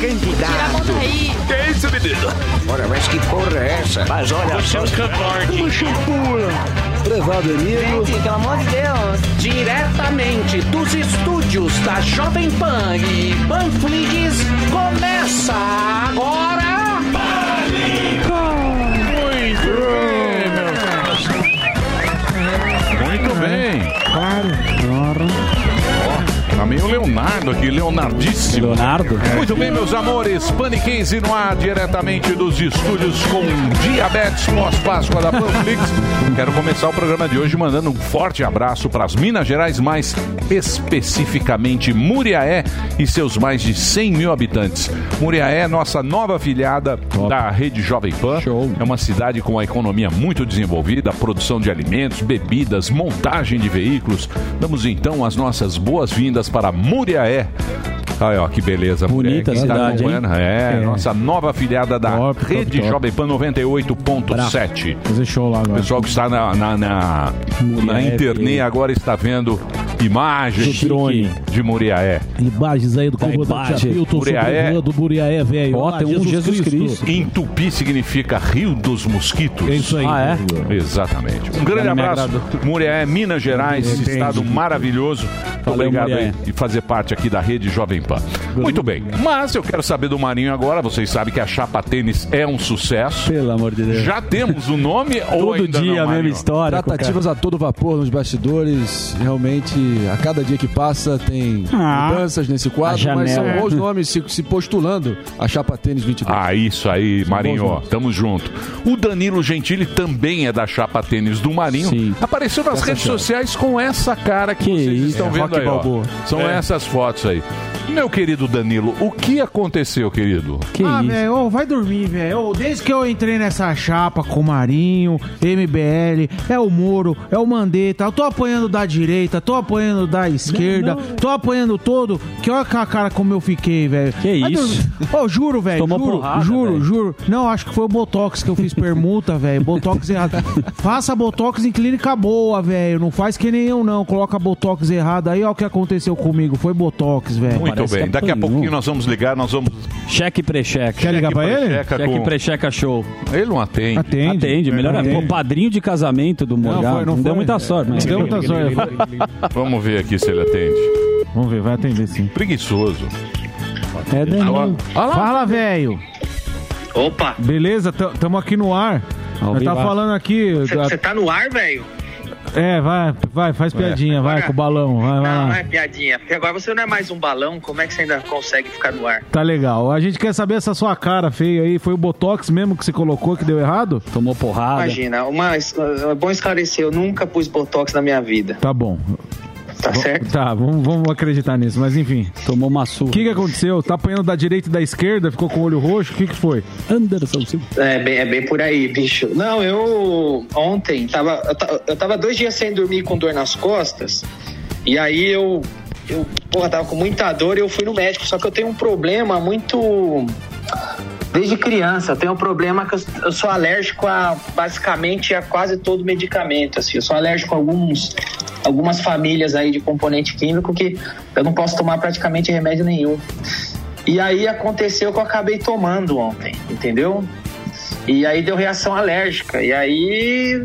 Candidato. Que é isso, menino? Ora, mas que porra é essa? Mas olha Você só. Uma champula. Prevado amigo. Gente, pelo amor de Deus. Diretamente dos estúdios da Jovem Pan e Panflix, começa agora... Muito bem. Claro. Tá meio Leonardo aqui, Leonardíssimo. Leonardo? Muito bem, meus amores. Paniquense no ar, diretamente dos estúdios com diabetes pós-Páscoa da Panflix. Quero começar o programa de hoje mandando um forte abraço para as Minas Gerais, mais especificamente Muriaé e seus mais de 100 mil habitantes. Muriaé é nossa nova afiliada da Rede Jovem Pan. É uma cidade com a economia muito desenvolvida, produção de alimentos, bebidas, montagem de veículos. Damos então as nossas boas-vindas para Muriaé. Olha, ó, que beleza. Bonita Muriaé. Quem tá cidade, hein? É, É. nossa nova afiliada da Rede top. Jovem Pan 98.7. Fazer show lá O agora. pessoal que está na, na, na, na internet agora está vendo imagens Do drone. de Muriaé. Imagens aí do comandante. Hamilton Muriaé. sobrevoando Muriaé, velho. Ó, Ah, tem um Jesus Cristo. Em tupi significa Rio dos Mosquitos. É isso aí. Ah, é? Exatamente. Um grande abraço. Muriaé, Minas Gerais, Entendi. estado maravilhoso. Muito Valeu, obrigado Muriaé. aí de fazer parte aqui da rede Jovem Pan. Muito bem. Mas eu quero saber do Marinho agora. Vocês sabem que a chapa tênis é um sucesso. Pelo amor de Deus. Já temos o nome ou Todo ainda dia não, a mesma história. Tratativas a todo vapor nos bastidores. Realmente, a cada dia que passa tem Ah. mudanças nesse quadro, mas são bons nomes se, se postulando a Chapa Tênis 22. Ah, isso aí, Marinho, tamo junto. O Danilo Gentili também é da chapa tênis do Marinho. Sim. Apareceu nas Essa redes chapa. sociais com essa cara que, Que vocês isso, estão é, vendo aí. São É. essas fotos aí. Meu querido Danilo, o que aconteceu, querido? Que ah, velho, ô, vai dormir, velho. Ô, Desde que eu entrei nessa chapa com o Marinho, MBL, é o Moro, é o Mandetta, eu tô apanhando da direita, tô apanhando da esquerda, tô apanhando todo. Que olha com a cara como eu fiquei, velho. Que Vai isso? Ô, juro, velho. Tomou Juro, porrada, juro, velho. juro. Não, acho que foi o Botox que eu fiz permuta, velho. Botox errado. Faça Botox em clínica boa, velho. Não faz que nem eu, não. Coloca Botox errado. Aí, ó, o que aconteceu comigo. Foi Botox, velho. Muito bem, que daqui a pouquinho nós vamos ligar, nós vamos... Cheque pré-cheque. Quer ligar pra ele? Cheque com... pré-checa show. Ele não atende. Atende. Atende, melhor Atende. padrinho de casamento do Morgado. foi, Não, não deu muita sorte, mas. Não deu muita sorte. Vamos ver aqui se ele atende. Vamos ver, vai atender sim. Preguiçoso. É, Danilo. Fala, velho. Opa, Beleza? Tamo aqui no ar. Nós tá falando aqui. você tá no ar, velho? É, vai, vai, faz piadinha, vai Agora- com o balão. Vai, vai Não, não lá. é piadinha. Porque agora você não é mais um balão, como é que você ainda consegue ficar no ar? Tá legal. A gente quer saber essa sua cara feia aí. Foi o Botox mesmo que você colocou que deu errado? Tomou porrada. Imagina, uma, é bom esclarecer, eu nunca pus botox na minha vida, Tá bom. Tá certo? Tá, vamos, vamos acreditar nisso. Mas enfim. Tomou uma surra. O que, que aconteceu? Tá apanhando da direita e da esquerda? Ficou com o olho roxo? O que, que foi? Anderson Silva. É bem, é bem por aí, bicho. Não, eu ontem tava, eu ta- eu tava dois dias sem dormir com dor nas costas, e aí eu, eu porra, tava com muita dor e eu fui no médico, só que eu tenho um problema muito. Desde criança, eu tenho um problema que eu, eu sou alérgico a basicamente a quase todo medicamento. Assim, eu sou alérgico a alguns, algumas famílias aí de componente químico que eu não posso tomar praticamente remédio nenhum. E aí aconteceu que eu acabei tomando ontem, entendeu? E aí deu reação alérgica. E aí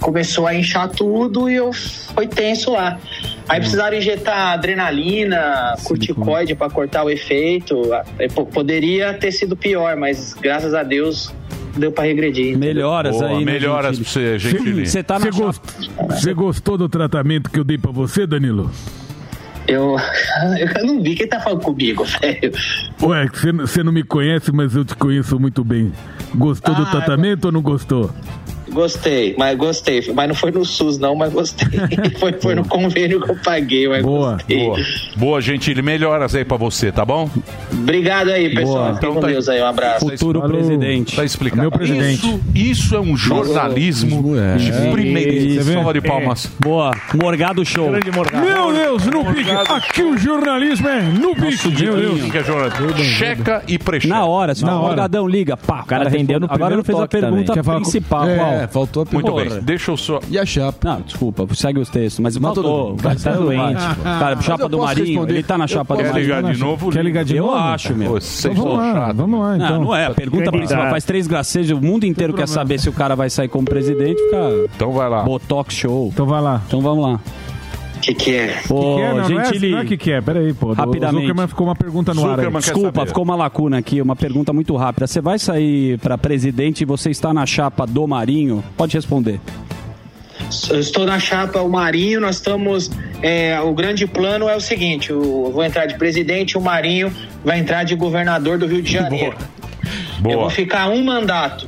começou a inchar tudo e eu foi tenso lá. Aí precisaram injetar adrenalina, corticoide para cortar o efeito. Pô, Poderia ter sido pior, mas graças a Deus deu para regredir. Melhoras Boa, aí, né, melhoras Gentili? pra você, Gentili. Você tá na Você gost... Você gostou do tratamento que eu dei pra você, Danilo? Eu, eu não vi quem tá falando comigo, velho. Ué, você não- me conhece, mas eu te conheço muito bem. Gostou do Ah, tratamento ou não gostou? Gostei, mas gostei. Mas não foi no SUS, não, mas gostei. foi, foi no convênio que eu paguei, mas Boa, gostei. Boa. Boa, Gentili. Melhoras aí pra você, tá bom? Obrigado aí, pessoal. Fiquem com Deus aí. Um abraço. Futuro presidente. Tá explicado. Meu presidente. Isso, isso é um jornalismo é. de primeira. Isso. Salva de palmas. Boa. Morgado Show. Meu Deus, no pique. Aqui o jornalismo é no pique. Meu Deus. É jornalismo? Checa e precheca. Na hora, se o. Morgadão liga, pá. O cara vendeu no Agora primeiro não fez a também. pergunta principal. É, qual? Faltou a Muito pergunta. bem. Deixa eu só. E a chapa? Não, desculpa, segue os textos, mas Mas faltou. Vai, tá tá doente, pô. Cara, chapa eu do Marinho, responder? ele tá na chapa do Quer Marinho. ligar de novo? Quer ligar de Eu novo? acho, meu. Vocês Vamos são lá, chatos. vamos lá Não, então. não é. A pergunta principal faz três gracejos, o mundo inteiro quer saber se o cara vai sair como presidente, fica Então vai lá. Botox show. Então vai lá. Então vamos lá. O que, que é? Ô, que é? Não, não, é, Gentili, não é que que é. Peraí, pô. Rapidamente. O Zuckerman ficou uma pergunta no ar aí. Zuckerman Desculpa, saber. ficou uma lacuna aqui, uma pergunta muito rápida. Você vai sair para presidente e você está na chapa do Marinho? Pode responder. Eu estou na chapa o Marinho, nós estamos. é, o grande plano é o seguinte: eu vou entrar de presidente, o Marinho vai entrar de governador do Rio de Janeiro. Eu Boa. vou ficar um mandato.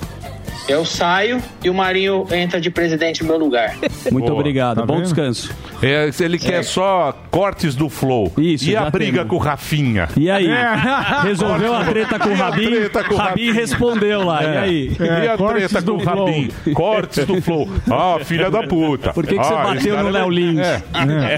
Eu saio e o Marinho entra de presidente no meu lugar. Muito Boa. obrigado. Tá Bom vendo? descanso. É, ele quer só cortes do flow. Isso, e a briga temos. com o Rafinha? E aí? É. Resolveu a treta com o Rabin? treta com o Rabin Rabin? respondeu lá. E aí? e a cortes treta com do o Rabin? Cortes do flow. Ah, filha da puta. Por que que você Ah, bateu esse cara no é- Léo Lins? É.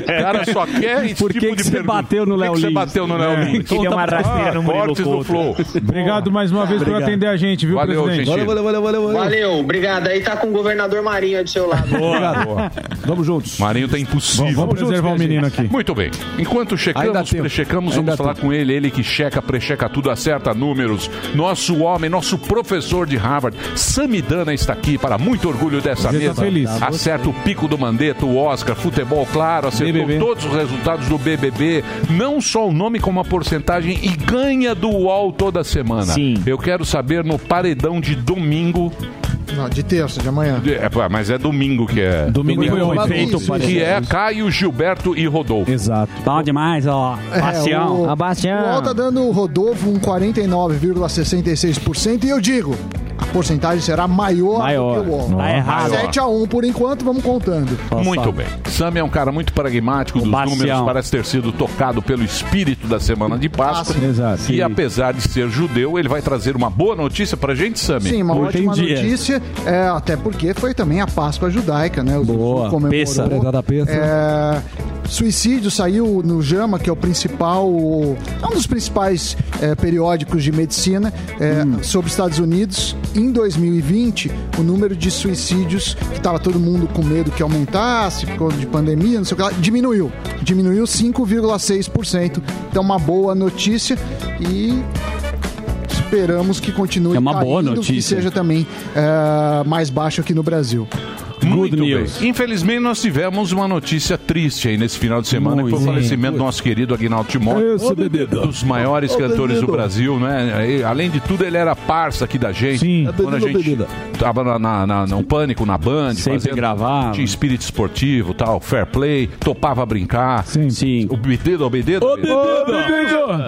O cara só quer esse Por que tipo que de você bateu no Por que Léo que você Lins? bateu no Léo É. Lins? Queria uma rasteira no cortes do flow. Obrigado mais uma vez por atender a gente, viu, presidente? Valeu, valeu, valeu, valeu. Valeu, obrigado. Aí tá com o governador Marinho do seu lado. Boa. Vamos juntos. Marinho tá impossível. Vamos preservar o menino aqui. Muito bem. Enquanto checamos, prechecamos, vamos falar tempo. com ele. Ele que checa, precheca tudo, acerta números. Nosso homem, nosso professor de Harvard, Samidana, está aqui para muito orgulho dessa Você tá mesa. feliz. Acerta o pico do mandeto, o Oscar, futebol, claro, acertou BBB. todos os resultados do BBB. Não só o nome, como a porcentagem e ganha do UOL toda semana. Sim. Eu quero saber no paredão de domingo. Não, de terça, de amanhã. É, pá, mas é domingo que é. Domingo foi um efeito Isso, Que é Caio, Gilberto e Rodolfo. Exato. Bom demais, ó. É, Bastião. o, Ah, Bastião. o UOL tá dando o Rodolfo um 49,66% e eu digo, a porcentagem será maior, Maior. do que o UOL. Tá errado. 7 a 1 por enquanto, vamos contando. Muito bem. Sam é um cara muito pragmático dos Bastião. números, parece ter sido tocado pelo espírito da semana de Páscoa. Exato. E apesar de ser judeu, ele vai trazer uma boa notícia pra gente, Sami. Sim, uma ótima Entendi. notícia, é, até porque foi também a Páscoa judaica, né? O Boa. Comemorou. Peça. É, suicídio saiu no JAMA, que é o principal, é um dos principais é, periódicos de medicina é, sobre Estados Unidos. Em 2020, o número de suicídios, que estava todo mundo com medo que aumentasse por causa de pandemia, não sei o que lá, diminuiu. Diminuiu 5,6%. Então, uma boa notícia e esperamos que continue É uma boa caindo, que notícia. seja também é, mais baixo aqui no Brasil. Muito news. bem. Infelizmente, nós tivemos uma notícia triste aí nesse final de semana, que foi o Muito. falecimento do nosso querido Aguinaldo Timóteo. Bebê. dos maiores cantores do Brasil, né? E, além de tudo, ele era parça aqui da gente. Sim. Quando a gente tava na, na, na- no Pânico, na Band, Sempre gravava. Tinha espírito esportivo, tal, fair play, topava brincar. Sim. Sim. O bebedo, o bebedo.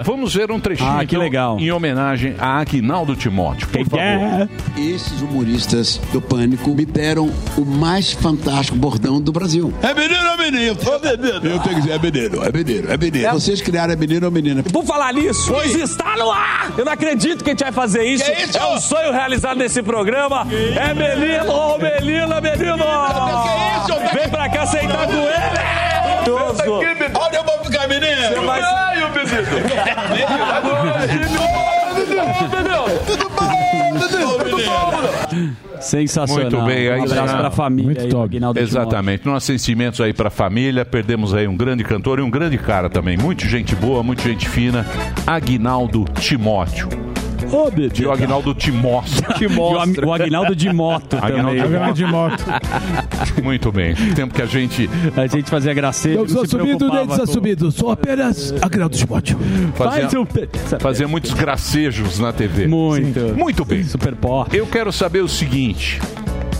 Vamos ver um trechinho Ah, que então, legal. em homenagem a Aguinaldo Timóteo. Por favor. É. Esses humoristas do Pânico me deram o mais fantástico bordão do Brasil. É menino ou menino? Ô, menino. Eu tenho que dizer, é menino, é menino, é menino. Vocês criaram é menino ou menina? Por falar nisso, pois está no ar! Eu não acredito que a gente vai fazer isso. Que isso? É um sonho realizado nesse programa. É menino ou menina, menino! Que isso? Vem pra cá sentar com ele! Maravilhoso! Olha, eu vou ficar menino. Você vai- Ai, o Sensacional. Muito bem, aí um abraço está. pra família. aí, do Aguinaldo Exatamente. Nossos sentimentos aí pra família. Perdemos aí um grande cantor e um grande cara também. Muito gente boa, muito gente fina. Aguinaldo Timóteo. Ô, bebê. E o Aguinaldo Timóteo. E o Am- o Aguinaldo de moto também. Aguinaldo de moto. Muito bem. Tempo que a gente A gente fazia gracejo. Não se subido, nem desassubido. Sou apenas Agnaldo Timóteo. fazia, Faz um pe- fazia muitos gracejos na TV. Muito. Muito bem. Super pó. Eu quero saber o seguinte.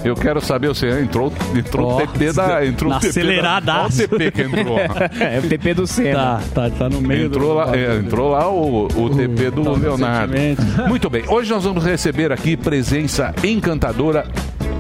Eu quero saber, você entrou, entrou o Ó, TP da. Entrou na o TP da, aceleradaço. O TP que entrou. É o TP do Senna. Tá, tá, tá no meio Entrou do... lá, é, entrou lá o, o TP do Leonardo. sentimento. Muito bem, hoje nós vamos receber aqui presença encantadora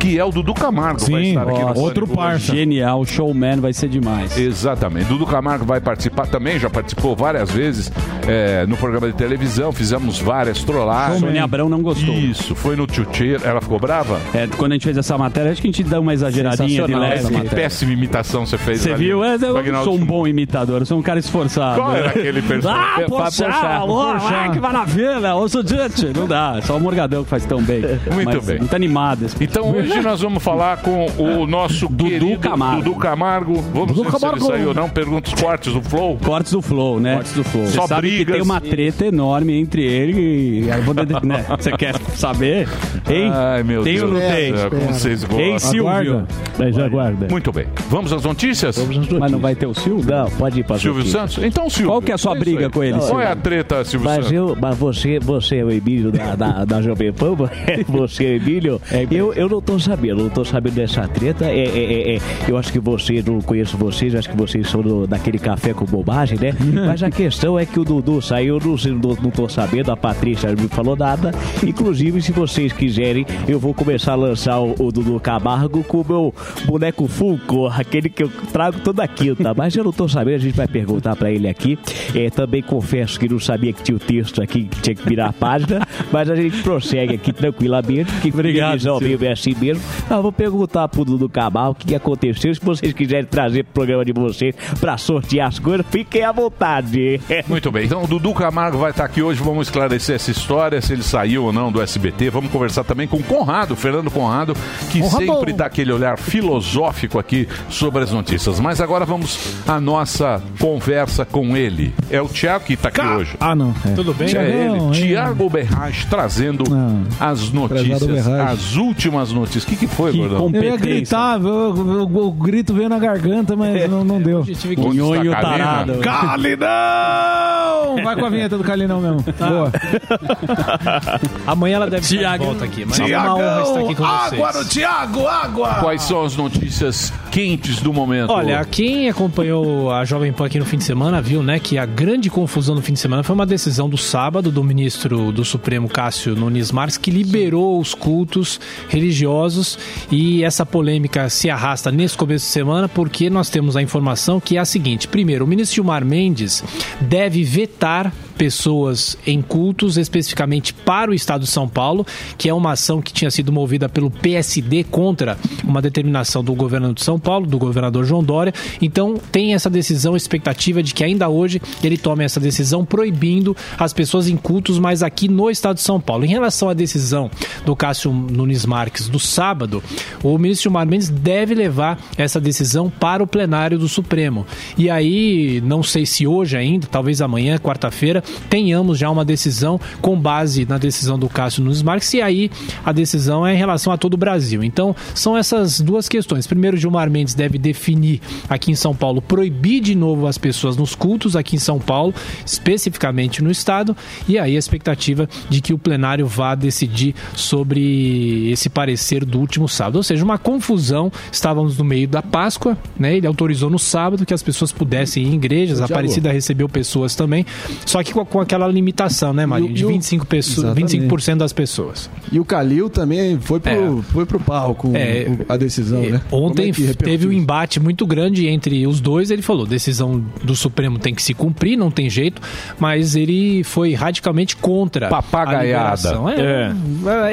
que é o Dudu Camargo. vai Sim, estar aqui no Nossa, Pânico hoje. Genial, showman vai ser demais. Exatamente. Dudu Camargo vai participar também, já participou várias vezes é, no programa de televisão, fizemos várias trollagens. Sônia Abrão não gostou. Isso, foi no Tchutcheiro. Ela ficou brava? É, quando a gente fez essa matéria, acho que a gente dá uma exageradinha de leve. Que péssima imitação você fez. Você ali. viu? É, Eu Agnaldo sou um bom imitador, eu sou um cara esforçado. Qual era aquele personagem? Ah, poxa, alô, ai, que maravilha, ô Sudite. Não dá, só o Morgadão que faz tão bem. Muito Mas, bem. Muito animado. esse Então hoje nós vamos falar com o nosso Dudu Camargo. Dudu Camargo. Vamos Dudu ver se ele Camargo. saiu ou não. Pergunta os cortes do Flow. Cortes do Flow, né? Cortes do Flow. Só sabe brigas. que tem uma treta enorme entre ele e... né? Você quer saber? Hein? Ai, meu tem Deus. ou não tem? É, como vocês gostam. Hein, Silvio? Aguarda. Mas aguarda. Muito bem. Vamos às notícias? Mas não vai ter o Silvio? Não, pode ir para Silvio Santos? Então, Silvio. Qual que é a sua isso briga aí. com ele, Qual Silvio? é a treta, Silvio Mas, Santos? eu, mas você, você é o Emílio da, da, da Jovem Pan, você é o Emílio, eu, eu não tô sabendo, não tô sabendo dessa treta. É, é, é, é, eu acho que você, não conheço vocês, acho que vocês são do, daquele café com bobagem, né? Mas a questão é que o Dudu saiu, não, não, não tô sabendo, a Patrícia não me falou nada. Inclusive, se vocês quiserem, eu vou começar a lançar o, o Dudu Camargo com o meu boneco Funko, aquele que eu trago toda quinta. Mas eu não tô sabendo, a gente vai perguntar pra ele aqui. É, também confesso que não sabia que tinha o texto aqui, que tinha que virar a página, mas a gente prossegue aqui tranquilamente, que Obrigado, ao vivo é assim mesmo. Eu vou perguntar pro Dudu Camargo o que, que aconteceu. Se vocês quiserem trazer pro programa de vocês pra sortear as coisas, fiquem à vontade. Muito bem, então o Dudu Camargo vai estar aqui hoje, vamos esclarecer essa história, se ele saiu ou não do SBT. Vamos conversar também com o Conrado, Fernando Conrado, que Conrado. sempre dá aquele olhar filosófico aqui sobre as notícias. Mas agora vamos à nossa conversa com ele. É o Thiago que está aqui hoje. Ah, não. Tudo bem? É ele, Tiago Berraz, trazendo as notícias, as últimas notícias. O que, que foi, Gordão? Eu ia gritar, eu- eu- o grito veio na garganta, mas não, não deu. Onde está Kalina? Calinão! Vai com a vinheta do Calinão mesmo. Boa. Amanhã ela deve estar de volta aqui. Mas é uma honra estar aqui com vocês. Tiago, água! Quais são as notícias quentes do momento? Olha, quem acompanhou a Jovem Pan aqui no fim de semana viu, né, que a grande confusão no fim de semana foi uma decisão do sábado do ministro do Supremo Cássio Nunes Marques que liberou os cultos religiosos e essa polêmica se arrasta nesse começo de semana porque nós temos a informação que é a seguinte: primeiro, o ministro Gilmar Mendes deve vetar pessoas em cultos, especificamente para o estado de São Paulo, que é uma ação que tinha sido movida pelo PSD contra uma determinação do governo de São Paulo, do governador João Dória. Então, tem essa decisão, expectativa de que ainda hoje ele tome essa decisão proibindo as pessoas em cultos, mas aqui no estado de São Paulo. Em relação à decisão do Cássio Nunes Marques do sábado, o ministro Gilmar Mendes deve levar essa decisão para o plenário do Supremo. E aí, não sei se hoje ainda, talvez amanhã, quarta-feira, tenhamos já uma decisão com base na decisão do Cássio Nunes Marques, e aí a decisão é em relação a todo o Brasil. Então, são essas duas questões. Primeiro, Gilmar Mendes deve definir aqui em São Paulo, proibir de novo as pessoas nos cultos aqui em São Paulo, especificamente no Estado, e aí a expectativa de que o plenário vá decidir sobre esse parecer do último sábado. Ou seja, uma confusão. Estávamos no meio da Páscoa, né? Ele autorizou no sábado que as pessoas pudessem ir em igrejas. Aparecida recebeu pessoas também, só que com, com aquela limitação, né, Marinho? De E o- 25%, pessoas, Exatamente. 25 das pessoas. E o Calil também foi pro, foi pro palco É. o- a decisão, né? Como Ontem é teve um embate muito grande entre os dois. Ele falou: decisão do Supremo tem que se cumprir, não tem jeito, mas ele foi radicalmente contra. Papagaiada. A liberação. é,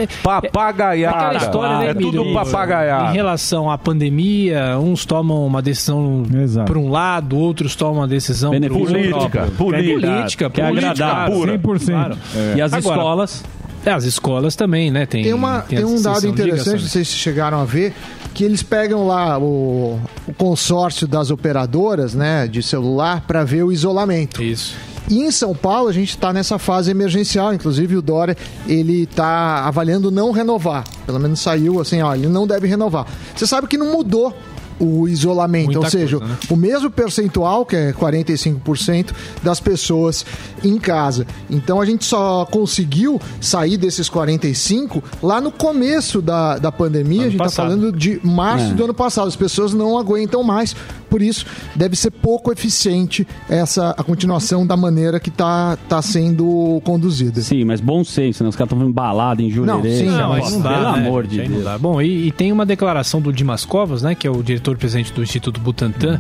é, Papagaiada. Aquela história, né, é tudo papagaiada. Em relação à pandemia, uns tomam uma decisão por um lado, outros tomam uma decisão por outro. Política, política. política, Que é agradável. pura. 100%. Claro. E as Agora, escolas? É, as escolas também, né? Tem, Tem, uma, tem, essa um dado interessante, não Samir. sei se chegaram a ver, que eles pegam lá o, o consórcio das operadoras né, de celular para ver o isolamento. Isso. E em São Paulo a gente está nessa fase emergencial, inclusive o Dória ele está avaliando não renovar. Pelo menos saiu assim, ó, ele não deve renovar. Você sabe que não mudou o isolamento, Muita ou seja, coisa, né? o mesmo percentual, que é 45% das pessoas em casa. Então a gente só conseguiu sair desses 45 lá no começo da, da pandemia, a gente está falando de março É. do ano passado. As pessoas não aguentam mais por isso deve ser pouco eficiente essa a continuação da maneira que está tá sendo conduzida. Sim, mas bom senso, né? Os caras estão balada em Jurerê. Não, sim, não, aí não dá, pelo né? amor de Deus. dá. Bom, e, e tem uma declaração do Dimas Covas, né, que é o diretor-presidente do Instituto Butantan.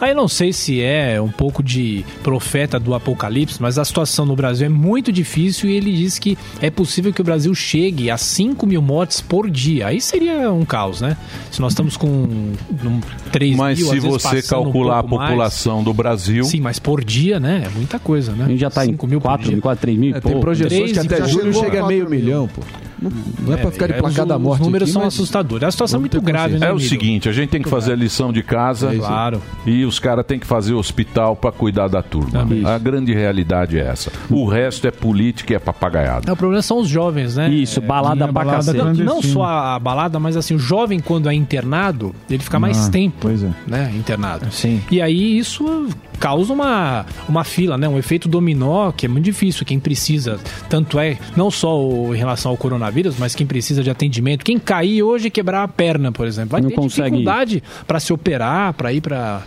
Aí não sei se é um pouco de profeta do apocalipse, mas a situação no Brasil é muito difícil e ele diz que é possível que o Brasil chegue a 5 mil mortes por dia. Aí seria um caos, né? Se nós estamos com um, 3 Mas mil, se às vezes você passando um calcular a pouco mais. população do Brasil. Sim, mas por dia, né? É muita coisa, né? A gente já tá em 5 mil por 4, dia. em quase 3 mil É, tem projeções que até julho chega a meio milhão, pô. Não, não é pra ficar de é, placada os, morte Os números aqui, são assustadores. A situação é muito grave, né? É o seguinte, a gente tem que fazer a lição de casa. Claro. E os caras têm que fazer hospital para cuidar da turma. A grande realidade é essa. O resto é política e é papagaiada. É, o problema são os jovens, né? Isso, balada É, pra cacete. Não, não só a balada, mas assim, o jovem quando é internado, ele fica mais Ah, tempo, pois é. né, internado. Sim. E aí isso causa uma, uma fila, né, um efeito dominó que é muito difícil. Quem precisa, tanto é não só o- em relação ao coronavírus, mas quem precisa de atendimento, quem cair hoje e quebrar a perna, por exemplo, vai Não ter consegue dificuldade para se operar, para ir para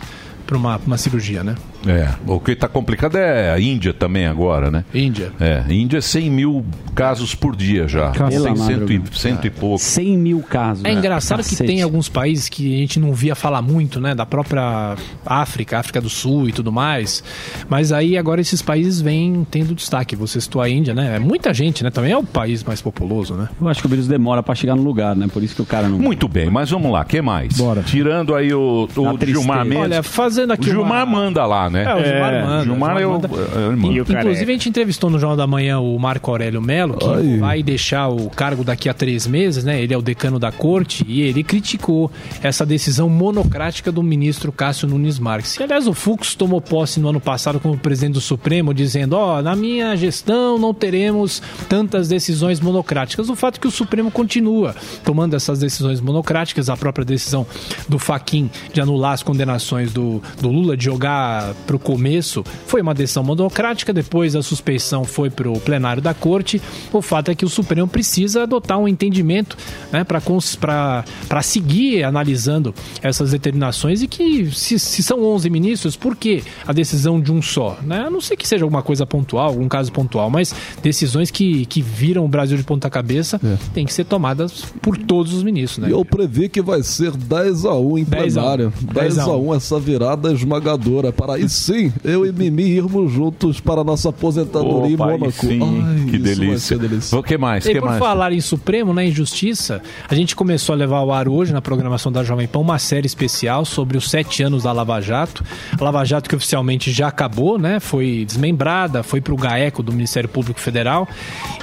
para uma, uma cirurgia, né? É, o que está complicado é a Índia também agora, né? Índia. É, Índia 100 mil casos por dia já. Tem cento, e, cento e pouco. 100 mil casos. É engraçado que tem alguns países que a gente não via falar muito, né? Da própria África, África do Sul e tudo mais. Mas aí agora esses países vêm tendo destaque. Você citou a Índia, né? É muita gente, né? Também é o país mais populoso, né? Eu acho que o vírus demora pra chegar no lugar, né? Por isso que o cara não. Muito bem, mas vamos lá, que mais? Bora. Tirando aí o, o. Gilmar Mendes. Olha, fazendo aqui o Gilmar uma- manda lá, né? É, o Gilmar manda. Gilmar, o eu, manda. eu mando. Inclusive, a gente entrevistou no Jornal da Manhã o Marco Aurélio Melo, que Ai. vai deixar o cargo daqui a três meses, né? Ele é o decano da corte e ele criticou essa decisão monocrática do ministro Cássio Nunes Marques. E, aliás, o Fux tomou posse no ano passado como presidente do Supremo, dizendo: Ó, na minha gestão não teremos tantas decisões monocráticas. O fato é que o Supremo continua tomando essas decisões monocráticas, a própria decisão do Faquin de anular as condenações do, do Lula, de jogar para o começo, foi uma decisão monocrática, depois a suspeição foi para o plenário da corte. O fato é que o Supremo precisa adotar um entendimento né, para seguir analisando essas determinações e que, se, se são 11 ministros, por que a decisão de um só? Né? A não sei que seja alguma coisa pontual, algum caso pontual, mas decisões que, que viram o Brasil de ponta cabeça têm que ser tomadas por todos os ministros. Né? E eu previ que vai ser 10 a 1 em 10 a 1. plenário. 10 a 1 essa virada esmagadora. Para sim, eu e Mimi irmos juntos para a nossa aposentadoria Opa, em Mônaco. sim, Ai, que delícia. delícia. O que mais? E que por mais? falar em Supremo, né, em Justiça, a gente começou a levar ao ar hoje, na programação da Jovem Pan, uma série especial sobre os sete anos da Lava Jato. A Lava Jato que oficialmente já acabou, né? Foi desmembrada, foi para o GAECO do Ministério Público Federal.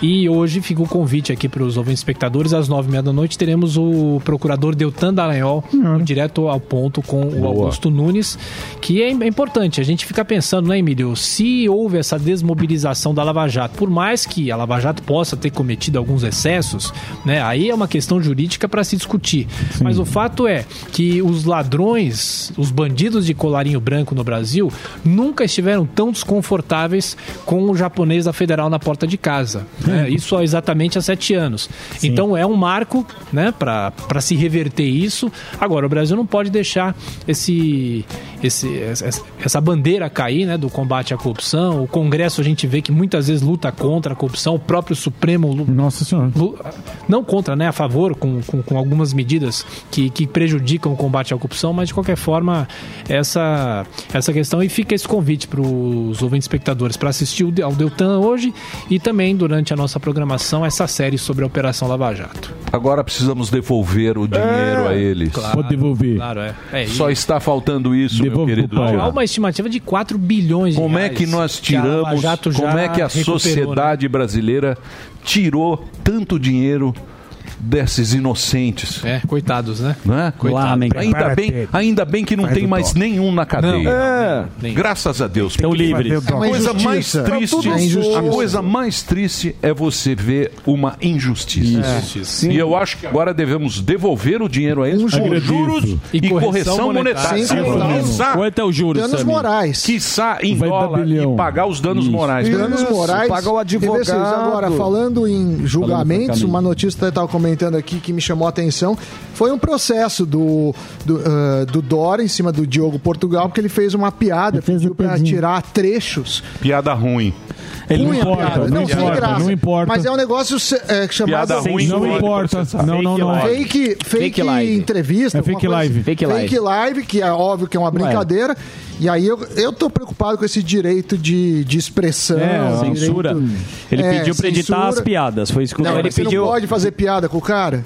E hoje fica o convite aqui para os ouvintes espectadores, às nove e meia da noite, teremos o procurador Deltan Dallagnol, direto ao ponto com o Boa. Augusto Nunes, que é é importante. A gente fica pensando, né, Emílio, se houve essa desmobilização da Lava Jato, por mais que a Lava Jato possa ter cometido alguns excessos, né, aí é uma questão jurídica para se discutir. Mas o fato é que os ladrões, os bandidos de colarinho branco no Brasil, nunca estiveram tão desconfortáveis com o japonês da Federal na porta de casa. né? Isso há exatamente há sete anos. Então é um marco né, para se reverter isso. Agora, o Brasil não pode deixar esse, esse, essa, essa bandeira cair né, do combate à corrupção. O Congresso a gente vê que muitas vezes luta contra a corrupção, o próprio Supremo Nossa senhora. não contra, né, a favor, com, com, com algumas medidas que, que prejudicam o combate à corrupção, mas de qualquer forma, essa, essa questão e fica esse convite para os ouvintes espectadores para assistir ao Deltan hoje e também durante a nossa programação essa série sobre a Operação Lava Jato. Agora precisamos devolver o dinheiro a eles. Pode devolver. Claro, é. é e- Só está faltando isso, meu querido. Há uma estimativa de 4 bilhões de Como é reais que nós que Lava tiramos, já como é que a né? sociedade brasileira tirou tanto dinheiro desses inocentes? É, coitados, né? Né? Coitado. Ainda bem, ainda bem que não Faz tem mais toque. nenhum na cadeia. Não, é. nem- Graças a Deus. Estão porque livres. É A coisa mais triste, É a coisa mais triste é você ver uma injustiça. Injustiça. E eu acho que agora devemos devolver o dinheiro a eles com juros. juros e, E correção monetária. monetária. Quanto é o juros, Danos Samir? morais. quiçá em Vai dólar e pagar os danos morais. Danos morais. paga o advogado. Agora, falando em julgamentos, Falando uma notícia que estava comentando aqui que me chamou a atenção foi um processo do, do, ah, do Dória em cima do Diogo Portugal, porque ele fez uma piada, pediu pra tirar trechos. Piada ruim. Ele não importa, não sem importa, graça. não importa. Mas é um negócio é, chamado... Piada ruim Não importa. Não, não, não. Fake, fake, Fake live. entrevista. É alguma fake coisa live. assim. Fake Fake live. live, que é óbvio que é uma brincadeira. E aí eu, eu tô preocupado com esse direito de, de expressão. É, censura. direito- Ele É, pediu pra editar censura. as piadas. Foi isso que o Não, ele pediu. não pode fazer piada com o cara?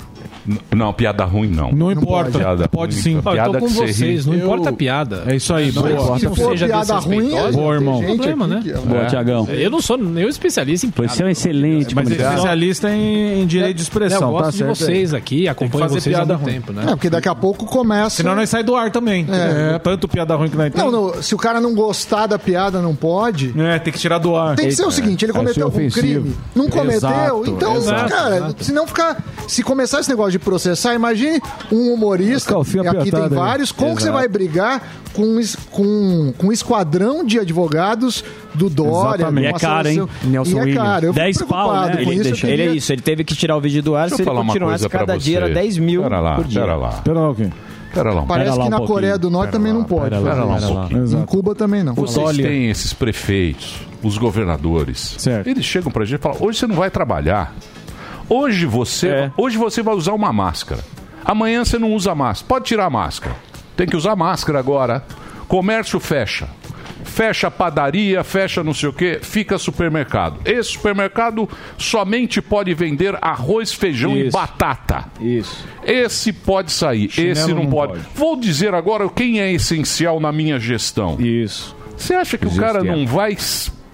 Não, piada ruim não. Não importa. Piada Pode ruim, sim. Eu Piada tô com que você vocês, não Eu- importa a piada. É isso aí, Não boa. importa Se não for seja piada ruim, Boa, irmão. tem problema, né? Boa, Tiagão. Eu não sou eu especialista em piada. Você é um excelente Mas é comunicador. especialista em, em direito de Eu expressão, gosto tá de certo? vocês aqui, acompanho fazer vocês há piada muito ruim. tempo, né? É, porque daqui a pouco começa. Senão nós sai do ar também. É. Tanto piada ruim que nós Não, temos. não, se o cara não gostar da piada, não pode. É, tem que tirar do ar. Tem que ser o seguinte, ele cometeu algum crime, não cometeu, então, cara, se não ficar, se começar esse negócio de processar, imagine um humorista, e aqui tem vários, como que você vai brigar com, um com, com um esquadrão de advogados do Dória? Exatamente. E é caro, hein, Nelson e é Williams. caro, eu fico 10 pau, né? Ele isso, eu deixa- queria- Ele é isso, ele teve que tirar o vídeo do ar, Deixa se ele falar uma continuasse cada dia era você. 10 mil Pera lá, por dia. pera lá. Pera lá. Pera lá Parece Pera lá que um na pouquinho. Coreia do Norte Pera também lá, não pode. pera lá, pera lá isso. um pouquinho. Em Cuba também não. Vocês têm esses prefeitos, os governadores. Certo. Eles chegam pra gente e falam: hoje você não vai trabalhar. Hoje você, É. hoje você vai usar uma máscara. Amanhã você não usa máscara. Pode tirar a máscara. Tem que usar máscara agora. Comércio fecha. Fecha padaria, fecha não sei o que, fica supermercado. Esse supermercado somente pode vender arroz, feijão e Isso. batata. Isso. Esse pode sair, Chinelo esse não, não pode. pode. Vou dizer agora quem é essencial na minha gestão. Isso. Você acha que o cara não vai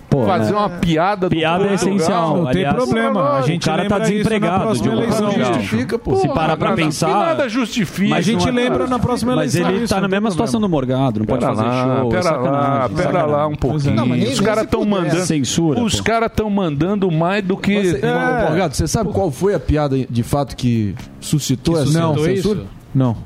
s- fazer uma piada do Piada é essencial. Não tem Aliás, problema. A gente o cara tá isso desempregado. Diogo eleição. Justifica, pô. Se parar pra pensar. nada justifica. Mas a gente é- lembra na próxima Mas eleição. ele isso, tá na tem mesma situação do Morgado, não pode Pera fazer show. é pera lá, pera lá um pouquinho. Mas Os caras estão puder. mandando. Censura, Os pô. caras estão mandando mais do que. É. Morgado, você sabe qual foi a piada de fato que suscitou essa Não, censura? Não.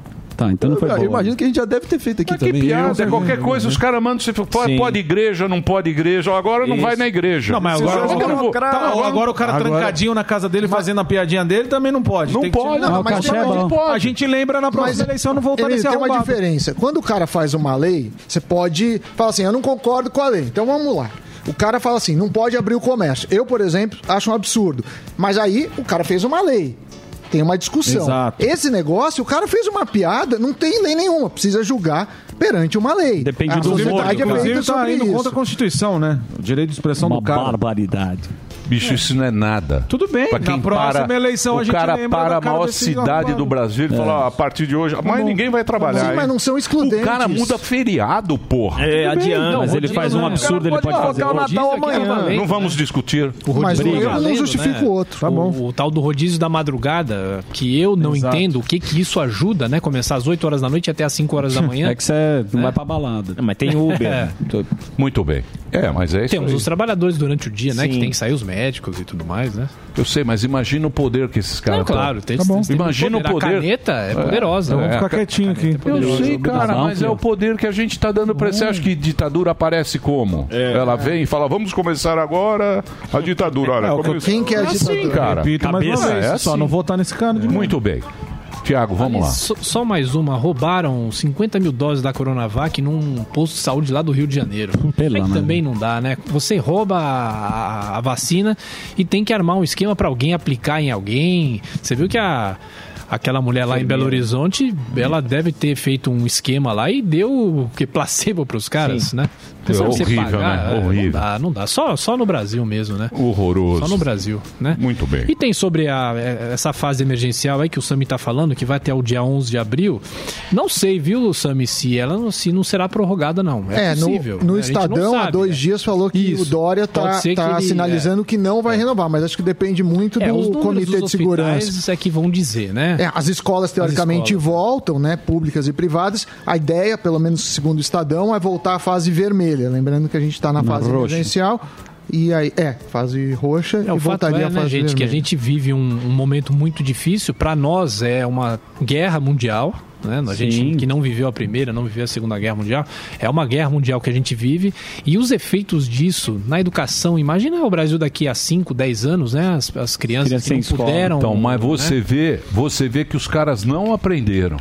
Tá, então não foi eu, bom. imagino que a gente já deve ter feito aqui Mas que também. piada, Eu- qualquer coisa, os caras mandam você pode, pode igreja, não pode igreja. Agora não Isso. vai na igreja. Não, mas agora, que eu agora, não vou- tá, Agora- agora o cara agora- trancadinho na casa dele fazendo a piadinha dele também não pode. Não Tem que pode, não, mas é uma- bom. A gente lembra na próxima eleição não voltar nesse tem uma diferença. Quando o cara faz uma lei, você pode falar assim, eu não concordo com a lei. Então vamos lá. O cara fala assim, não pode abrir o comércio. Eu, por exemplo, acho um absurdo. Mas aí o cara fez uma lei. Tem uma discussão. Exato. Esse negócio, o cara fez uma piada, não tem lei nenhuma. Precisa julgar perante uma lei. Depende a do humor, é Inclusive tá sobre indo isso. contra a Constituição, né? O direito de expressão Uma do cara. barbaridade. Bicho, isso não é nada. Tudo bem, Pra na quem próxima para, eleição a o gente cara lembra para a cara maior cidade do Brasil e fala, ó, a partir de hoje, mas ninguém vai trabalhar. Sim, mas não são excludentes. O cara muda feriado, porra. É, adianta. Mas ele faz um absurdo, ele pode fazer. o Natal amanhã. Não vamos discutir. Mas um não justifica né? o outro. Tá bom. O, tal do rodízio da madrugada, que eu não entendo o que que isso ajuda, né? Começar às 8 horas da noite até às 5 horas da manhã. É que você não vai pra balada. Mas tem Uber. É. Muito bem. É, mas é isso Temos os trabalhadores durante o dia, né? Que tem que sair os médicos e tudo mais, né? Eu sei, mas imagina o poder que esses caras Não, claro, tem, Tá bom. tem Imagina o poder. A caneta é poderosa. Vamos É, ficar a ca- quietinho aqui. Eu sei, cara, Não, mas é o poder que a gente tá dando pra você. Acha que ditadura aparece como? Ela vem e fala, vamos começar agora a ditadura. Olha, É. Quem que é a assim, ditadura? cara. Repito uma vez. é Só assim. não votar nesse cara de novo. Muito bem. Tiago, vamos lá. Só, só mais uma. Roubaram 50 mil doses da Coronavac num posto de saúde lá do Rio de Janeiro. Pelo É que amor. também não dá, né? Você rouba a, a vacina e tem que armar um esquema pra alguém aplicar em alguém. Você viu que a... Aquela mulher lá em Belo Horizonte, ela deve ter feito um esquema lá e deu o que placebo pros caras, né? Pensava que você horrível, né? é, Horrível. Não dá, não dá. Só, só no Brasil mesmo, né? Horroroso. Só no Brasil, né? Muito bem. E tem sobre a- é, essa fase emergencial aí que o Sami tá falando, que vai até o dia 11 de abril. Não sei, viu, Sami, se ela não, se não será prorrogada, não. É, É, no, possível. no né? Gente não Estadão, há sabe, dois né? dias, falou que Isso. o Dória Pode tá, tá ele- sinalizando que não vai renovar, mas acho que depende muito É, os do Comitê dos de Segurança. é que vão dizer, né? É, as escolas teoricamente escolas. voltam, né, públicas e privadas. A ideia, pelo menos segundo o Estadão, é voltar à fase vermelha. Lembrando que a gente está na fase roxa. emergencial. E aí, é, fase roxa É, e voltaria é, né, fase gente, que a vermelha. gente vive um, um momento muito difícil. Para nós é uma guerra mundial. Né? A Sim. gente que não viveu a primeira, não viveu a segunda guerra mundial, é uma guerra mundial que a gente vive e os efeitos disso na educação. Imagina o Brasil daqui a 5, 10 anos, né? As, as crianças Criança que não sem escola. puderam. Então, mas né? você vê, você vê que os caras não aprenderam.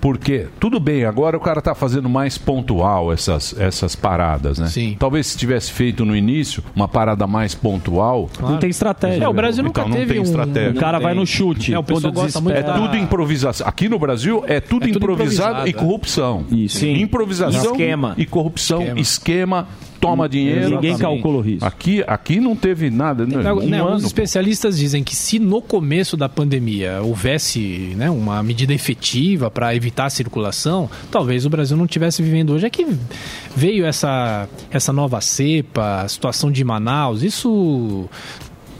Porque, tudo bem, agora o cara tá fazendo mais pontual essas, essas paradas, né? Sim. Talvez se tivesse feito no início uma parada mais pontual. Não tem estratégia. É, o Brasil nunca então, não teve tem um- estratégia. O cara Não vai tem. no chute. É, o pessoal quando gosta muito É da- tudo improvisação. Aqui no Brasil é tudo, É tudo improvisado improvisado, e é. corrupção. Isso. Sim. Improvisação Esquema. e corrupção, esquema, Esquema. Toma dinheiro. Ninguém Exatamente. calcula o risco. Aqui, aqui não teve nada. né? Né, Um né, ano. Os especialistas dizem que se no começo da pandemia houvesse né, uma medida efetiva para evitar a circulação, talvez o Brasil não estivesse vivendo hoje. É que veio essa, essa nova cepa, a situação de Manaus, isso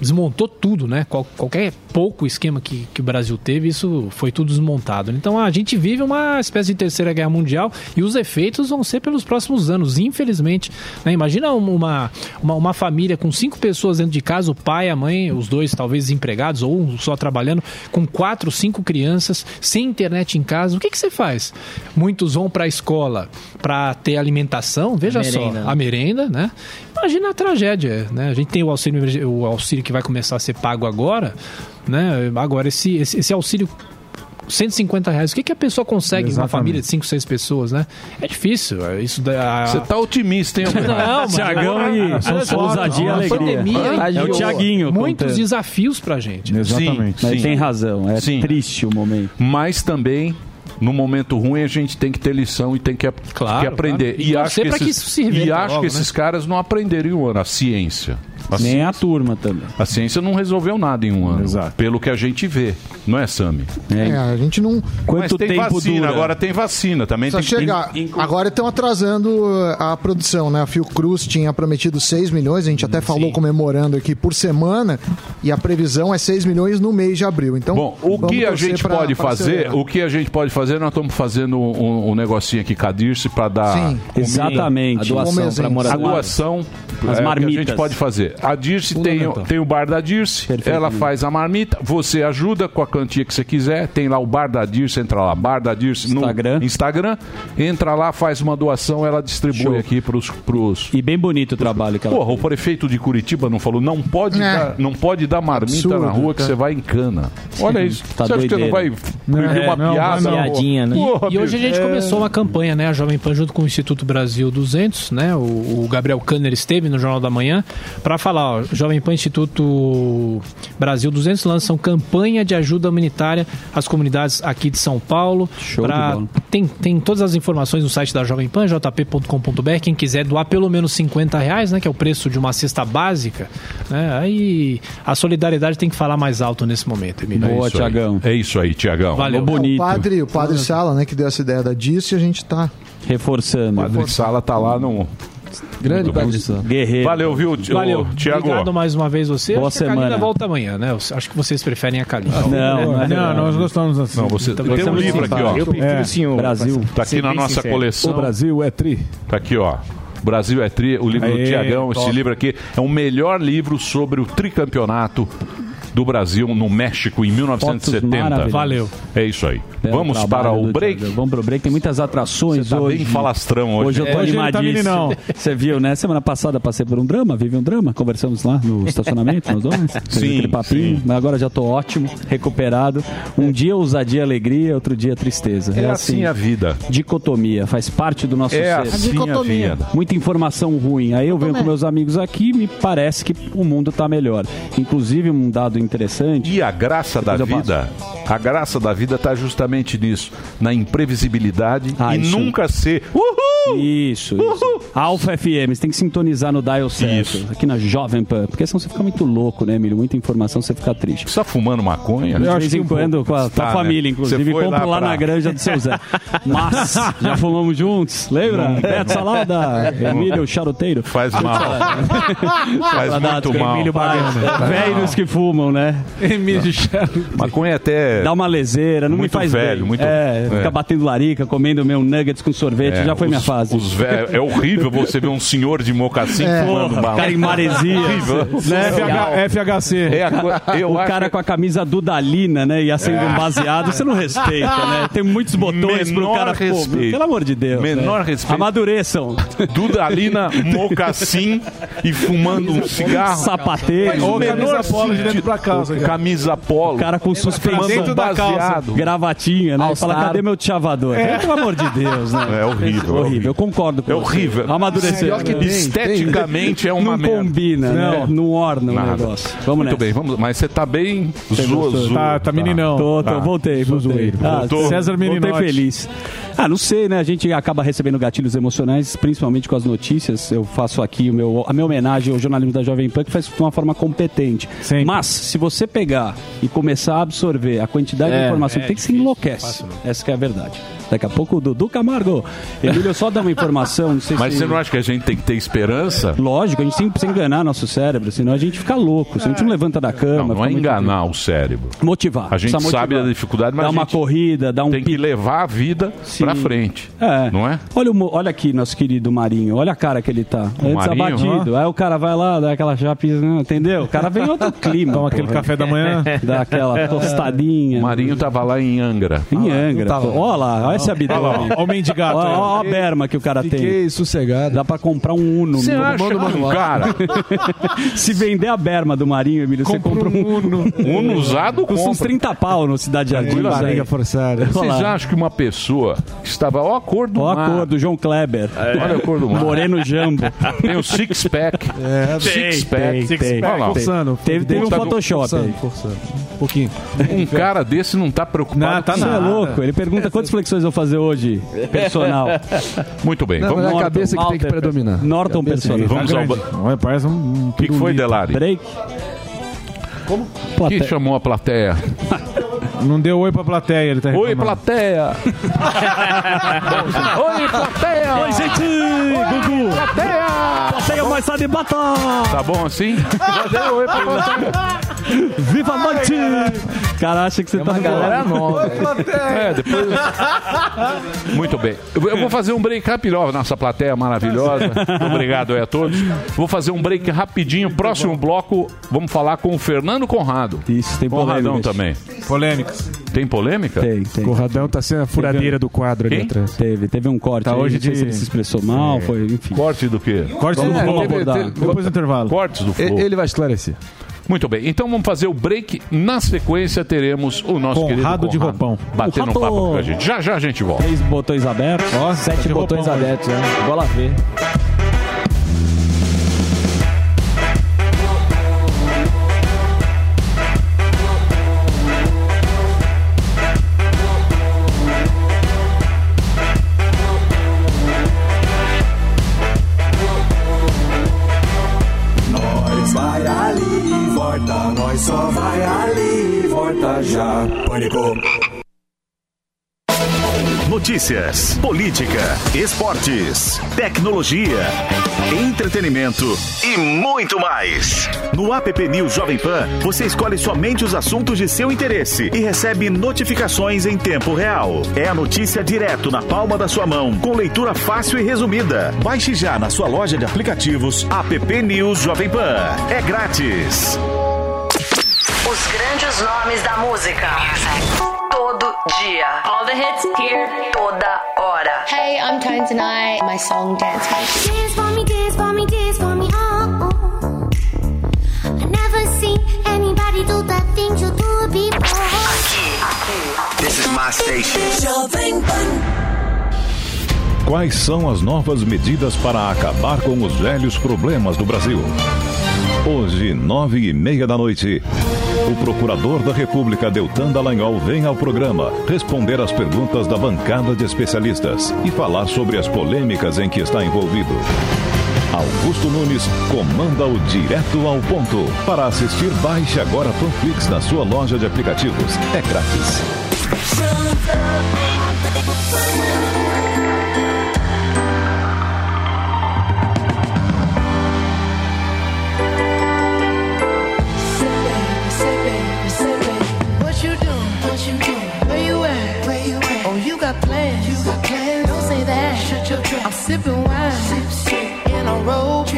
desmontou tudo, né? Qual- qualquer pouco esquema que, que o Brasil teve, isso foi tudo desmontado. Então a gente vive uma espécie de terceira guerra mundial e os efeitos vão ser pelos próximos anos, infelizmente. né? Imagina uma, uma, uma família com cinco pessoas dentro de casa, o pai, a mãe, os dois talvez desempregados ou um só trabalhando, com quatro, cinco crianças, sem internet em casa. O que, que você faz? Muitos vão para a escola para ter alimentação, veja A só, né? a merenda, né? Imagina a tragédia, né? A gente tem o auxílio, o auxílio que vai começar a ser pago agora, né? Agora, esse, esse, esse auxílio 150 reais, o que, que a pessoa consegue em uma Exatamente. família de 5, 6 pessoas, né? É difícil. é Isso da, Você tá otimista, hein? Não, Tiagão e só, ousadia e a alegria. pandemia É o Tiaguinho Muitos contando. desafios pra gente. Exatamente. Mas Sim. tem razão, é Sim. triste o momento. Mas também, no momento ruim, a gente tem que ter lição e tem que, Claro, que aprender. claro. E E, acho que que esses, reverta e acho logo, que esses caras não aprenderam a ciência. A, Nem ci- a turma também. a ciência não resolveu nada em um ano. Exato. Pelo que a gente vê. Não é, Sami? É, a gente não. Quanto Mas tem tempo vacina, dura? agora tem vacina. Também Precisa tem chegar. Agora estão atrasando uh, a produção, né? A Fiocruz tinha prometido 6 milhões, a gente até falou comemorando aqui por semana, e a previsão é 6 milhões no mês de abril. Então, Bom, o que a gente pra- pode pra fazer, acelerar. o que a gente pode fazer, nós estamos fazendo um, um negocinho aqui com a Dirce para dar Sim. comida. Exatamente. A doação para exemplo. A moradores. doação As é, o que a marmitas. gente pode fazer. A Dirce tem, tem o bar da Dirce, ela faz a marmita, você ajuda com a quantia que você quiser, tem lá o bar da Dirce, entra lá, bar da Dirce Instagram. no Instagram, entra lá, faz uma doação, ela distribui Show. aqui pros, pros... E bem bonito o trabalho que ela Porra, o prefeito de Curitiba não falou, não pode, É. dar, não pode dar marmita Absurdo, na rua que você vai em cana. Olha isso. Tá você acha que você não vai proibir É, uma não, piada? não. Piadinha, né? Porra, E hoje a gente bicho. começou uma campanha, né? A Jovem Pan junto com o Instituto Brasil 200, né? O, o Gabriel Kanner esteve no Jornal da Manhã para falar, ó, Jovem Pan Instituto Brasil 200 lançam campanha de ajuda humanitária às comunidades aqui de São Paulo. Show de Pra- bola. tem, tem todas as informações no site da Jovem Pan, jp.com.br. Quem quiser doar pelo menos 50 reais, né? Que é o preço de uma cesta básica. Né, aí a solidariedade tem que falar mais alto nesse momento, Emílio. Boa, É. Tiagão. É isso aí, Tiagão. Valeu. É, bonito. O padre, o padre Sala, né, que deu essa ideia da disso e a gente tá. Reforçando. Padre Sala tá lá no. Grande Sala. Guerreiro. Valeu, viu, Valeu. Tiago? Obrigado mais uma vez você. Boa acho que a semana. volta amanhã, né? Acho que vocês preferem a Kalina. Não, não, é Não, nós gostamos assim. Não, você Então, tem um livro aqui, ó. Eu prefiro É. o senhor. Brasil. Tá aqui na nossa sincero. coleção. O Brasil é tri. Tá aqui, ó. Brasil é tri, o livro do Aê, Tiagão. Esse livro aqui é o melhor livro sobre o tricampeonato do Brasil no México em Fotos 1970. maravilhosas. Valeu. É isso aí. Belo Vamos para o do break. Tiagão. Vamos pro break. Tem muitas atrações Você tá hoje. bem falastrão hoje. Hoje eu tô tá animadíssimo. meninão. Você viu, né? Semana passada passei por um drama, vive um drama. Conversamos lá no estacionamento, nós dois. Sim, aquele papinho. sim. Mas agora já tô ótimo, recuperado. Um dia ousadia, alegria, outro dia tristeza. É assim a vida. Dicotomia, faz parte do nosso É ser. assim a dicotomia. vida. Muita informação ruim. Aí eu venho com meus amigos aqui me parece que o mundo tá melhor. Inclusive, um dado interessante. E a graça da vida, a graça da vida está justamente nisso, na imprevisibilidade Ah, e isso. nunca ser. Uhul! Isso, isso. Alfa FM, você tem que sintonizar no dial certo. Isso. Aqui na Jovem Pan. Porque senão você fica muito louco, né, Emílio? Muita informação, você fica triste. Você tá fumando maconha? De vez em quando, com a tua Tá, né? família, inclusive, Você foi compro lá, pra- na granja do seu Zé. Mas, já fumamos juntos, lembra? Beto Salada, Emílio Charuteiro. Faz mal. Faz muito mal. Emílio. Velhos que fumam, né? Emílio Maconha até. Dá uma leseira, não me Muito faz velho, bem. muito- É, é. fica batendo larica, comendo meu nuggets com sorvete, É, já foi os- minha fase. é horrível você ver um senhor de mocassim É. fumando Porra, cara em maresia. Né? FHC. É eu o acho cara com a camisa dudalina, né? E acende um baseado, você não respeita, né? Tem muitos botões pro Menor cara. Pô, respeito. pelo amor de Deus. Menor né? respeito. Amadureçam. Dudalina, mocassim e fumando um cigarro. Sapateiro. Ou Menor camisa polo de dentro pra casa. Camisa polo. O cara com suspensão. Fumando da calça. Gravatinha, né? E fala, cadê meu chavador? É. Pelo amor de Deus, né? É horrível. Horrível, eu concordo com É você. horrível. Amadureceu. Pior que tem, Esteticamente é uma Não merda. combina, né? Não orna o Nada. negócio. Vamos Muito nessa. bem, vamos. Mas você tá bem Você gostou? zoa. Tá- tá meninão. Tô, tô, voltei, voltei. Ah. César Voltei feliz. Ah, não sei, né? A gente acaba recebendo gatilhos emocionais, principalmente com as notícias. Eu faço aqui o meu, a minha homenagem ao jornalismo da Jovem Pan, que faz de uma forma competente. Mas, se você pegar e começar a absorver a quantidade de É, informação é que tem, que se enlouquece. Essa que é a verdade. Daqui a pouco o Dudu Camargo. Emílio, só dá uma informação, não sei Mas se... você não acha que a gente tem que ter esperança? Lógico, a gente sempre precisa enganar nosso cérebro, senão a gente fica louco. Se a gente não levanta da cama... Não, não é enganar o cérebro. Motivar. A gente precisa sabe motivar. da dificuldade, mas Dá a uma corrida, dá um tem que levar a vida pra frente. É. Não é? Olha, o olha aqui, nosso querido Marinho. Olha a cara que ele tá. O Antes Marinho? abatido. Aí o cara vai lá, dá aquela chapinha, entendeu? O cara vem em outro clima. Toma aquele café da manhã. Dá aquela tostadinha. O Marinho tava lá em Angra. Em Angra. pô. Olha lá, olha esse abdômen. Olha lá, ó. Ó o mendigato Olha olha a berma que o cara tem. Fiquei sossegado. Dá pra comprar um Uno. Você acha um cara Se vender a berma do Marinho, Emílio, você compra um Uno. Uno usado, Custa uns compra. 30 pau no Cidade Jardim. Barriga forçada. Vocês acham que uma pessoa que estava ó a cor do Olha a mar, cor do João Kleber. Olha a cor do mar. Moreno Jambo. tem o six pack, É, six pack, tem, tem. Olha lá, ó. forçando. Teve, teve um Photoshop forçando, aí. forçando. Um pouquinho. um cara desse não tá preocupado. Não, tá com Você é nada. louco? Ele pergunta quantas flexões eu vou fazer hoje? Personal. Muito bem, Não, vamos mas é a Norton, cabeça que tem que predominar. Norton personal. Vamos ao. Grande. Olha, parece um, O que, que foi, Delari? Break. Como? Plateia. Que chamou a plateia? Não deu oi pra plateia, ele tá Oi, reclamando. plateia! Oi, plateia! Oi, gente! Gugu! Plateia! Plateia mais de bata! Tá bom assim? Já deu oi pra plateia. Viva a noite! Cara, acha que você tá Galera nova. É, depois. Muito bem. Eu vou fazer um break rápido, ó, nossa plateia maravilhosa. Obrigado aí a todos. Vou fazer um break rapidinho. Próximo bloco, vamos falar com o Fernando Conrado. Isso, tem Conradão polêmica. também. Polêmicas. Tem polêmica? Tem, tem. Corradão tá sendo a furadeira do quadro ali Quem? atrás. Teve, teve um corte. Tá hoje não sei de- se ele se expressou mal, foi, enfim. Corte do quê? Corte do flow. Depois do intervalo. Cortes do flow. Ele vai esclarecer. Muito bem, então vamos fazer o break. Na sequência teremos o nosso querido Conrado de Conrado roupão. batendo um Conrado. papo com a gente. Já já a gente volta. Três botões abertos. Ó, Sete botões roupão, abertos, né? Bola ver. Já. Pânico. Notícias, política, esportes, tecnologia, entretenimento e muito mais. No app News Jovem Pan, você escolhe somente os assuntos de seu interesse e recebe notificações em tempo real. É a notícia direto na palma da sua mão, com leitura fácil e resumida. Baixe já na sua loja de aplicativos app News Jovem Pan. É grátis. Os nomes da música. Todo dia. All the hits here. Toda hora. Hey, I'm Tone Tonight. My song Dance Motion. Dance for me, dance for me, dance for me, oh. oh. I never seen anybody do the things you do before. This is my station. Jovem Pan. Quais são as novas medidas para acabar com os velhos problemas do Brasil? Hoje, nove e meia da noite, o Procurador da República Deltan Dallagnol vem ao programa responder às perguntas da bancada de especialistas e falar sobre as polêmicas em que está envolvido. Augusto Nunes comanda o Direto ao Ponto. Para assistir, baixe agora Panflix na sua loja de aplicativos. É grátis. sipping wine sip, sip. in a robe.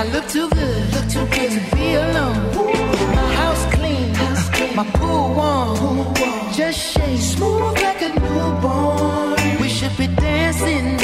I look too good, look too good to be alone. Ooh. My house clean, house clean. my pool warm. pool warm, just shake smooth like a newborn. We should be dancing.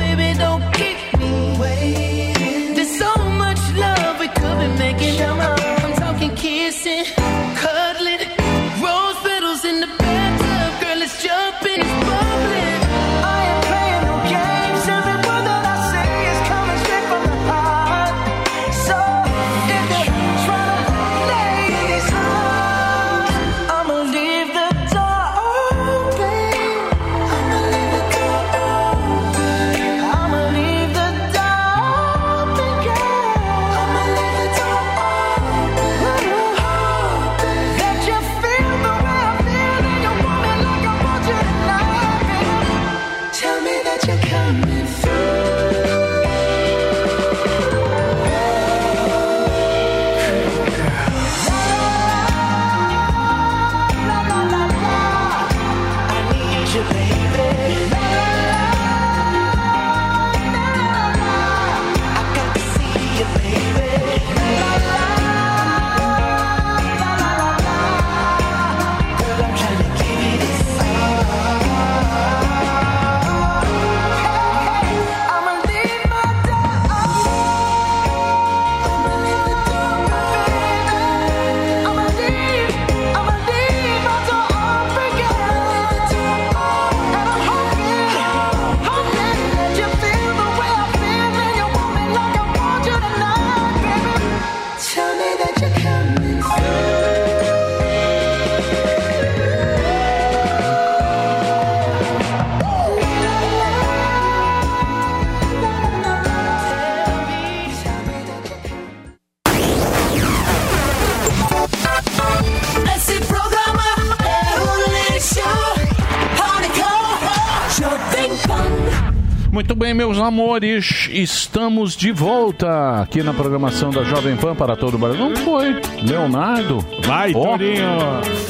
bem, meus amores, estamos de volta aqui na programação da Jovem Pan para todo o Brasil. Não foi, Leonardo? Vai, Torinho.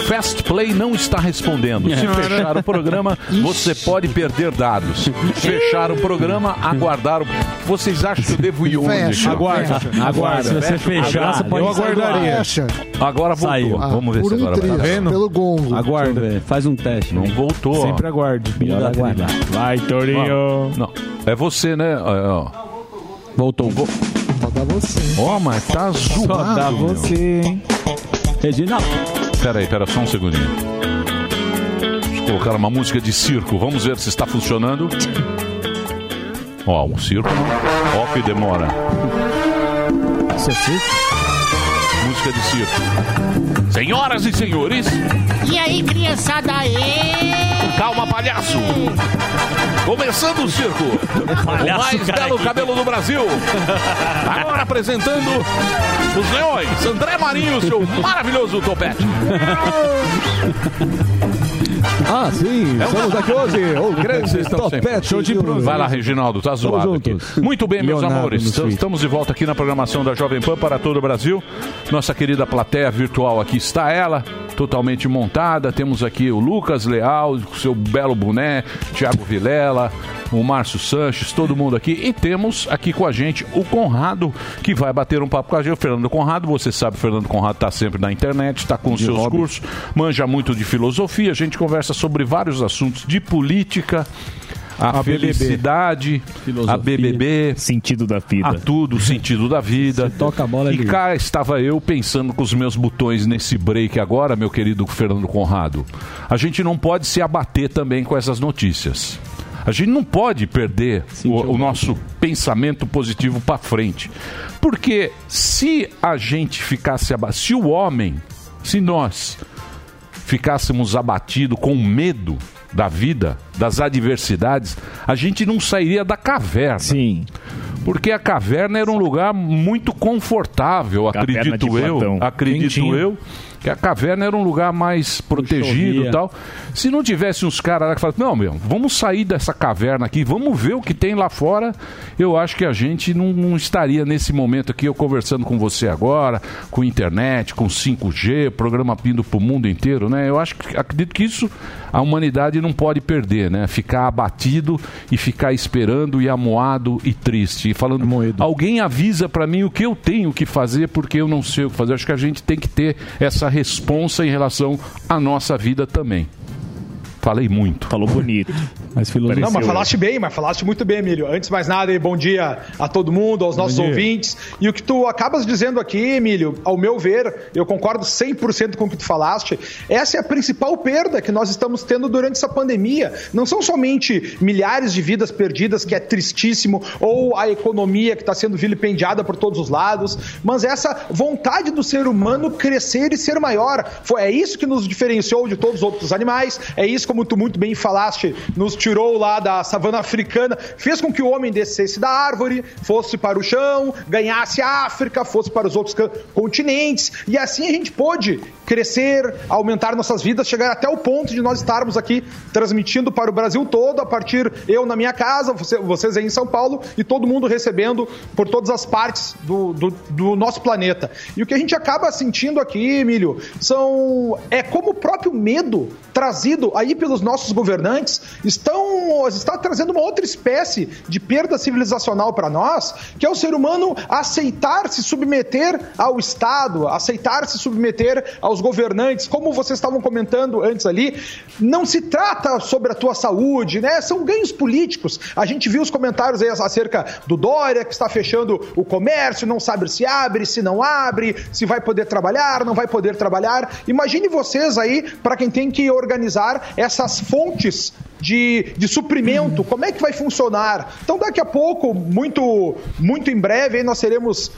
Fast Play não está respondendo. Se fechar o programa, você pode perder dados. Fechar o programa, aguardar o... Vocês acham que eu devo ir onde? Fecha, Aguarda, fecha. aguarda. Se você fechar, você pode Eu aguardaria. Fecha. Agora voltou. Saiu. Vamos ver se um agora vai dar. vendo? pelo gongo. Aguarda. Faz um teste. Não voltou. Sempre aguarde. Melhor aguardar. Vai, Torinho. Não, é você, né? Ó. Voltou. Só dá você. Ó, mas tá zoado. Só dá meu. você, hein? Reginaldo. Pera aí, pera só um segundinho. Deixa eu colocar uma música de circo. Vamos ver se está funcionando. Ó, um circo. Ó que demora. Isso é circo? Música de circo. Senhoras e senhores, E aí, criançada, aí? Calma, palhaço. Começando o circo. o Palhaço, mais cara, belo cabelo do Brasil. Agora apresentando os leões. André Marinho, seu maravilhoso topete. Ah, sim, É estamos aqui hoje. O grande Vocês estão sempre- topete. Show de improviso. Vai lá, Reginaldo, tá zoado aqui. Muito bem, meus Leonardo amores. estamos de volta aqui na programação da Jovem Pan para todo o Brasil. Nossa querida plateia virtual aqui está ela, totalmente montada. Temos aqui o Lucas Leal, com seu belo boné, Thiago Vilela, o Márcio Sanches, todo mundo aqui. E temos aqui com a gente o Conrado, que vai bater um papo com a gente. O Fernando Conrado, você sabe, o Fernando Conrado está sempre na internet, está com os seus hobby. cursos, manja muito de filosofia. A gente conversa sobre vários assuntos de política a, A BBB. felicidade, a BBB, sentido da vida, a tudo, o sentido da vida. toca a bola e ali. cá estava eu pensando com os meus botões nesse break agora, meu querido Fernando Conrado. A gente não pode se abater também com essas notícias. A gente não pode perder o, o nosso pensamento positivo para frente. Porque se a gente ficasse abatido, se o homem, se nós ficássemos abatidos com medo da vida, das adversidades, a gente não sairia da caverna. Sim. Porque a caverna era um lugar muito confortável, Caverna acredito eu. Acredito Quentinho. eu. Que a caverna era um lugar mais protegido e tal. Se não tivesse uns caras lá que falassem, não, meu, vamos sair dessa caverna aqui, vamos ver o que tem lá fora, eu acho que a gente não, não estaria nesse momento aqui, eu conversando com você agora, com internet, com 5G, programa pindo pro mundo inteiro, né? Eu acho que acredito que isso a humanidade não pode perder, né? Ficar abatido e ficar esperando e amoado e triste. E falando, alguém avisa pra mim o que eu tenho que fazer porque eu não sei o que fazer. Acho que a gente tem que ter essa responsa em relação à nossa vida também. Falei muito. Falou bonito. Mas Não, mas falaste bem, mas falaste muito bem, Emílio. Antes de mais nada, bom dia a todo mundo, aos nossos dia. ouvintes. E o que tu acabas dizendo aqui, Emílio, ao meu ver, eu concordo 100% com o que tu falaste, essa é a principal perda que nós estamos tendo durante essa pandemia. Não são somente milhares de vidas perdidas, que é tristíssimo, ou a economia que está sendo vilipendiada por todos os lados, mas essa vontade do ser humano crescer e ser maior. Foi, é isso que nos diferenciou de todos os outros animais, é isso, como tu muito bem falaste, nos tirou lá da savana africana, fez com que o homem descesse da árvore, fosse para o chão, ganhasse a África, fosse para os outros continentes, e assim a gente pôde crescer, aumentar nossas vidas, chegar até o ponto de nós estarmos aqui transmitindo para o Brasil todo, a partir eu na minha casa, você- vocês aí em São Paulo, e todo mundo recebendo por todas as partes do, do, do nosso planeta. E o que a gente acaba sentindo aqui, Emílio, são é como o próprio medo trazido aí pelos nossos governantes estão está trazendo uma outra espécie de perda civilizacional para nós, que é o ser humano aceitar se submeter ao Estado, aceitar se submeter aos governantes, como vocês estavam comentando antes ali, não se trata sobre a tua saúde, né? São ganhos políticos. A gente viu os comentários aí acerca do Dória, que está fechando o comércio, não sabe se abre, se não abre, se vai poder trabalhar, não vai poder trabalhar. Imagine vocês aí, para quem tem que organizar essas fontes de, de suprimento, como é que vai funcionar? Então, daqui a pouco, muito, muito em breve, nós seremos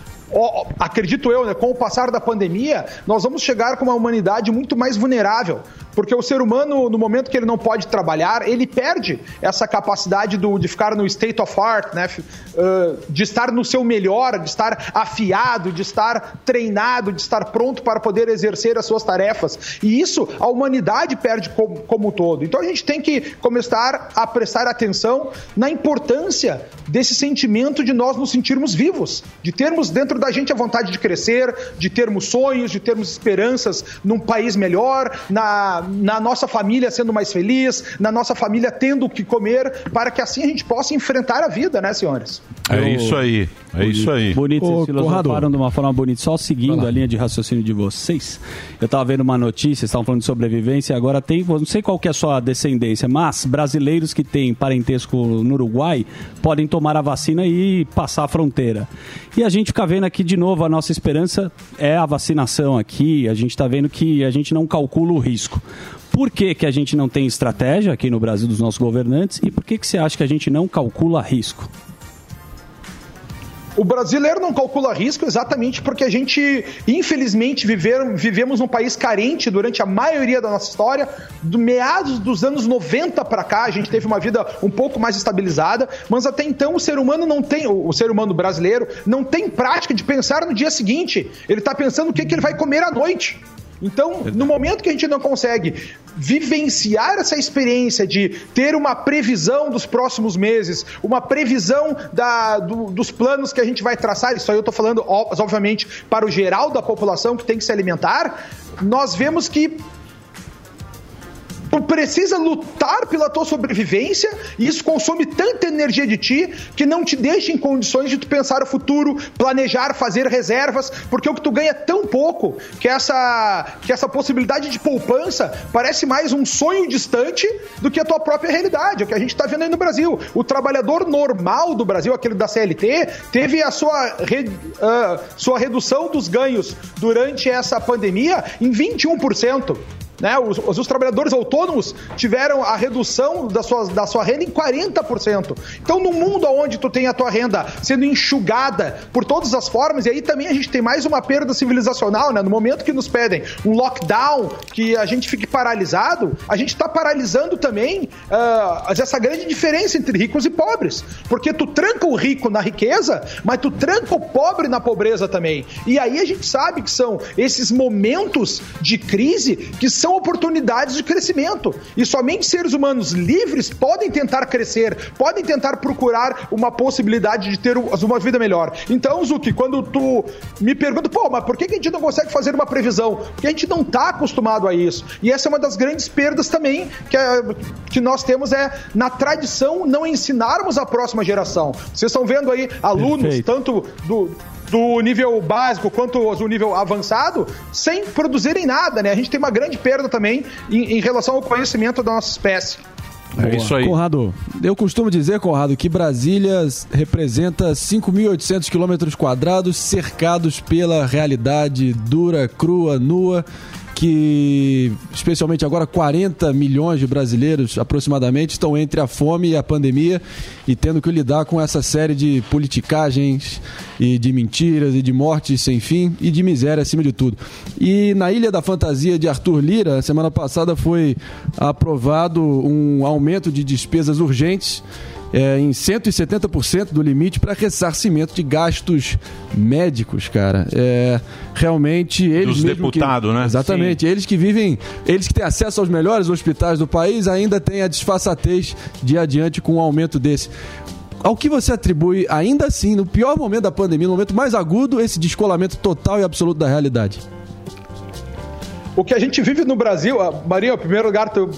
acredito eu, né, com o passar da pandemia, nós vamos chegar com uma humanidade muito mais vulnerável. Porque o ser humano, no momento que ele não pode trabalhar, ele perde essa capacidade do, de ficar no state of art, né? uh, de estar no seu melhor, de estar afiado, de estar treinado, de estar pronto para poder exercer as suas tarefas. E isso a humanidade perde como, como um todo. Então a gente tem que começar a prestar atenção na importância desse sentimento de nós nos sentirmos vivos, de termos dentro da gente a vontade de crescer, de termos sonhos, de termos esperanças num país melhor, na, na nossa família sendo mais feliz, na nossa família tendo o que comer, para que assim a gente possa enfrentar a vida, né, senhores? É isso aí, é isso aí. Bonito, Ô, vocês filosofaram de uma forma bonita. Só seguindo a linha de raciocínio de vocês, eu estava vendo uma notícia, vocês estavam falando de sobrevivência, agora tem, não sei qual que é a sua descendência, mas brasileiros que têm parentesco no Uruguai podem tomar a vacina e passar a fronteira. E a gente fica vendo aqui de novo, a nossa esperança é a vacinação aqui, a gente está vendo que a gente não calcula o risco. Por que, que a gente não tem estratégia aqui no Brasil dos nossos governantes e por que, que você acha que a gente não calcula risco? O brasileiro não calcula risco exatamente porque a gente, infelizmente, viver, vivemos num país carente durante a maioria da nossa história. Do meados dos anos 90 para cá, a gente teve uma vida um pouco mais estabilizada, mas até então o ser humano não tem, o ser humano brasileiro não tem prática de pensar no dia seguinte. Ele está pensando o que, que ele vai comer à noite. Então, no momento que a gente não consegue vivenciar essa experiência de ter uma previsão dos próximos meses, uma previsão da- do- dos planos que a gente vai traçar, isso aí eu estou falando, obviamente, para o geral da população que tem que se alimentar, nós vemos que Tu precisa lutar pela tua sobrevivência e isso consome tanta energia de ti que não te deixa em condições de tu pensar o futuro, planejar, fazer reservas, porque o que tu ganha é tão pouco que essa, que essa possibilidade de poupança parece mais um sonho distante do que a tua própria realidade, é o que a gente está vendo aí no Brasil. O trabalhador normal do Brasil, aquele da CLT, teve a sua, re, uh, sua redução dos ganhos durante essa pandemia em 21%. Né? Os, os, trabalhadores autônomos tiveram a redução da sua, da sua renda em 40%. Então, no mundo onde tu tem a tua renda sendo enxugada por todas as formas, e aí também a gente tem mais uma perda civilizacional, né? No momento que nos pedem um lockdown, que a gente fique paralisado, a gente está paralisando também uh, essa grande diferença entre ricos e pobres. Porque tu tranca o rico na riqueza, mas tu tranca o pobre na pobreza também. E aí a gente sabe que são esses momentos de crise que são oportunidades de crescimento. E somente seres humanos livres podem tentar crescer, podem tentar procurar uma possibilidade de ter uma vida melhor. Então, Zuki, quando tu me pergunta, pô, mas por que a gente não consegue fazer uma previsão? Porque a gente não está acostumado a isso. E essa é uma das grandes perdas também que, é, que nós temos é na tradição não ensinarmos a próxima geração. Vocês estão vendo aí alunos, Perfeito. tanto do, do nível básico quanto do nível avançado, sem produzirem nada, né? A gente tem uma grande perda também em, em relação ao conhecimento da nossa espécie. É isso aí. Conrado, eu costumo dizer, Conrado, que Brasília representa 5.800 quilômetros quadrados cercados pela realidade dura, crua, nua que, especialmente agora, 40 milhões de brasileiros aproximadamente estão entre a fome e a pandemia e tendo que lidar com essa série de politicagens e de mentiras e de mortes sem fim e de miséria acima de tudo. E na Ilha da Fantasia de Arthur Lira, semana passada foi aprovado um aumento de despesas urgentes é, em 170% do limite para ressarcimento de gastos médicos, cara. É, realmente eles. Dos deputados, né? Exatamente. Sim. Eles que vivem, eles que têm acesso aos melhores hospitais do país ainda têm a disfarçatez de adiante com um aumento desse. Ao que você atribui, ainda assim, no pior momento da pandemia, no momento mais agudo, esse descolamento total e absoluto da realidade? O que a gente vive no Brasil, Marinho, em primeiro lugar, tu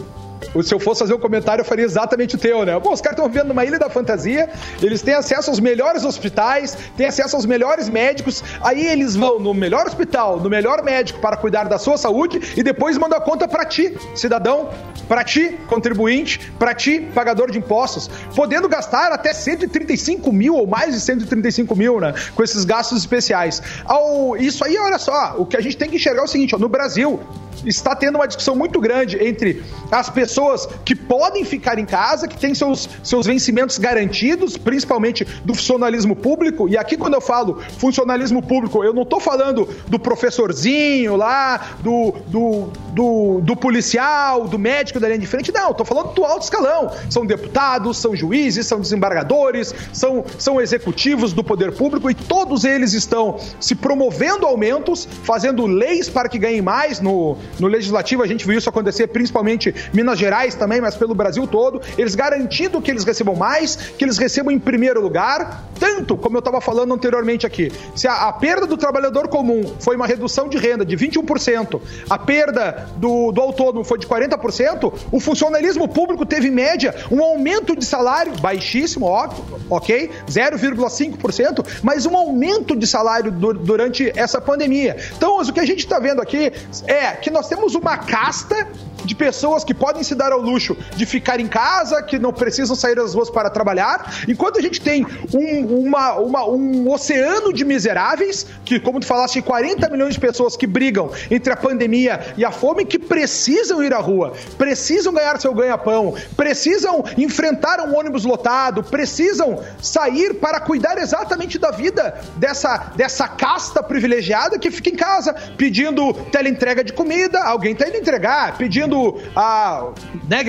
se eu fosse fazer um comentário, eu faria exatamente o teu, né? Bom, os caras estão vivendo numa ilha da fantasia, eles têm acesso aos melhores hospitais, têm acesso aos melhores médicos, aí eles vão no melhor hospital, no melhor médico para cuidar da sua saúde e depois mandam a conta para ti, cidadão, para ti, contribuinte, para ti, pagador de impostos, podendo gastar até 135 mil ou mais de 135 mil, né? Com esses gastos especiais. Ao, isso aí, olha só, o que a gente tem que enxergar é o seguinte: ó, no Brasil, está tendo uma discussão muito grande entre as pessoas que podem ficar em casa, que têm seus, seus vencimentos garantidos, principalmente do funcionalismo público. E aqui, quando eu falo funcionalismo público, eu não estou falando do professorzinho lá, do, do, do, do, policial, do médico da linha de frente, não, estou falando do alto escalão. São deputados, são juízes, são desembargadores, são, são executivos do poder público e todos eles estão se promovendo aumentos, fazendo leis para que ganhem mais no, no legislativo a gente viu isso acontecer, principalmente Minas Gerais também, mas pelo Brasil todo. Eles garantindo que eles recebam mais, que eles recebam em primeiro lugar, tanto como eu estava falando anteriormente aqui. Se a, a, perda do trabalhador comum foi uma redução de renda de 21%, a perda do, do autônomo foi de 40%, o funcionalismo público teve em média um aumento de salário baixíssimo, ó, ok, 0,5%, mas um aumento de salário do, durante essa pandemia. Então, o que a gente está vendo aqui é que nós nós temos uma casta de pessoas que podem se dar ao luxo de ficar em casa, que não precisam sair das ruas para trabalhar, enquanto a gente tem um, uma, uma, um oceano de miseráveis, que, como tu falaste, 40 milhões de pessoas que brigam entre a pandemia e a fome, que precisam ir à rua, precisam ganhar seu ganha-pão, precisam enfrentar um ônibus lotado, precisam sair para cuidar exatamente da vida dessa, dessa casta privilegiada que fica em casa pedindo teleentrega de comida, alguém está indo entregar, pedindo a. Né,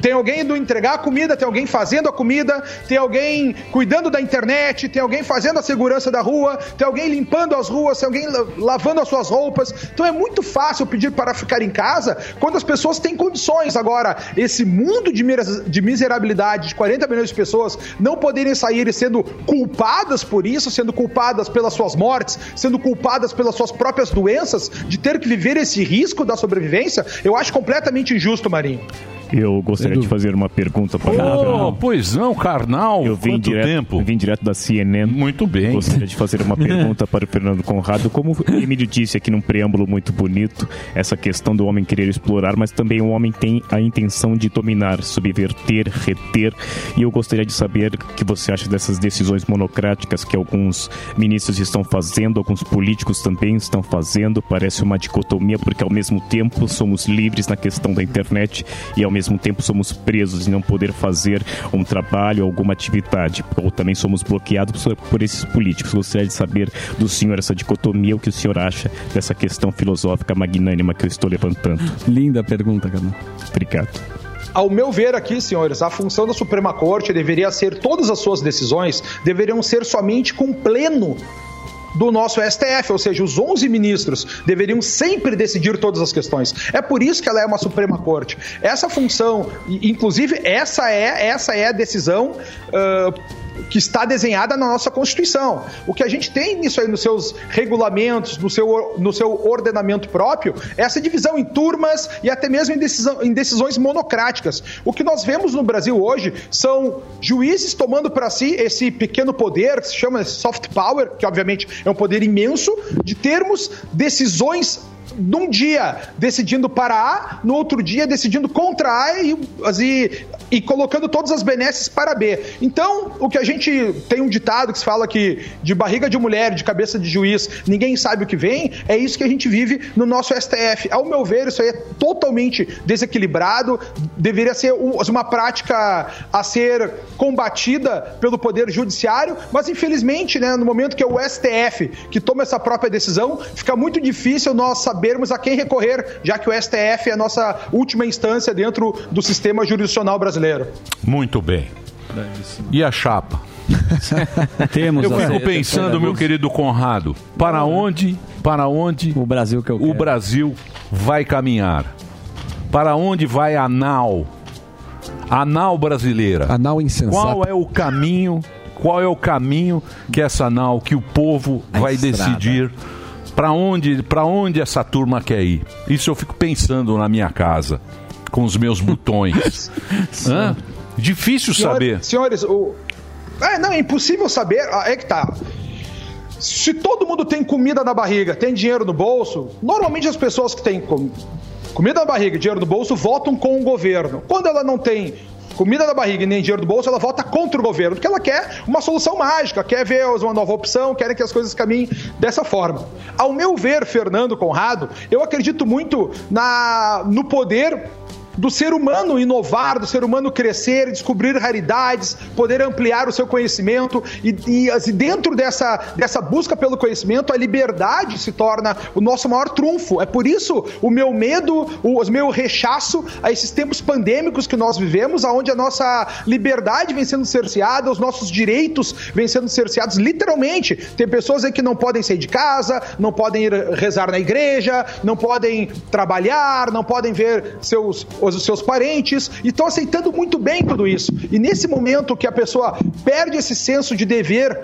Tem alguém indo entregar a comida, tem alguém fazendo a comida, tem alguém cuidando da internet, tem alguém fazendo a segurança da rua, tem alguém limpando as ruas, tem alguém la- lavando as suas roupas. Então é muito fácil pedir para ficar em casa quando as pessoas têm condições. Agora, esse mundo de, de miserabilidade de 40 milhões de pessoas não poderem sair e sendo culpadas por isso, sendo culpadas pelas suas mortes, sendo culpadas pelas suas próprias doenças, de ter que viver esse risco da sobrevivência, eu acho completamente injusto, Marinho. Eu gostaria de fazer uma pergunta para Oh, pois não, carnal. Eu vim direto, tempo? vim direto da CNN. Muito bem. Gostaria de fazer uma pergunta para o Fernando Conrado. Como o Emílio disse aqui num preâmbulo muito bonito, essa questão do homem querer explorar, mas também o homem tem a intenção de dominar, subverter, reter. E eu gostaria de saber o que você acha dessas decisões monocráticas que alguns ministros estão fazendo, alguns políticos também estão fazendo. Parece uma dicotomia, porque ao mesmo tempo somos livres na questão da internet e ao mesmo tempo somos presos em não poder fazer um trabalho, alguma atividade. Ou também somos bloqueados por, esses políticos. Gostaria de saber do senhor essa dicotomia, o que o senhor acha dessa questão filosófica magnânima que eu estou levantando. Linda pergunta, cara. Obrigado. Ao meu ver aqui, senhores, a função da Suprema Corte deveria ser, todas as suas decisões deveriam ser somente com pleno do nosso STF, ou seja, os 11 ministros deveriam sempre decidir todas as questões. É por isso que ela é uma Suprema Corte. Essa função, inclusive, essa é, essa é a decisão ah, que está desenhada na nossa Constituição. O que a gente tem nisso aí nos seus regulamentos, no seu, no seu ordenamento próprio, é essa divisão em turmas e até mesmo em, decisão, em decisões monocráticas. O que nós vemos no Brasil hoje são juízes tomando para si esse pequeno poder, que se chama soft power, que obviamente é um poder imenso, de termos decisões num dia decidindo para A, no outro dia decidindo contra A e, e, e colocando todas as benesses para B. Então, o que a gente tem um ditado que se fala que de barriga de mulher, de cabeça de juiz, ninguém sabe o que vem, é isso que a gente vive no nosso STF. Ao meu ver, isso aí é totalmente desequilibrado, deveria ser um- uma prática a ser combatida pelo Poder Judiciário, mas infelizmente, né, no momento que é o STF que toma essa própria decisão, fica muito difícil nós sabermos a quem recorrer, já que o STF é a nossa última instância dentro do sistema jurisdicional brasileiro. Muito bem. E a chapa? Temos Eu a- fico pensando, meu querido Conrado, para onde, para onde o Brasil que eu o Brasil vai caminhar? Para onde vai a nau? A nau brasileira. A nau insensata. Qual é o caminho? Qual é o caminho que essa nau, que o povo vai estrada. decidir? Para onde, para onde essa turma quer ir? Isso eu fico pensando na minha casa, com os meus botões. Hã? Difícil Senhor- saber. Senhores, o. É, não, é impossível saber. Ah, É que tá. Se todo mundo tem comida na barriga, tem dinheiro no bolso, normalmente as pessoas que têm com- comida na barriga e dinheiro no bolso votam com o governo. Quando ela não tem comida na barriga e nem dinheiro no bolso, ela vota contra o governo, porque ela quer uma solução mágica, quer ver uma nova opção, quer que as coisas caminhem dessa forma. Ao meu ver, Fernando Conrado, eu acredito muito na, no poder do ser humano inovar, do ser humano crescer, descobrir raridades, poder ampliar o seu conhecimento e, e, dentro dessa, dessa busca pelo conhecimento, a liberdade se torna o nosso maior trunfo. É por isso o meu medo, o, o meu rechaço a esses tempos pandêmicos que nós vivemos, aonde a nossa liberdade vem sendo cerceada, os nossos direitos vêm sendo cerceados literalmente. Tem pessoas aí que não podem sair de casa, não podem ir rezar na igreja, não podem trabalhar, não podem ver seus os seus parentes e estão aceitando muito bem tudo isso. E nesse momento que a pessoa perde esse senso de dever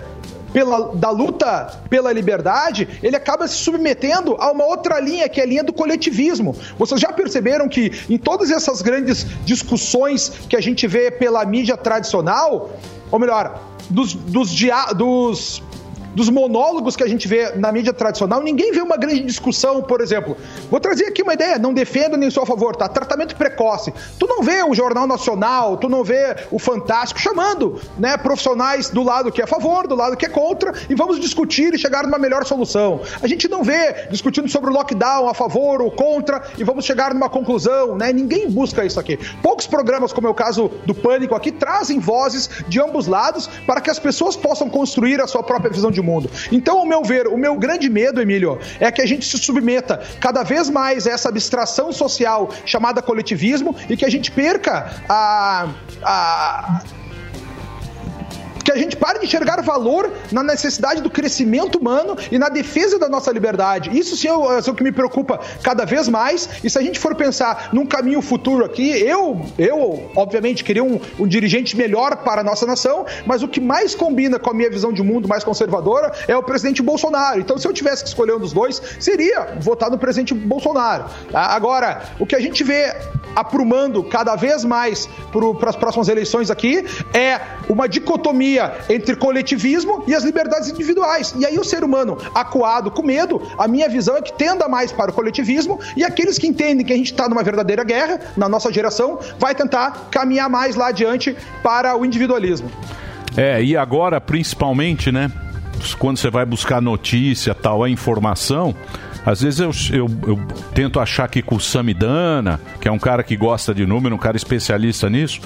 pela, da luta pela liberdade, ele acaba se submetendo a uma outra linha, que é a linha do coletivismo. Vocês já perceberam que em todas essas grandes discussões que a gente vê pela mídia tradicional, ou melhor, dos, dos, dia, dos dos monólogos que a gente vê na mídia tradicional, ninguém vê uma grande discussão, por exemplo. Vou trazer aqui uma ideia, não defendo nem sou a favor, tá? Tratamento precoce. Tu não vê o Jornal Nacional, tu não vê o Fantástico chamando, né, profissionais do lado que é a favor, do lado que é contra, e vamos discutir e chegar numa melhor solução. A gente não vê discutindo sobre o lockdown a favor ou contra e vamos chegar numa conclusão, né? Ninguém busca isso aqui. Poucos programas, como é o caso do Pânico aqui, trazem vozes de ambos lados para que as pessoas possam construir a sua própria visão de de mundo. Então, ao meu ver, o meu grande medo, Emílio, é que a gente se submeta cada vez mais a essa abstração social chamada coletivismo e que a gente perca a, a que a gente pare de enxergar valor na necessidade do crescimento humano e na defesa da nossa liberdade. Isso sim é o, é o que me preocupa cada vez mais. E se a gente for pensar num caminho futuro aqui, eu, eu obviamente, queria um, um dirigente melhor para a nossa nação, mas o que mais combina com a minha visão de mundo mais conservadora é o presidente Bolsonaro. Então, se eu tivesse que escolher um dos dois, seria votar no presidente Bolsonaro. Agora, o que a gente vê aprumando cada vez mais para as próximas eleições aqui é uma dicotomia entre coletivismo e as liberdades individuais. E aí o ser humano acuado com medo, a minha visão é que tenda mais para o coletivismo e aqueles que entendem que a gente está numa verdadeira guerra, na nossa geração, vai tentar caminhar mais lá adiante para o individualismo. É, e agora, principalmente, né? Quando você vai buscar notícia, tal, a informação, às vezes eu, eu, eu tento achar aqui com o Samidana, que é um cara que gosta de número, um cara especialista nisso.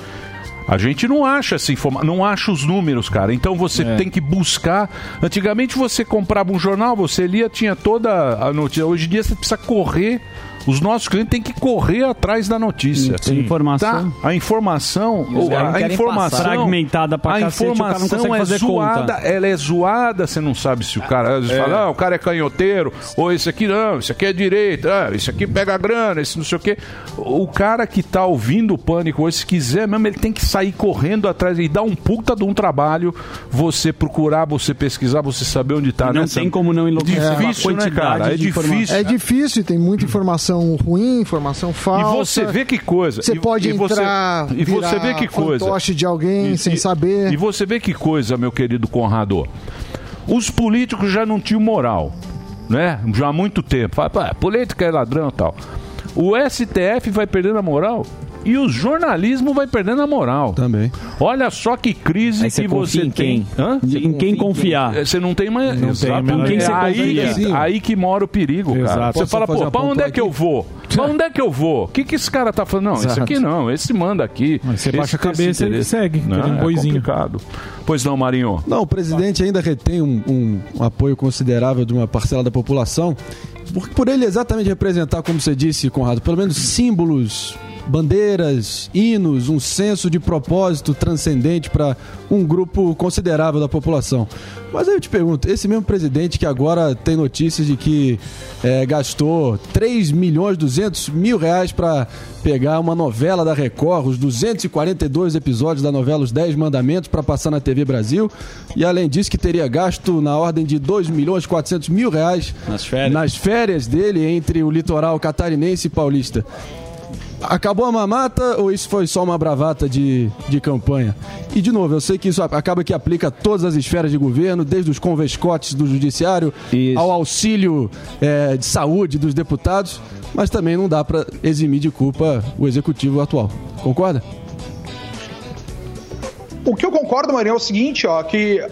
A gente não acha essa informação, não acha os números, cara. Então você É. tem que buscar. Antigamente você comprava um jornal, você lia, tinha toda a notícia. Hoje em dia você precisa correr. Os nossos clientes têm que correr atrás da notícia. Sim, informação. Tá? A informação, a informação passar. Fragmentada pra a cacete, o cara não informação é zoada, conta. ela é zoada, você não sabe se o cara, às vezes É. fala, ah, o cara é canhoteiro, ou esse aqui não, esse aqui é direito, ah, esse aqui pega grana, esse não sei o quê. O cara que tá ouvindo o pânico, ou se quiser mesmo, ele tem que sair correndo atrás e dar um puta de um trabalho, você procurar, você pesquisar, você saber onde tá. E não né? tem como não enlouquecer Difícil, com a né, cara? É difícil. É difícil, tem muita informação ruim, informação falsa. E você vê que coisa. Você E- pode e você- entrar, e você vê que coisa. de alguém sem saber. E você vê que coisa, meu querido Conrado. Os políticos já não tinham moral, né? Já há muito tempo. Fala, "Pá, política é ladrão e tal. O STF vai perdendo a moral e o jornalismo vai perdendo a moral. Também. Olha só que crise você que você em tem. quem? Hã? Em- em quem confiar? É, Você não tem mais. Não tem, Exatamente. em quem você É aí, aí que mora o perigo, cara. Exato. Você Posso fala, pô, pra onde é que eu vou? Pra onde é que eu vou? O que, que esse cara tá falando? Não, esse Exato. aqui não, esse manda aqui. você Esse baixa a esse cabeça e segue, Não, aquele é boizinho. complicado. Pois não, Marinho. Não, o presidente ainda retém um, um- um apoio considerável de uma parcela da população, por, por ele exatamente representar, como você disse, Conrado, pelo menos símbolos, bandeiras, hinos, um senso de propósito transcendente para um grupo considerável da população. Mas aí eu te pergunto, esse mesmo presidente que agora tem notícias de que eh, gastou 3 milhões 200 mil reais para pegar uma novela da Record, os 242 episódios da novela Os 10 Mandamentos para passar na TV Brasil, e além disso que teria gasto na ordem de 2 milhões 400 mil reais nas férias, nas férias dele entre o litoral catarinense e paulista. Acabou a mamata ou isso foi só uma bravata de, de campanha? E, de novo, eu sei que isso acaba que aplica a todas as esferas de governo, desde os convescotes do judiciário ao auxílio eh, de saúde dos deputados, mas também não dá para eximir de culpa o executivo atual. Concorda? O que eu concordo, Marinho, é o seguinte, ó, que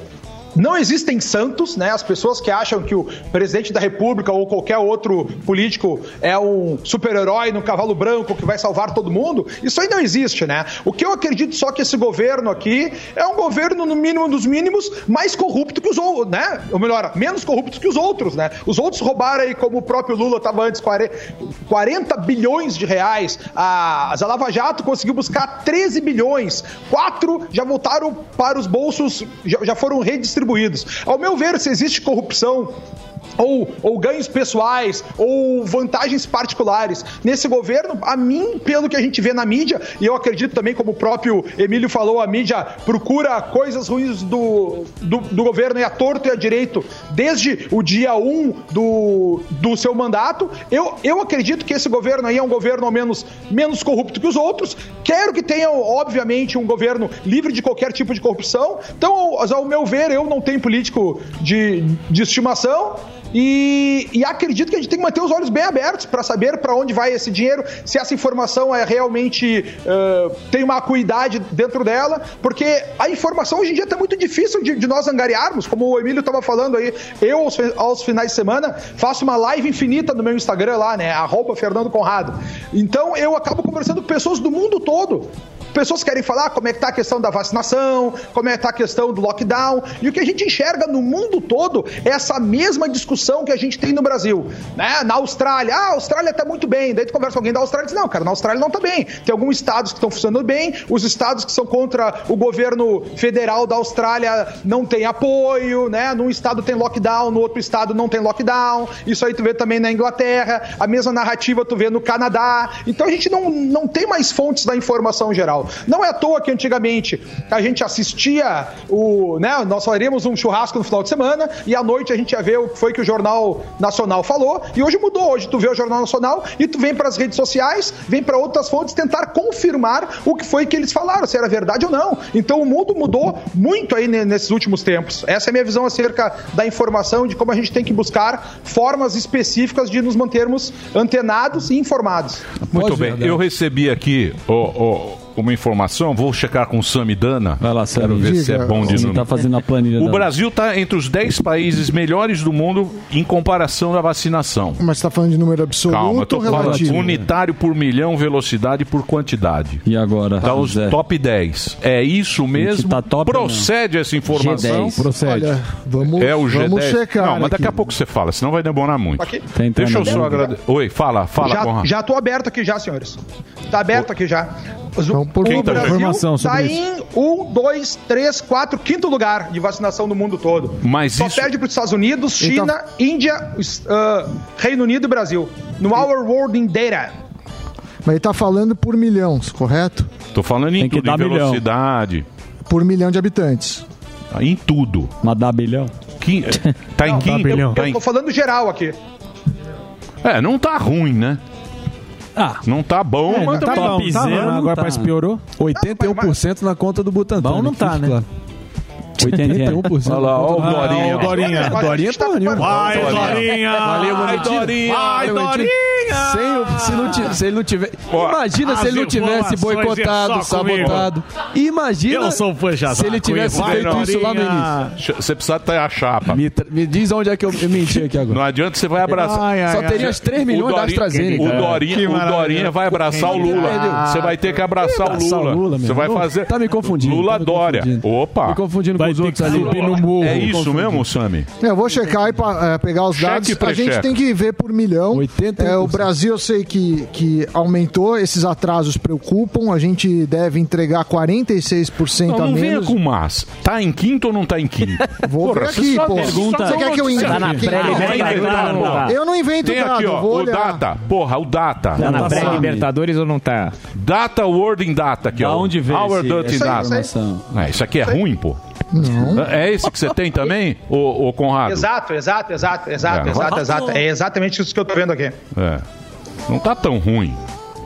não existem santos, né? As pessoas que acham que o presidente da República ou qualquer outro político é um super-herói no cavalo branco que vai salvar todo mundo, isso aí não existe, né? O que eu acredito só que esse governo aqui é um governo, no mínimo dos mínimos, mais corrupto que os outros, né? Ou melhor, menos corrupto que os outros, né? Os outros roubaram aí, como o próprio Lula estava antes, 40 bilhões de reais. A a Lava Jato conseguiu buscar 13 bilhões. Quatro já voltaram para os bolsos, já, já foram redistribuídos. Ao meu ver, se existe corrupção ou, ou ganhos pessoais, ou vantagens particulares. Nesse governo, a mim, pelo que a gente vê na mídia, e eu acredito também, como o próprio Emílio falou, a mídia procura coisas ruins do, do, do governo e a torto e a direito desde o dia 1 do, do seu mandato. Eu, eu acredito que esse governo aí é um governo ao menos menos corrupto que os outros. Quero que tenha, obviamente, um governo livre de qualquer tipo de corrupção. Então, ao, ao meu ver, eu não tenho político de, de estimação. E, e acredito que a gente tem que manter os olhos bem abertos para saber para onde vai esse dinheiro, se essa informação é realmente uh, tem uma acuidade dentro dela, porque a informação hoje em dia está muito difícil de, de, nós angariarmos, como o Emílio estava falando aí. Eu, aos, aos, finais de semana, faço uma live infinita no meu Instagram lá, né? Arroba Fernando Conrado. Então eu acabo conversando com pessoas do mundo todo pessoas querem falar como é que tá a questão da vacinação, como é que tá a questão do lockdown, e o que a gente enxerga no mundo todo é essa mesma discussão que a gente tem no Brasil, né? Na Austrália, ah, a Austrália tá muito bem, daí tu conversa com alguém da Austrália e diz, não, cara, na Austrália não tá bem. Tem alguns estados que estão funcionando bem, os estados que são contra o governo federal da Austrália não tem apoio, né? Num estado tem lockdown, no outro estado não tem lockdown. Isso aí tu vê também na Inglaterra, a mesma narrativa tu vê no Canadá. Então a gente não, não tem mais fontes da informação geral. Não é à toa que antigamente a gente assistia o, né, nós faríamos um churrasco no final de semana e à noite a gente ia ver o que foi que o Jornal Nacional falou. E hoje mudou, hoje tu vê o Jornal Nacional e tu vem para as redes sociais, vem para outras fontes tentar confirmar o que foi que eles falaram, se era verdade ou não. Então o mundo mudou muito aí ne- nesses últimos tempos. Essa é a minha visão acerca da informação, de como a gente tem que buscar formas específicas de nos mantermos antenados e informados. Muito bem, eu recebi aqui ó, uma informação, vou checar com o Sami Dana. Vai lá, Quero ver se é bom de Você número. tá fazendo a planilha O Brasil está entre os 10 países melhores do mundo em comparação da vacinação. Mas você tá falando de número absoluto Calma, eu tô ou falando relativo? unitário por milhão, velocidade por quantidade. E agora? Tá os Zé? top 10. É isso mesmo? tá top não? Procede essa informação? G10. Procede. Olha, vamos, É o G10. vamos checar. Não, mas daqui aqui. a pouco você fala, senão vai demorar muito. Aqui. Tá Deixa eu só agradecer. Oi, fala, fala, já, já tô aberto aqui já, senhores. Tá aberto aqui já. O, por favor, Brasil informação tá sobre em um, dois, três, quatro, quinto lugar de vacinação no mundo todo. Mas Só isso- perde para os Estados Unidos, Então- China, Índia, os, ah, Reino Unido e Brasil. No Our World in Data. Mas ele tá falando por milhões, correto? Tô falando em Tem que tudo, em dar milhão. velocidade, Por milhão de habitantes. em tudo. Mas dá bilhão? Quin- Tá em quinto? Eu, Tá eu em- tô falando geral aqui. É, não tá ruim, né? Ah, Não tá bom, É, mas não tá bom, tá zero bom, não agora tá. parece que piorou. 81% na conta do Butantan. Bom não que tá, né? claro. 81%. Olha lá, ó o Dorinha. Ah, o Dorinha. Dorinha tá nenhuma. Vai, Dorinha! Valeu, Vai. Dorinha! Vai, Bonitinho. Sem se, não se ele não tiver. Imagina se ele não tivesse é boicotado, comigo. sabotado. Imagina Eu sou fã já, se ele tivesse vai, feito isso lá no Dorinha. início. Você precisa ter a chapa. Me, tra- me diz onde é que eu, eu menti aqui agora. Não adianta você vai abraçar. Ai, ai, Só teria as 3 milhões da Dorinha- AstraZeneca. O Dorinha, o. Dorinha vai abraçar o Lula. Você vai ter que abraçar o Lula. o Lula, Você vai fazer. tá me confundindo, Lula tá me Dória. Opa. Me confundindo com os outros ali. no morro. É isso mesmo, Sami? Eu vou checar e pa- eh, pegar os dados. A gente tem que ver por milhão. É, o Brasil eu sei que, que aumentou, esses atrasos preocupam. A gente deve entregar 46% Não, a não venha menos. com mas. Tá em quinto ou não tá em quinto? Vou Porra, ver aqui, só pô. pergunta- Você quer que eu invente? Tá na Quem- pré-libertadores, Não, não. Eu não invento Tem dado, aqui, eu ó, vou o olhar. Data. Porra, o Data. Tá na pré-Libertadores ou não tá? Data Word in Data aqui, Da ó. onde veio Our esse- Data essa Data. informação? Ah, isso aqui é ruim, pô. Não. É esse que você tem também, ô, ô Conrado? Exato, exato, exato, exato, É. exato, exato. É exatamente isso que eu tô vendo aqui. É. Não tá tão ruim.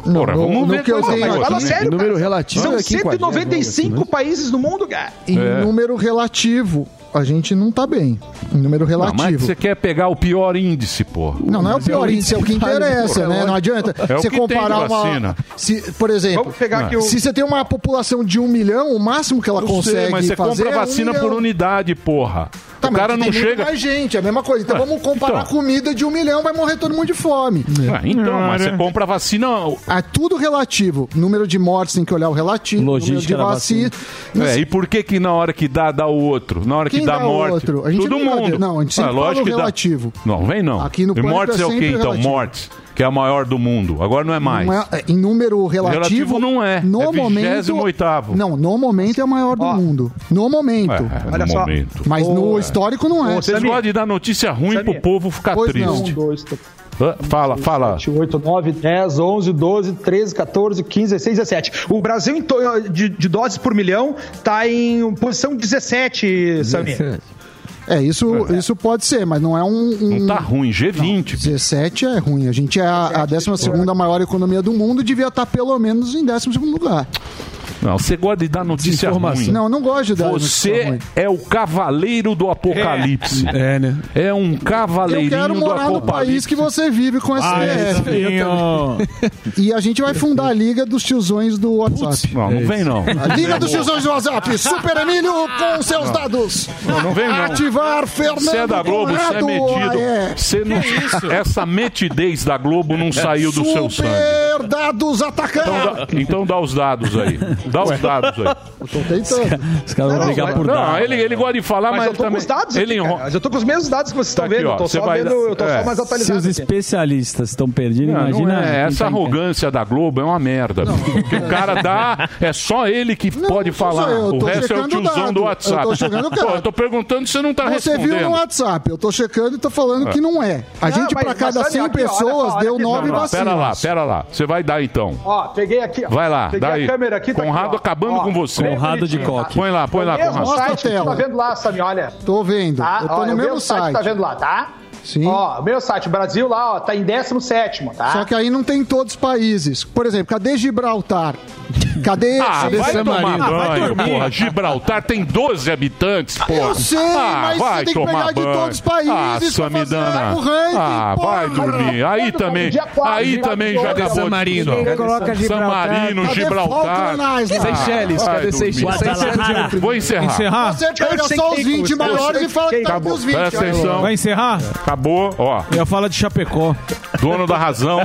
Não, Porra, no- vamos no ver que eu tenho aqui- Fala sério, número cara. relativo São é aqui em 195 países no mundo, cara. Em É. número relativo, a gente não tá bem. Em número Não, mas relativo. você quer pegar o pior índice, pô. Não, não é o pior índice, é o que interessa, né? Não adianta É o você comparar vacina. uma. Se, por exemplo, Vamos pegar aqui o- se você tem uma população de um milhão, o máximo que ela Eu consegue sei, mas você fazer compra é um vacina milhão. por unidade, porra. O cara não chega. mais gente, é a mesma coisa. Então vamos comparar então. comida de um milhão, vai morrer todo mundo de fome. Ah, então, mas você compra vacina. É tudo relativo. Número de mortes tem que olhar o relativo. Logística número de vacina. É, e por que que na hora que dá, dá o outro? Na hora Quem que dá, dá morte? outro? A gente todo nunca mundo. deu. Não, a gente sempre Ah, fala o relativo. Não, vem não. Aqui no e mortes é é, o quê, sempre então? relativo. Mortes, que é a maior do mundo. Agora não é mais. Não é- é, em número relativo, Relativo não é. No É momento, 28º. Não, no momento é a maior do mundo. No momento. É, Olha no só. momento. Mas no histórico não é. Vocês gostam de dar notícia ruim Samir. pro povo ficar Pois não. triste. 1, 2, 3, Ah, Fala, fala. 8, 9, 10, 11, 12, 13, 14, 15, 16, 17. O Brasil, de, de doses por milhão, tá em posição 17, Samir. É, isso, isso pode ser, mas não é um. um... Não tá ruim, G20. 17 é ruim. A gente é a, a 12 maior economia do mundo devia estar pelo menos em 12 lugar. Não, você gosta de dar notícia ruim. Não, não gosto de dar notícia Você é o cavaleiro do apocalipse. É, né? É um Eu cavaleirinho quero do morar no apocalipse. país que você vive com SPF. E a gente vai fundar a Liga dos Tiozões do WhatsApp. Não, não vem não. A Liga dos Tiozões do WhatsApp. Super Emílio com seus dados. Não, não vem não. Ativar Fernando Você é da Globo, você é metido. Ah, é. Você não, essa metidez da Globo não saiu do seu sangue. Ter dados atacando. Então dá, então dá os dados aí. Dá os dados aí. Tô tentando. Os caras vão Não, brigar por Não, dados. ele, ele gosta de falar, mas, Mas eu tô também. com os dados ele aqui, enro- cara. Mas eu tô com os mesmos dados que vocês estão Tá aqui, vendo. ó. Eu tô Você só vai vendo, eu tô é. só mais Se atualizado. os aqui. especialistas estão perdidos, Não, não imagina. é. quem Essa tá arrogância da Globo é uma merda. Porque o cara dá. É só ele que pode falar. eu o resto é o tiozão dado. do WhatsApp. Eu tô checando o Pô, eu tô perguntando se você não tá Você respondendo. viu no WhatsApp, eu tô checando e tô falando É. que não é. A Não, gente, pra cada mas olha 100 aqui, olha pessoas, deu aqui, 9 Não, não, vacinas. pera lá, pera lá. Você vai dar então. Ó, peguei aqui. ó. Vai lá, Peguei dá aí. a câmera aqui. tá aqui, Conrado ó. acabando Ó, com você. Conrado de coque. Põe lá, põe lá, Conrado. Mostra a site que tu tela. tá vendo lá, Sami, olha. Tô vendo. Tá? Eu tô Ó, no é o mesmo site que site. tá vendo lá, tá? Sim. Ó, o meu site, Brasil lá, ó, tá em 17º, tá? Só que aí não tem todos os países. Por exemplo, cadê Gibraltar? Cadê Ah, vai San tomar Marino? banho, porra. Gibraltar tem 12 habitantes, porra. Eu sei, ah, mas vai você tem que tomar pegar de banho. todos os países ah, pra Samidana. fazer o ranking, Ah, porra. vai dormir. Aí também, dia quatro, aí também já acabou San Marino. San Gibraltar? Marino, Cadê Gibraltar. Island? Seychelles, vai cadê dormir. Seychelles? De Vou encerrar. Encerrar? Você pega só os 20 maiores e fala que tá com os 20. Presta atenção. Vai encerrar? Acabou, ó. Eu falo de Chapecó. Dono da razão.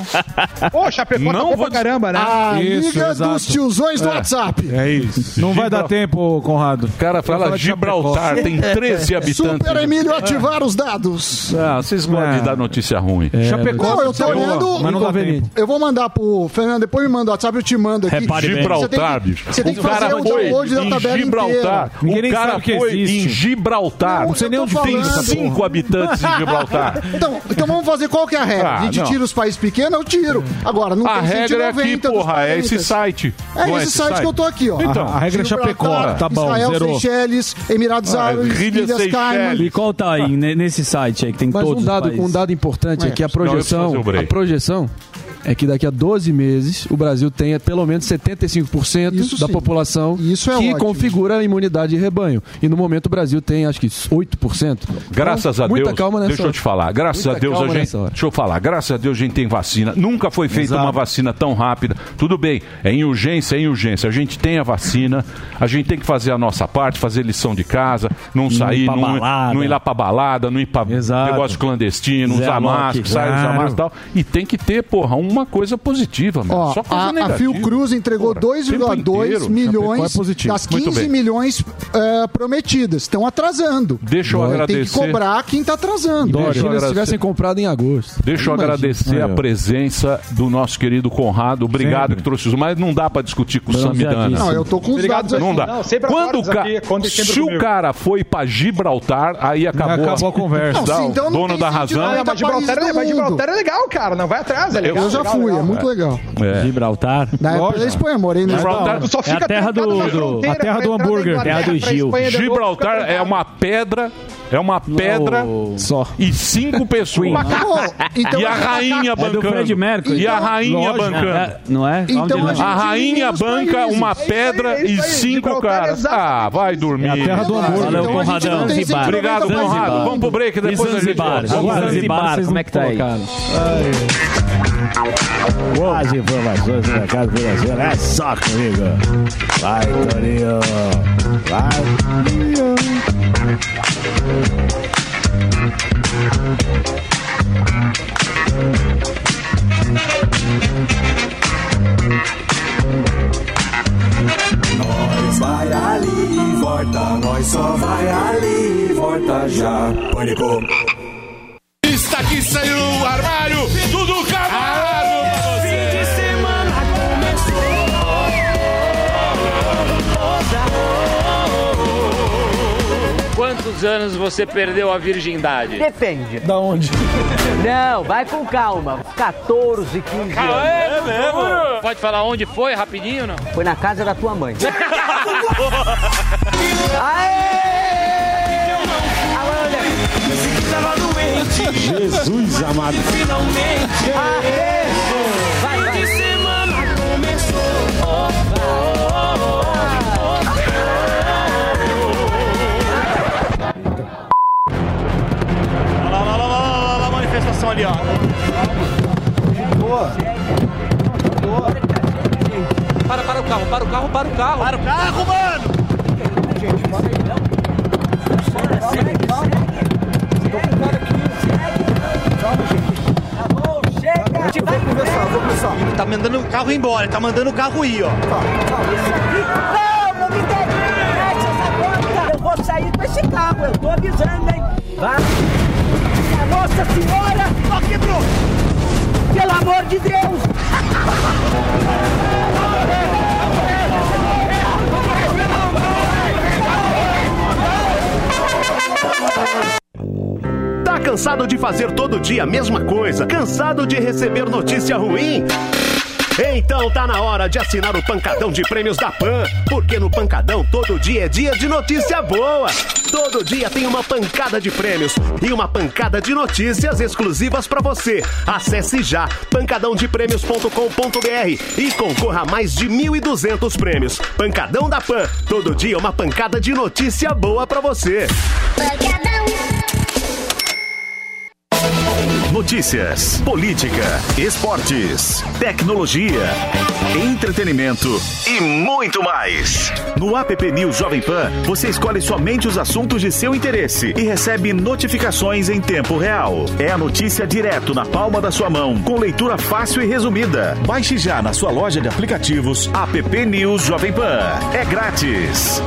Ô, Chapecó Não tá bom vou pra caramba, né? A Isso, Liga exato. dos tiozões do WhatsApp. É isso. Não vai dar tempo, Conrado. Cara, fala Gibraltar, tem 13 habitantes. Super Emílio ativar os dados. Ah, vocês gostam É. de dar notícia ruim. Chapecó, Não, eu tô olhando. Mas não dá tempo. Eu vou mandar pro Fernando, depois me manda o WhatsApp, eu te mando aqui. Repare bem. Você tem Gibraltar, que- bicho. Você tem que o cara fazer o download da em tabela Gibraltar. inteira. Ninguém o cara foi existe. em Gibraltar. Não sei nem onde tem falando. cinco habitantes em Gibraltar. Então, então vamos fazer qual que é a regra? Ah, a gente não. tira os países pequenos, eu tiro. Agora, não A tem regra é aqui, 190 dos porra, é esse 40. site. É Não esse site que eu tô aqui, ó. Então, A regra é Chapecó. Tá bom, Israel, zerou. Seychelles, Emirados Ah, Árabes, Ilhas Ilhas Cayman. E qual tá aí ne- nesse site aí que tem Mas todos um dado, os países? um dado importante é que a preciso projeção, a projeção é que daqui a 12 meses o Brasil tenha pelo menos 75% Isso da sim. população Isso é que ótimo. configura a imunidade de rebanho. E no momento o Brasil tem acho que 8%. Graças Então, a muita Deus. calma nessa deixa eu hora. te falar. Graças Muita a Deus a gente. Deixa eu falar. Graças a Deus a gente tem vacina. Nunca foi feita Exato. uma vacina tão rápida. Tudo bem. É em urgência, é em urgência. A gente tem a vacina. A gente tem que fazer a nossa parte, fazer lição de casa, não sair, não, balada. não ir lá pra balada, não ir pra Exato. negócio clandestino, Zé usar máscara, sair, usar máscara e tal. E tem que ter, porra, uma coisa positiva, meu. Ó, Só coisa a, a negativa. Fiocruz entregou Porra, tempo 2,2 inteiro. milhões é das Muito 15 bem. milhões eh, prometidas. Estão atrasando. Deixa eu Tem que agradecer. cobrar quem está atrasando. Deixa eu Imagina se agradecer. tivessem comprado em agosto. Deixa eu Imagina. agradecer a presença do nosso querido Conrado. Obrigado Sempre. que trouxe isso. Mas não dá pra discutir com o Samidana. Não, eu tô com os Obrigado, dados aqui. Não dá. Não, Quando o ca... Se o comigo. cara foi pra Gibraltar, aí acabou, Acabou a conversa. Não, então não dono da razão. mas Gibraltar, é. Gibraltar é legal, cara. Não vai atrás, é legal. Eu já legal, fui, legal. é muito legal. É. Gibraltar. Na época da Espanha, morei no Gibraltar- Tu só É a fica terra do- na do- a terra do hambúrguer. Terra do Gil. Espanha Gibraltar fica é uma pedra, é uma pedra Só. e cinco pessoas. Então e a ficar- rainha É do bancando. Fred Mercury. E a Então, rainha Lógico, bancando. é, não é? Então a A rainha banca países. uma É isso aí, pedra é isso e aí. cinco Gibraltar é caras. exatamente Ah, vai dormir. É a terra do hambúrguer. Valeu, Então a gente não Conradão. tem. 190 Obrigado, Conrado. Vamos pro break E depois a gente Zanzibar? volta. Agora Zanzibar, como é que tá aí? colocaram? As informações do mercado financeiro é só comigo. Vai, Torinho. Vai, Torinho. Já. Pânico. Está aqui, saiu do armário, Dudu Quantos anos você perdeu a virgindade? Depende. Da onde? Não, vai com calma. 14, 15 Ah, anos. é mesmo? Pode falar onde foi, rapidinho, não? Foi na casa da tua mãe. Tava doente. Jesus amado. Finalmente. Vai, vai. Fim de semana começou. Olha ali, ó. Para, para o carro, para o carro, para o carro. Para o carro, mano! Vou conversar, vou conversar. Tá mandando o carro embora, tá mandando o carro ir, ó. Não, não me essa porta. Eu vou sair com esse carro, eu tô avisando, hein? Vai. Nossa senhora! Ó, quebrou! Pelo amor de Deus! Tá cansado de fazer todo dia a mesma coisa? Cansado de receber notícia ruim? Então tá na hora de assinar o Pancadão de Prêmios da Pan, porque no Pancadão todo dia é dia de notícia boa. Todo dia tem uma pancada de prêmios e uma pancada de notícias exclusivas pra você. Acesse já pancadãodeprêmios.com.br e concorra a mais de 1.200 prêmios. Pancadão da Pan, todo dia uma pancada de notícia boa pra você. Notícias, política, esportes, tecnologia, entretenimento e muito mais. No app News Jovem Pan, você escolhe somente os assuntos de seu interesse e recebe notificações em tempo real. É a notícia direto na palma da sua mão, com leitura fácil e resumida. Baixe já na sua loja de aplicativos app News Jovem Pan. É grátis.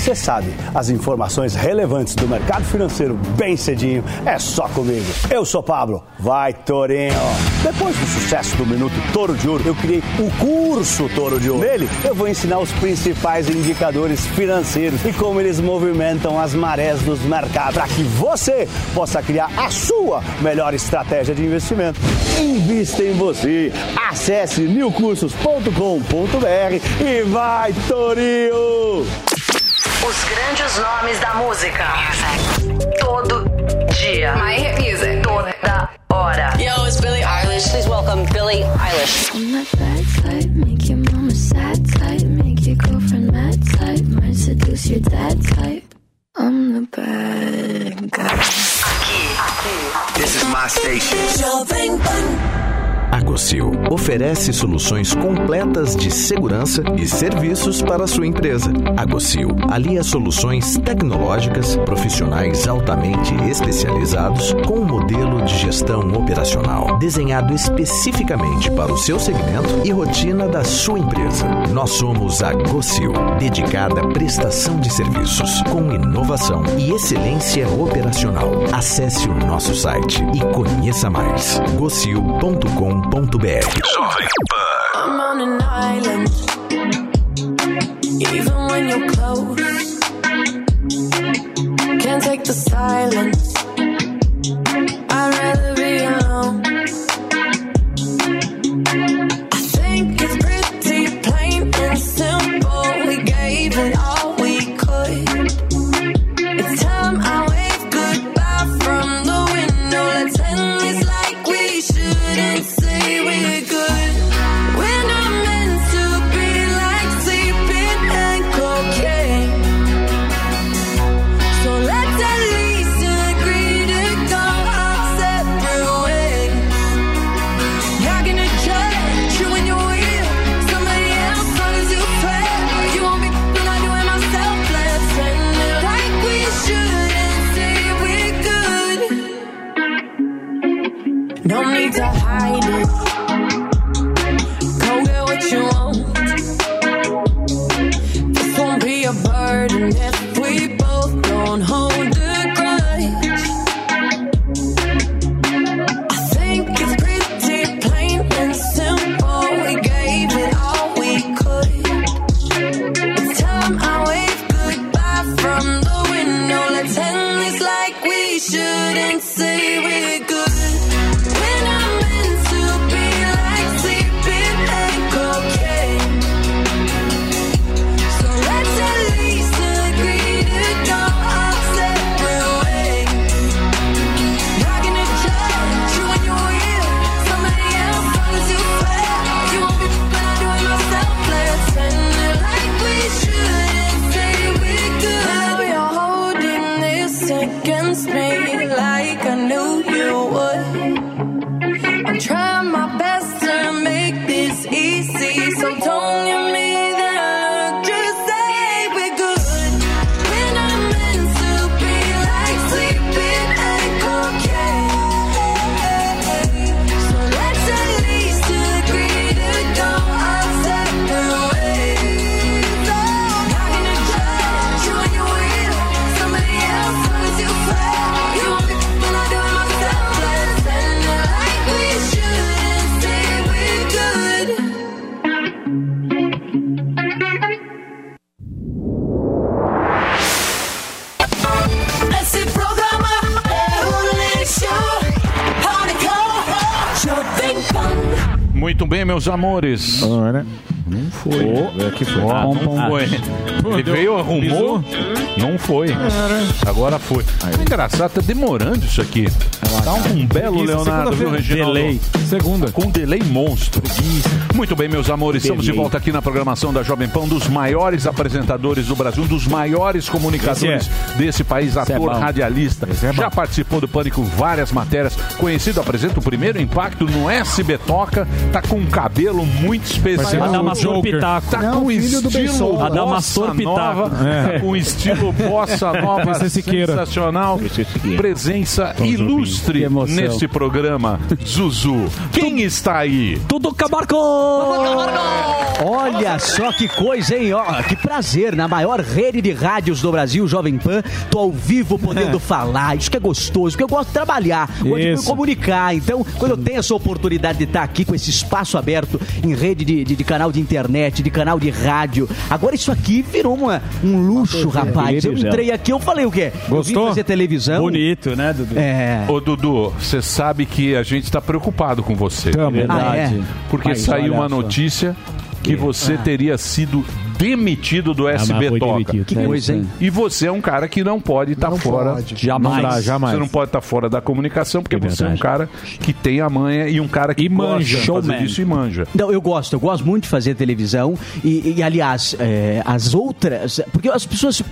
Você sabe, as informações relevantes do mercado financeiro bem cedinho é só comigo. Eu sou Pablo, vai Torinho. Depois do sucesso do Minuto Toro de Ouro, eu criei o curso Toro de Ouro. Nele, eu vou ensinar os principais indicadores financeiros e como eles movimentam as marés dos mercados para que você possa criar a sua melhor estratégia de investimento. Invista em você. Acesse newcursos.com.br e vai Torinho! Os grandes nomes da música. Todo dia. My hit music. Toda hora. Yo, it's Billie Eilish. Please welcome Billie Eilish. I'm that bad type, make your mama sad type, make your girlfriend mad type, might seduce your dad type. I'm the bad guy. This is my station. Jovem Pan. Agocil oferece soluções completas de segurança e serviços para a sua empresa. Agocil alia soluções tecnológicas, profissionais altamente especializados com um modelo de gestão operacional desenhado especificamente para o seu segmento e rotina da sua empresa. Nós somos a Gocil, dedicada à prestação de serviços com inovação e excelência operacional. Acesse o nosso site e conheça mais. gocil.com.br Jovem I'm on an island. Even when you're close, can't take the silence. Bem, meus amores. Não foi. É que foi. Pom, não foi. Ele veio, arrumou, não foi. Agora foi. É engraçado, tá demorando isso aqui. Tá um belo Preguiça. Leonardo, viu. Reginaldo? Delay. Segunda. Com delay monstro. Muito bem, meus amores, estamos de volta aqui na programação da Jovem Pan, um dos maiores apresentadores do Brasil, um dos maiores comunicadores Esse desse país, é ator, bom. radialista. Já participou do Pânico várias matérias. Conhecido, apresenta o primeiro impacto no SB Toca. Tá com um cabelo muito especial. Adamastor Pitaco. Tá Não, com estilo Adamastor Pitaco. nova. É. Tá com estilo bossa nova sensacional. Presença Jobim. Ilustre neste programa. Zuzu. Quem está aí? Tudo Camargo! Olha só que coisa, hein? Ó, que prazer, na maior rede de rádios do Brasil, Jovem Pan, tô ao vivo podendo falar, isso que é gostoso, porque eu gosto de trabalhar, gosto de me comunicar, então quando eu tenho essa oportunidade de estar aqui com esse espaço aberto em rede de, de- de canal de internet, de canal de rádio, agora isso aqui virou uma- um luxo, rapaz, eu entrei aqui, eu falei o quê? Eu vim Gostou? fazer televisão. Bonito, né, Dudu? É. Ô, Dudu, você sabe que a gente está preocupado com você. Tamo. Verdade. Ah, é? Porque Mas saiu uma notícia que você Ah. teria sido demitido do mas SB Toca. demitido. Que coisa, hein? E você é um cara que não pode estar fora. pode. Jamais. Não dá, jamais. Você não pode estar fora da comunicação porque você é um cara que tem a manha e um cara que manja. gosta de fazer isso e manja. Não, eu gosto, eu gosto muito de fazer televisão e, e, aliás, é, as outras, porque as pessoas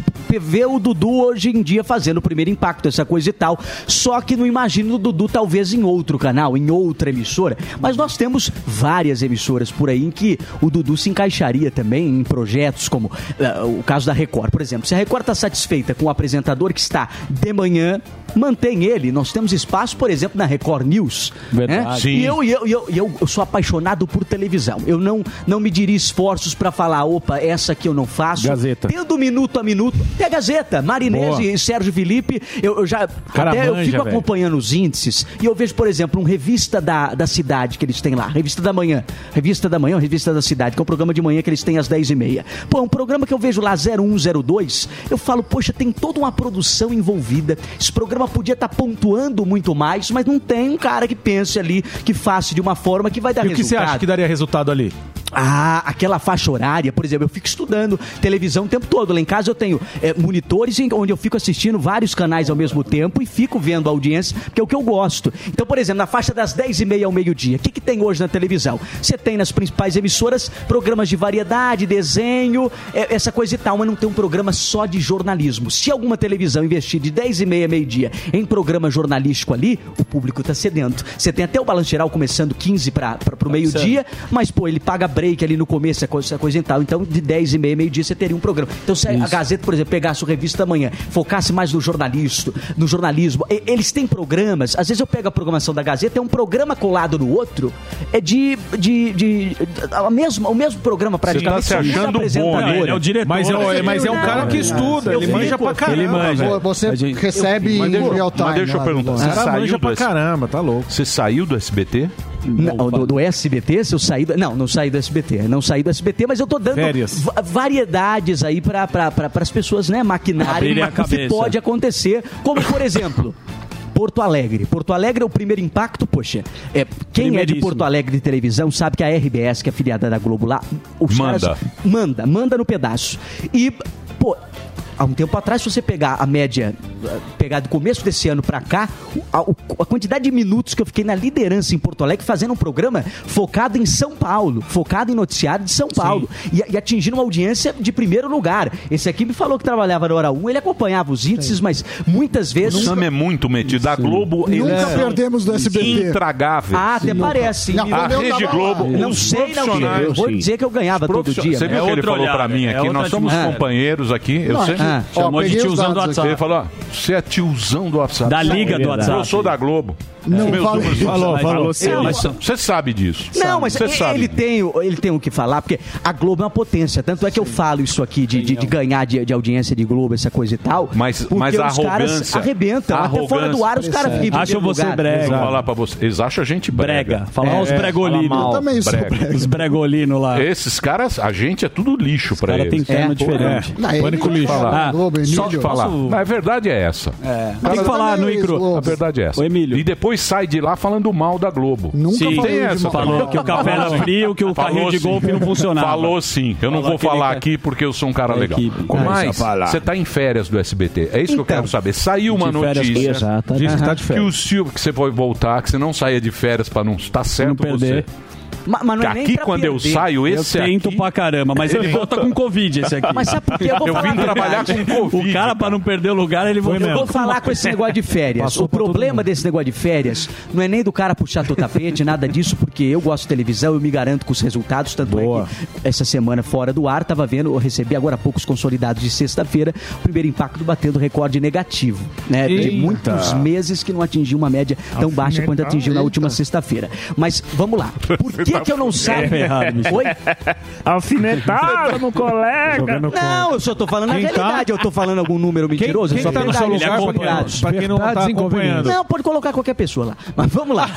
vê o Dudu hoje em dia fazendo o primeiro impacto, essa coisa e tal, só que não imagino o Dudu talvez em outro canal, em outra emissora, mas nós temos várias emissoras por aí em que o Dudu se encaixaria também em projetos como eh, o caso da Record, por exemplo, se a Record está satisfeita com o apresentador que está de manhã, mantém ele, nós temos espaço, por exemplo, na Record News, Verdade. né? Sim. E eu e eu, e eu, e eu, eu sou apaixonado por televisão. Eu não, não mediria esforços pra falar, opa, essa aqui eu não faço. Gazeta. Tendo minuto a minuto. É a Gazeta. Marinese Boa. e Sérgio Felipe, eu, eu já. Cara até eu fico velho. acompanhando os índices e eu vejo, por exemplo, um revista da, da cidade que eles têm lá. Revista da manhã. Revista da manhã, revista da cidade, que é um programa de manhã que eles têm às 10h30. Pô, é um programa que eu vejo lá 0102. Eu falo, poxa, tem toda uma produção envolvida. Esse programa podia estar pontuando muito mais, mas não tem um cara que pense ali, que faça de uma forma que vai dar E o que você resultado. acha que daria resultado ali? Ah, aquela faixa horária, por exemplo, eu fico estudando televisão o tempo todo. Lá em casa eu tenho é, monitores em- onde eu fico assistindo vários canais ao mesmo tempo e fico vendo a audiência, que é o que eu gosto. Então, por exemplo, na faixa das 10h30 ao meio-dia, o que, que tem hoje na televisão? Você tem nas principais emissoras programas de variedade, desenho, é, essa coisa e tal, mas não tem um programa só de jornalismo. Se alguma televisão investir de 10h30 a meio-dia em programa jornalístico ali, o público está sedento. Você tem até o Balanço Geral começando 15 para o meio-dia, mas, pô, ele paga break ali no começo, essa coisa, essa coisa e tal. Então, de 10 e meia, meio-dia, você teria um programa. Então, se a Isso. Gazeta, por exemplo, pegasse o Revista da Manhã, focasse mais no jornalista, no jornalismo, e- eles têm programas. Às vezes eu pego a programação da Gazeta, é um programa colado no outro, é de. de, de, a mesma, o mesmo programa praticamente. se são os achando bom, né? Ele é o diretor. Mas é, mas é um cara que estuda, Eu ele manja fico- pra caramba. Ele manja. Você A gente- recebe Mas em deixa- real time. Mas deixa eu perguntar, você cara saiu manja do pra caramba, tá louco. Você saiu do SBT? Não, do, do SBT, se eu sair do, Não, não saí do SBT. Não saí do SBT, mas eu tô dando Férias. va- variedades aí para pra, as pessoas, né, maquinarem Abrirem a o que pode acontecer. Como, por exemplo. Porto Alegre. Porto Alegre é o primeiro impacto, poxa. É, quem é de. Porto Alegre de televisão sabe que a RBS, que é afiliada da Globo lá, os Manda. caras manda, manda no pedaço. E, pô, há um tempo atrás, se você pegar a média, pegar do começo desse ano pra cá, o- a, o- a quantidade de minutos que eu fiquei na liderança em Porto Alegre fazendo um programa focado em São Paulo, focado em noticiário de São Paulo e, e atingindo uma audiência de primeiro lugar. Esse aqui me falou que trabalhava na hora 1, ele acompanhava os índices, mas muitas O vezes. Sam é muito metido. A Globo, Nunca perdemos do SBT. intragáveis. Ah, até parece. Não, A Rede. Globo, Não sei, não. Eu vou dizer que eu ganhava todo dia. Você viu É o que ele falou pra olhada, mim é aqui? Nós somos companheiros aqui. Eu sempre... Ah. Ó, Chamou de tiozão do. WhatsApp. Ele falou, ó, você é tiozão do WhatsApp. Da liga do WhatsApp. Eu sou da Globo. Não Os meus fale números- isso. Falou, falou. Você sabe disso. Não, mas Você ele, sabe ele disso. tem, o- ele tem o que falar, porque a Globo é uma potência. Tanto é que eu falo isso aqui de, de, de ganhar de, de audiência de Globo, essa coisa e tal. Mas- mas a os caras arrogância- arrebentam. a Até fora do ar, os caras ficam em Acham você lugar. brega. Vou falar pra você. Eles acham a gente brega. Brega. Fala É, os é, bregolinos. Eu também sou Brega. brega. Os bregolinos lá. Esses caras, a gente é tudo lixo pra cara eles. tem terno É. diferente. Pânico lixo. Falar. Ah, Globo, Só te falar. A verdade é essa. É. Tem que falar no micro. A verdade é essa. Ô, Emílio. E depois sai de lá falando mal da Globo. Nunca Sim. falei Tem essa. Falou que o café era Falou. frio, que o Falou carrinho de sim. golfe não funcionava. Falou sim. Eu não Falou vou falar aqui porque eu sou um cara legal. equipe. Mas você tá em férias do SBT. É isso que eu Então. quero saber. Saiu uma notícia. Exato. Diz que tá de Que o Silvio, que você foi voltar, que você não saia de férias pra não. Tá certo não perder. você. Ma- Mas, não é nem Aqui, quando eu perder. saio, Eu esse tento aqui. pra caramba, mas ele volta com Covid, esse aqui. Mas sabe por quê? Eu vou Eu falar vim trabalhar com Covid. O cara, pra não perder o lugar, ele voltou Eu vou falar com esse negócio de férias. Passou o problema desse negócio de férias não é nem do cara puxar teu tapete, nada disso, porque eu gosto de televisão, eu me garanto com os resultados. Tanto Boa. é que essa semana fora do ar, tava vendo, eu recebi agora há pouco os consolidados de sexta-feira, o primeiro impacto batendo recorde negativo. Né? De Eita. muitos meses que não atingiu uma média tão baixa quanto atingiu na última sexta-feira. Mas vamos lá. Por que, que eu não saio? ferrado, Michel. Oi? Alfinetada no colega. Não, eu só tô falando a Quem tá- realidade. Eu tô falando algum número mentiroso. Quem eu só tá no seu lugar, pra quem, quem não tá acompanhando? Não, pode colocar qualquer pessoa lá. Mas vamos lá.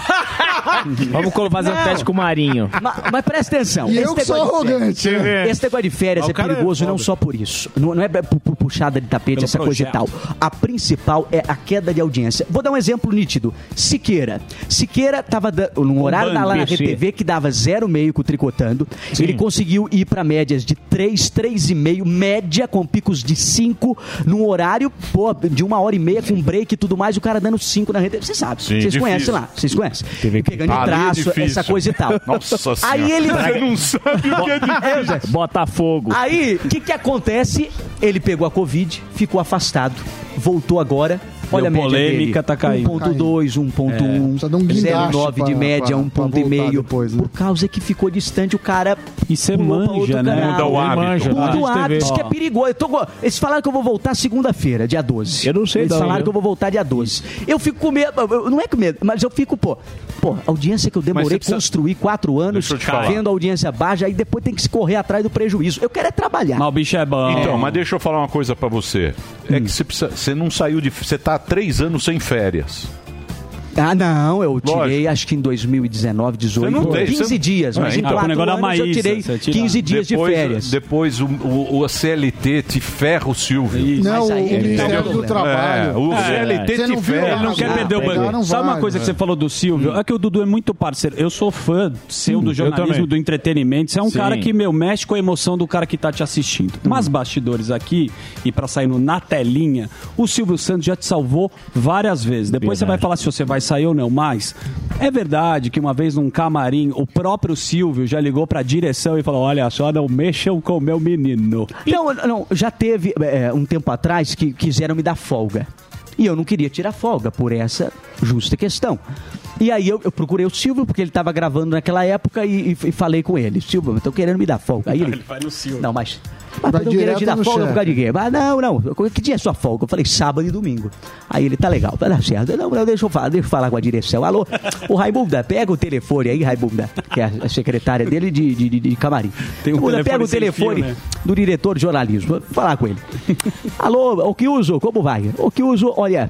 Vamos fazer um Não. teste com o Marinho. mas, mas presta atenção. E esse eu que sou arrogante. né? Esse negócio de férias é é perigoso não foda. só por isso. Não, não é por, por puxada de tapete, Pelo essa coisa e tal. projeto. A principal é a queda de audiência. Vou dar um exemplo nítido. Siqueira. Siqueira tava da- num horário da lá na. RTV que dava 0,5 com o tricotando. Ele conseguiu ir para médias de 3, 3,5, média com picos de 5 num horário pô, de uma hora e meia com break e tudo mais. O cara dando 5 na rede. Você sabe. Sim, Vocês difícil. conhecem lá. Vocês conhecem. TV Pegando é em traço, difícil. essa coisa e tal. Nossa senhora. Aí ele Você não sabe o que é É, Zé. Botafogo. Aí, o que que acontece? Ele pegou a Covid, ficou afastado, voltou agora. Olha a média polêmica, dele. tá caindo. 1.2, 1.1, Precisa de um guindaste 0,9 de pra- média, pra- pra 1.5. voltar depois, né? Por causa que ficou distante, o cara E você manja, né? canal. Muda o hábito. manja, Muda o hábito, isso que é perigoso. Eu tô Eles falaram que eu vou voltar segunda-feira, dia 12. Eu não sei Eles não, falaram viu? que eu vou voltar dia 12. Eu fico com medo, eu- não é com medo, mas eu fico, pô, pô, audiência que eu demorei precisa- construir quatro anos, eu vendo a audiência baixa, aí depois tem que se correr atrás do prejuízo. Eu quero é trabalhar. Mas o bicho é bom. Então, mas deixa eu falar uma coisa pra você. É que você, precisa, você não saiu de. Você tá três anos sem férias. Ah, não, eu tirei acho que em 2019, 18, Você não tem, 15 você- dias, mas É, em então. quatro O da anos eu Maísa, tirei você tira- 15 dias depois, de férias. Depois o, o, o CLT te ferra o Silvio. Não, Mas o aí é que tá o Ministério do. Trabalho. É, o É, CLT te não ferra. Ele não quer Ah, perder o banco. Sabe uma coisa que é. você falou do Silvio? É que o Dudu é muito parceiro. Eu sou fã seu do jornalismo, do entretenimento. Você é um Sim. cara que, meu, mexe com a emoção do cara que tá te assistindo. Mas bastidores aqui, e pra sair no na telinha, o Silvio Santos já te salvou várias vezes. Depois você vai falar se você vai sair ou não, mas é verdade que uma vez num camarim, o próprio Silvio já ligou pra direção e falou: olha só, não mexam com o meu menino. Não, não, já teve é, um tempo atrás que quiseram me dar folga. E eu não queria tirar folga por essa justa questão. E aí eu, eu procurei o Silvio, porque ele estava gravando naquela época, e, e- e falei com ele, Silvio, eu tô querendo me dar folga. Aí ele. vai no Silvio. Não, mas. Mas Vai eu não queria no folga por chefe. causa de quê? Mas não, não. Que dia é sua folga? Eu falei, sábado e domingo. Aí ele, tá legal, vai dar certo. Não, não, deixa eu falar, deixa eu falar com a direção. Alô, o Raimunda, pega o telefone aí, Raimunda, que é a secretária dele de, de, de, de camarim. Tem um Raimunda, telefone pega o telefone fio, né? do diretor de jornalismo. Vou falar com ele. Alô, o que uso? Como vai? O que uso? Olha,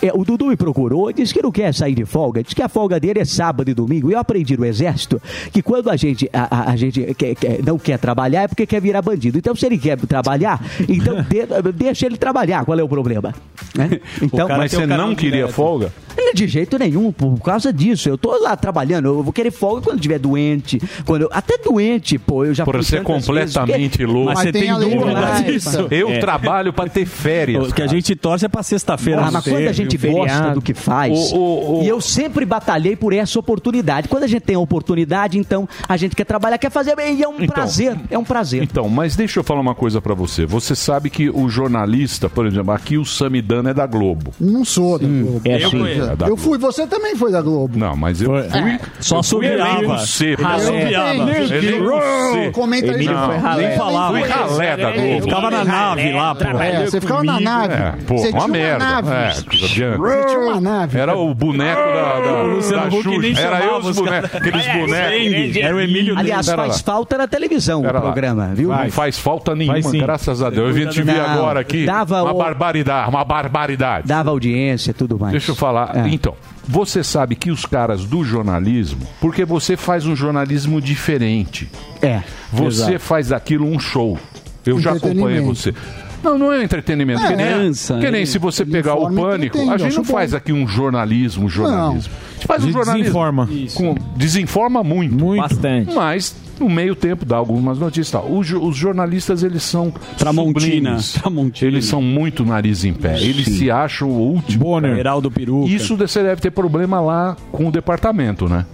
é, o Dudu me procurou, disse que não quer sair de folga, disse que a folga dele é sábado e domingo. E eu aprendi no exército que quando a gente, a, a- a gente quer- quer- não quer trabalhar é porque quer virar bandido. Então, se ele quer trabalhar, então de- deixa ele trabalhar. Qual é o problema? Né? Então, Mas você não queria folga? de jeito nenhum, por causa disso. Eu tô lá trabalhando, eu vou querer folga quando estiver doente. Quando eu- até doente, pô, eu já Por ser vezes, completamente porque- louco. Mas você tem dúvida disso? Eu É. trabalho pra ter férias. O que a gente torce é pra sexta-feira. Ah, mas quando a gente viu? gosta Feriado. do que faz, O- o- o- e eu sempre batalhei por essa oportunidade. Quando a gente tem a oportunidade, então a gente quer trabalhar, quer fazer bem, e é um Então. prazer, é um prazer. Então, mas deixa eu falar uma coisa pra você. Você sabe que o jornalista, por exemplo, aqui o Samidana é da Globo. Não sou da Globo. é eu, assim. fui. É da eu fui, você também foi da Globo. Não, mas eu fui. Só eu fui assobiava. elenco C. Assobiava. Elenco C. Comenta aí. Foi ralé. nem falava. Fui ralé da Globo. Eu ficava na nave lá, pô. É, você ficava na nave. É, pô, você uma tinha merda. nave. É, Você tinha uma nave. Era o boneco da, da, Luciano da Huck nem Xuxa. Era eu chamava os os bonecos. Aqueles bonecos. Era o Emílio Aliás, Pera faz lá. falta na televisão Pera o lá. programa, viu? Não faz falta nenhuma, Vai graças a Deus. Eu vim te ver agora aqui. dava uma o- barbaridade, uma barbaridade. Dava audiência e tudo mais. Deixa eu falar. É. Então, você sabe que os caras do jornalismo, porque você faz um jornalismo diferente. É. Você exato. faz daquilo um show. Eu já acompanhei você. Não, não é entretenimento. É. que nem, que nem ele- se você pegar o pânico, a gente não faz bom. aqui um jornalismo, jornalismo. A gente faz um A gente jornalismo. desinforma. Com, desinforma muito. Bastante. Mas no meio tempo dá algumas notícias. tal. Os, os jornalistas, eles são Tramontina. sublimes. Eles são muito nariz em pé. Eles se acham o último. Bonner. Heraldo Peruca. Isso você deve ter problema lá com o departamento, né?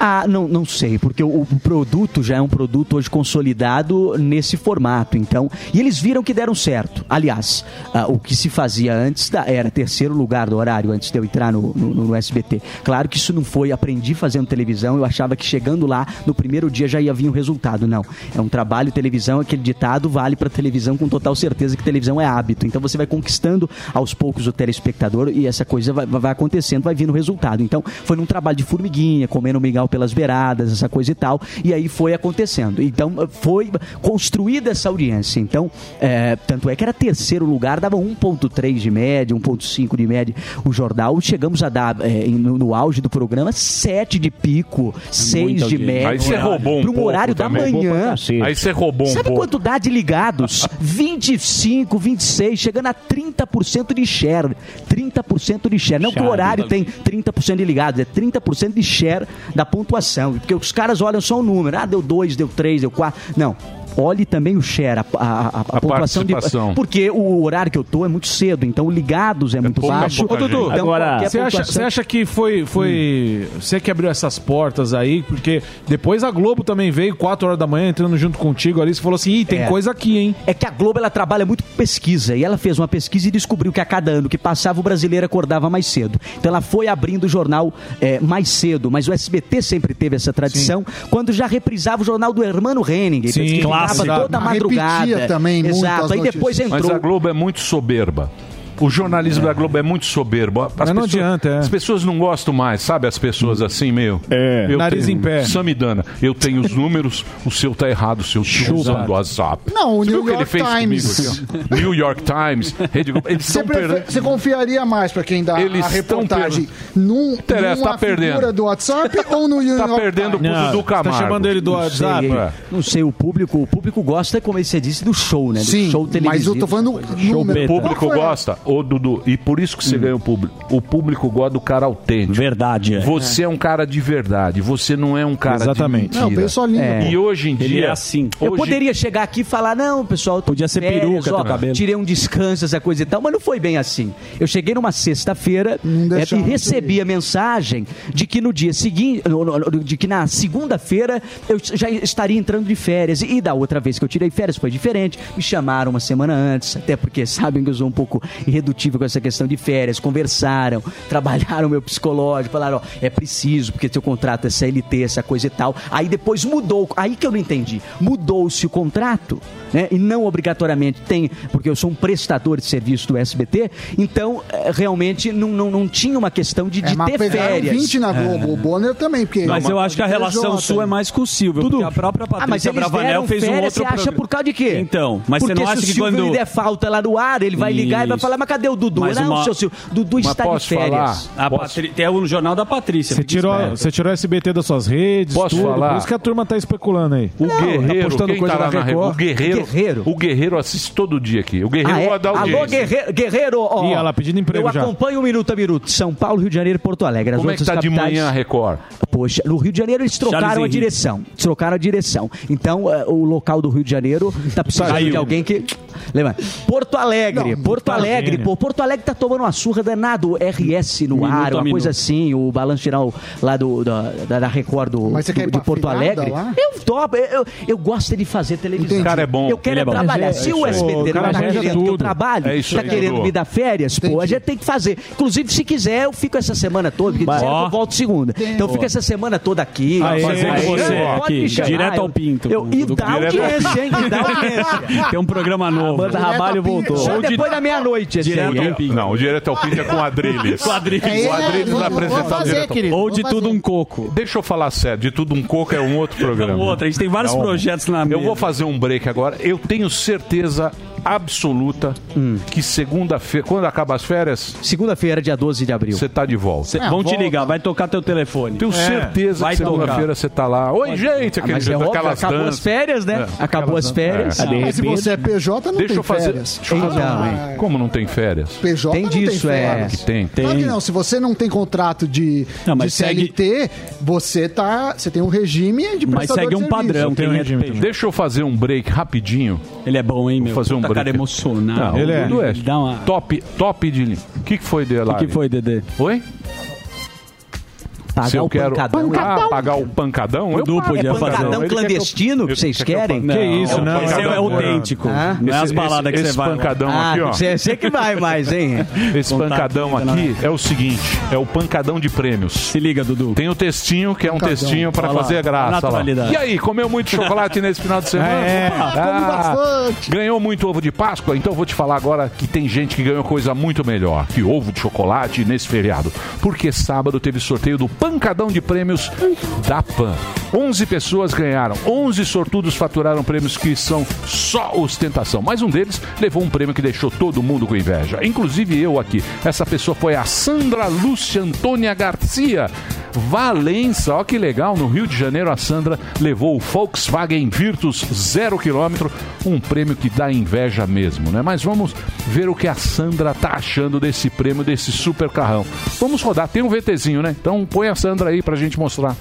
Ah, não, não sei, porque o, o produto já é um produto hoje consolidado nesse formato, então. E eles viram que deram certo. Aliás, ah, o que se fazia antes da- era terceiro lugar do horário, antes de eu entrar no, no- no SBT. Claro que isso não foi, aprendi fazendo televisão, eu achava que chegando lá, no primeiro dia já ia vir o resultado. Não. É um trabalho, televisão, aquele ditado vale para televisão com total certeza que televisão é hábito. Então você vai conquistando aos poucos o telespectador e essa coisa vai, vai acontecendo, vai vindo o resultado. Então foi num trabalho de formiguinha, comendo pelas beiradas, essa coisa e tal, e aí foi acontecendo. Então foi construída essa audiência. Então, é, tanto é que era terceiro lugar, dava 1,3 de média, 1,5 de média o jornal. Chegamos a dar, é, no, no auge do programa, 7 de pico, 6 de média. Aí você roubou um Para um pouco horário da também. manhã. Aí você roubou um Sabe pouco. quanto dá de ligados? 25, 26, chegando a 30% de share. 30% de share. Não que o horário tá tem 30% de ligados, é 30% de share da pontuação. Porque os caras olham só o número. Ah, deu 2, deu 3, deu 4. Não. Olhe também o share, a, a, a- a pontuação de. Porque o horário que eu tô é muito cedo, então o ligados é muito pouca, baixo. Ô, Dudu, então, qualquer você acha, você acha que foi, foi você que abriu essas portas aí? Porque depois a Globo também veio 4 horas da manhã entrando junto contigo ali. Você falou assim: Ih, tem É. coisa aqui, hein? É que a Globo ela trabalha muito com pesquisa e ela fez uma pesquisa e descobriu que a cada ano que passava o brasileiro acordava mais cedo. Então ela foi abrindo o jornal eh, mais cedo, mas o SBT sempre teve essa tradição quando já reprisava o jornal do Hermano Henning, Sim, que clássico. toda madrugada. Exato. Aí depois entrou. Mas a Globo é muito soberba. O jornalismo da Globo é muito soberbo. As Mas não pessoas- adianta, é. As pessoas não gostam mais, sabe? As pessoas assim, meio. É. Nariz em pé. Samidana, eu tenho os números, o seu tá errado, o seu tá usando o WhatsApp. Não, o New viu o que ele York fez Times. comigo? New York Times, Rede Globo, eles Você, perdendo. você confiaria mais pra quem dá Eles a reportagem num, Interessa, numa tá perdendo. figura do WhatsApp ou no New Tá York perdendo Times? pro Dudu Camargo. Não sei, É. Não sei, o público, o público gosta, como você disse, do show, né? Do Sim, show mas televisivo. eu tô falando Show O público gosta, ô Dudu, e por isso que você ganha o público. O público gosta do cara autêntico. Verdade, é. Você é um cara de verdade, você não é um cara Exatamente. de Não, mentira. penso ali, E hoje em Ele dia... é assim. Eu hoje- poderia chegar aqui e falar, não, pessoal, podia ser peruca ó, cabelo. tirei um descanso, essa coisa e tal, mas não foi bem assim. Eu cheguei numa sexta-feira é, e recebi a mensagem de que no dia seguinte, de que na segunda-feira eu já estaria entrando de férias. E da outra vez que eu tirei férias foi diferente. Me chamaram uma semana antes, até porque sabem que eu sou um pouco irredutível com essa questão de férias. Conversaram, trabalharam o meu psicológico, falaram, ó, é preciso, porque teu contrato é CLT, essa coisa e tal. Aí depois mudou, aí que eu não entendi. Mudou-se o contrato, né? E não obrigatoriamente tem, porque eu sou um prestador de serviço do SBT, então eh, realmente não, não, não tinha uma questão de, de É, mas ter férias. 20 na Globo, o Bonner também, porque... Mas eu acho que a relação PJ, sua é mais com o Silvio, porque a própria Ah, mas Patrícia eles Bravanel fez um outro você acha programa. por causa de quê? Então, mas você Porque não acha se que o Silvio quando... lhe der falta lá no ar, ele vai ligar e vai Isso. falar, mas cadê o Dudu? Mas não, uma- seu Silvio, Dudu está de férias. A Patri... Tem o jornal da Patrícia. Você tirou, você tirou o SBT das suas redes, Posso tudo, falar? Por isso que a turma tá especulando aí. O Guerreiro, tá postando quem coisa tá lá na Record? O Guerreiro, Guerreiro. O Guerreiro assiste todo dia aqui. O Guerreiro Ah, é? audiência. Alô, Guerreiro, Guerreiro ó, Ih, ela pedindo emprego eu já. acompanho o Minuto a Minuto. São Paulo, Rio de Janeiro e Porto Alegre. As Como é que outras tá de manhã a Record? Poxa, no Rio de Janeiro eles trocaram a direção. Trocaram a direção. Então, eh, o local do Rio de Janeiro tá precisando de alguém que. Levanta. Porto Alegre, Não, Porto Alegre, gênio. pô, Porto Alegre tá tomando uma surra danada. O RS no Minuto ar, uma minuto. coisa assim, o balanço geral lá do, da, da, Record do, Mas você do- quer ir de pra Porto Alegre. lá? Eu topo, eu, eu, eu gosto de fazer televisão. O cara é bom. Eu quero é bom. trabalhar. É- Se o é. SBT não tá querendo que eu tudo. trabalhe, É isso tá aí, querendo me dar férias, pô, a gente tem que fazer. Inclusive, se quiser, eu fico essa semana toda, porque disseram que eu volto segunda. Então eu fico essa semana toda aqui. Aê, fazendo aê, você, aqui, direto ao pinto. Eu, e dá audiência, hein? E dá audiência. Tem um programa novo. Banda Ramalho voltou. Só Ou de- depois da meia-noite, esse Direto aí, ao hein? pinto. Não, o Direto ao Pinto é com o Adriles. Com o Adriles. É, O Adriles vou- vai vou apresentar o Direto ao querido. Ou Vou de fazer. tudo um coco. Deixa eu falar sério, de tudo um coco é um outro programa. Um outro, a gente tem vários É um- projetos na Eu mesa. vou fazer um break agora. Eu tenho certeza absoluta que segunda-feira, quando acaba as férias? Segunda-feira, dia 12 de abril. Você tá de volta. Cê- vão te ligar, vai tocar teu telefone. Tenho É. certeza Vai que segunda-feira você tá lá. Oi, gente, Ah, aquele é jeito, óbvio, aquelas acabou danças. as férias, né? É. Acabou as férias. É. Mas se você é PJ, não Deixa tem eu fazer. férias. Deixa eu fazer Então, uma- é. Como não tem férias? PJ Tem não disso, tem é. férias. Que tem. Claro que não. Se você não tem contrato de, Não, de segue- CLT, você tá, você tem um regime de Mas segue um padrão, é PJ. Deixa eu fazer um break rapidinho. Ele é bom, hein, meu? Vou fazer um break. Cara emocionado. Não, Ele é. Dudu é Dá uma... top, top de linha. O que, que foi dele lá? O que, que foi, Dedê? Oi? Pagar Se eu o quero pancadão. Ah, pagar o pancadão? O eu Du podia É pancadão clandestino que vocês querem? Que isso, é não. Esse é pancadão. autêntico. Ah. Não é as Esse- baladas que esse você vai. lá. pancadão Ah, aqui, ó. você que vai mais, hein? Esse pancadão aqui é o seguinte: é o pancadão de prêmios. Se liga, Dudu. Tem o textinho, que é um Pancadão. textinho lá, fazer graça. E aí, comeu muito chocolate nesse final de semana? É. Opa, Come bastante. Ganhou muito ovo de Páscoa? Então vou te falar agora que tem gente que ganhou coisa muito melhor que ovo de chocolate nesse feriado. Porque sábado teve sorteio do pancadão de prêmios da PAN. 11 pessoas ganharam, 11 sortudos faturaram prêmios que são só ostentação. Mas um deles levou um prêmio que deixou todo mundo com inveja, inclusive eu aqui. Essa pessoa foi a Sandra Lúcia Antônia Garcia. Valença, ó que legal, no Rio de Janeiro a Sandra levou o Volkswagen Virtus 0 km, um prêmio que dá inveja mesmo, né? Mas vamos ver o que a Sandra tá achando desse prêmio, desse super carrão. Vamos rodar, tem um VTzinho, né? Então põe a Sandra aí pra gente mostrar.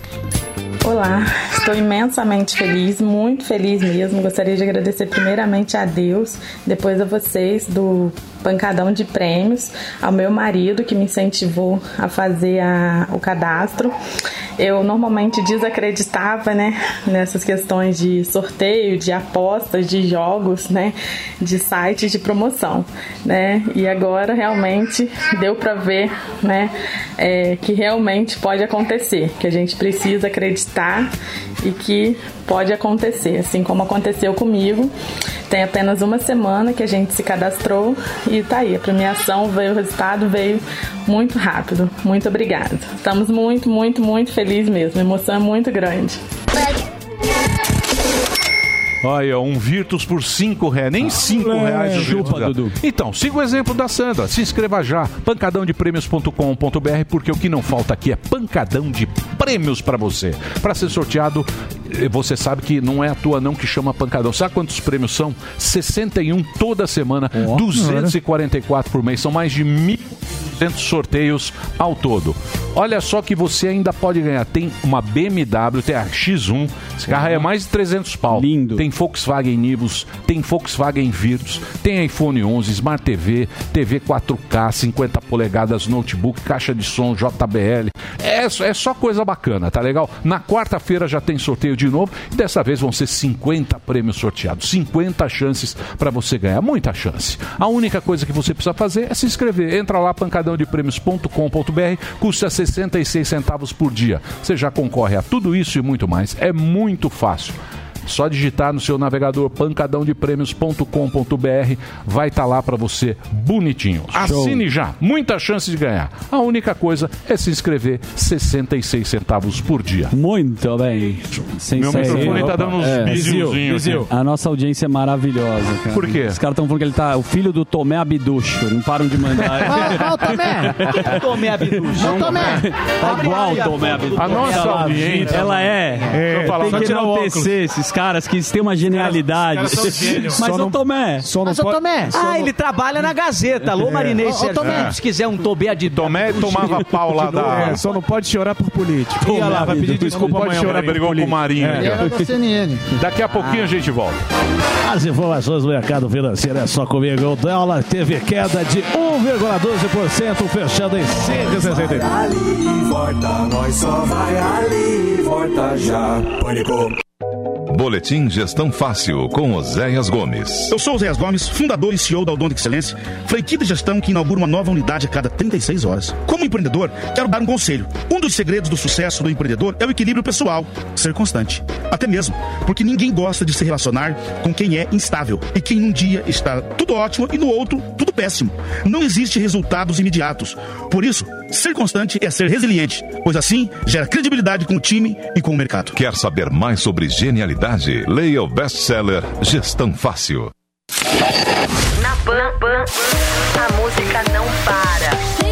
Olá, estou imensamente feliz, muito feliz mesmo. Gostaria de agradecer primeiramente a Deus, depois a vocês do Pancadão de Prêmios, ao meu marido que me incentivou a fazer a- o cadastro. Eu normalmente desacreditava, né, nessas questões de sorteio, de apostas, de jogos, né, de sites de promoção, né, e agora realmente deu para ver, né, é, que realmente pode acontecer, que a gente precisa acreditar e que pode acontecer, assim como aconteceu comigo. Tem apenas uma semana que a gente se cadastrou e tá aí. A premiação veio, o resultado veio muito rápido. Muito obrigada. Estamos muito, muito, muito felizes mesmo. A emoção é muito grande. Olha, um Virtus por 5 reais, nem 5 É, reais o chupa. Dudu. Então, siga o exemplo da Sandra. Se inscreva já, pancadãodeprêmios.com.br, porque o que não falta aqui é pancadão de prêmios pra você. Pra ser sorteado, eh, você sabe que não é a tua não que chama pancadão. Sabe quantos prêmios são? 61 toda semana, 244 por mês. São mais de 1.200 sorteios ao todo. Olha só que você ainda pode ganhar. Tem uma BMW, tem a X1. Esse carro é mais de 300 pau. Lindo. Tem Volkswagen Nivus, tem Volkswagen Virtus, tem iPhone 11, Smart TV, TV 4K, 50 polegadas, notebook, caixa de som, JBL. É, só- é só coisa bacana, tá legal? Na quarta-feira já tem sorteio de novo e dessa vez vão ser 50 prêmios sorteados. 50 chances para você ganhar. Muita chance. A única coisa que você precisa fazer é se inscrever. Entra lá, pancadãodeprêmios.com.br, custa 66 centavos por dia. Você já concorre a tudo isso e muito mais. É muito fácil. Só digitar no seu navegador pancadãodeprêmios.com.br vai estar lá para você bonitinho. Assine já, muita chance de ganhar. A única coisa é se inscrever 66 centavos por dia. Muito bem. Meu microfone tá dando uns É. Bizil. A nossa audiência é maravilhosa, cara. Por quê? Os caras estão falando que ele tá o filho do Tomé Abducho. Não param de mandar. Ô, ô, Tomé! É Tomé Abducho? Ô, Tomé! Tá igual o Tomé Abducho. A nossa audiência- Ela é. Deixa eu falar, tem só que tirar o enaltecer esses caras que têm uma genialidade. os caras são gênios. Mas Só o não- Tomé. Só não Mas, ô, pode... Tomé! Ah, ele trabalha na Gazeta. Alô, Marinês Ô, ô, Sérgio. Tomé. Se quiser um Tomé de Tomé tomava pau lá da. É, só não pode chorar por político. Ia lá, vai pedir desculpa Não pode amanhã. chorar, brigou com o político. Marinho. É. Ele era da CNN. Daqui a pouquinho a gente volta. As informações do mercado financeiro é só comigo. O dólar teve queda de 1,12%, fechando em 5,63. Ali volta, nós só vai ali volta já. Pânico. Boletim Gestão Fácil com Oséias Gomes. Eu sou o Zé Gomes, fundador e CEO da Odonto Excelência, franquia de gestão que inaugura uma nova unidade a cada 36 horas. Como empreendedor, quero dar um conselho. Um dos segredos do sucesso do empreendedor é o equilíbrio pessoal, ser constante. Até mesmo, porque ninguém gosta de se relacionar com quem é instável e quem num dia está tudo ótimo e no outro tudo péssimo. Não existe resultados imediatos. Por isso, ser constante é ser resiliente, pois assim gera credibilidade com o time e com o mercado. Quer saber mais sobre genialidade? Leia o best-seller Gestão Fácil. Pan, Pan, a música não para.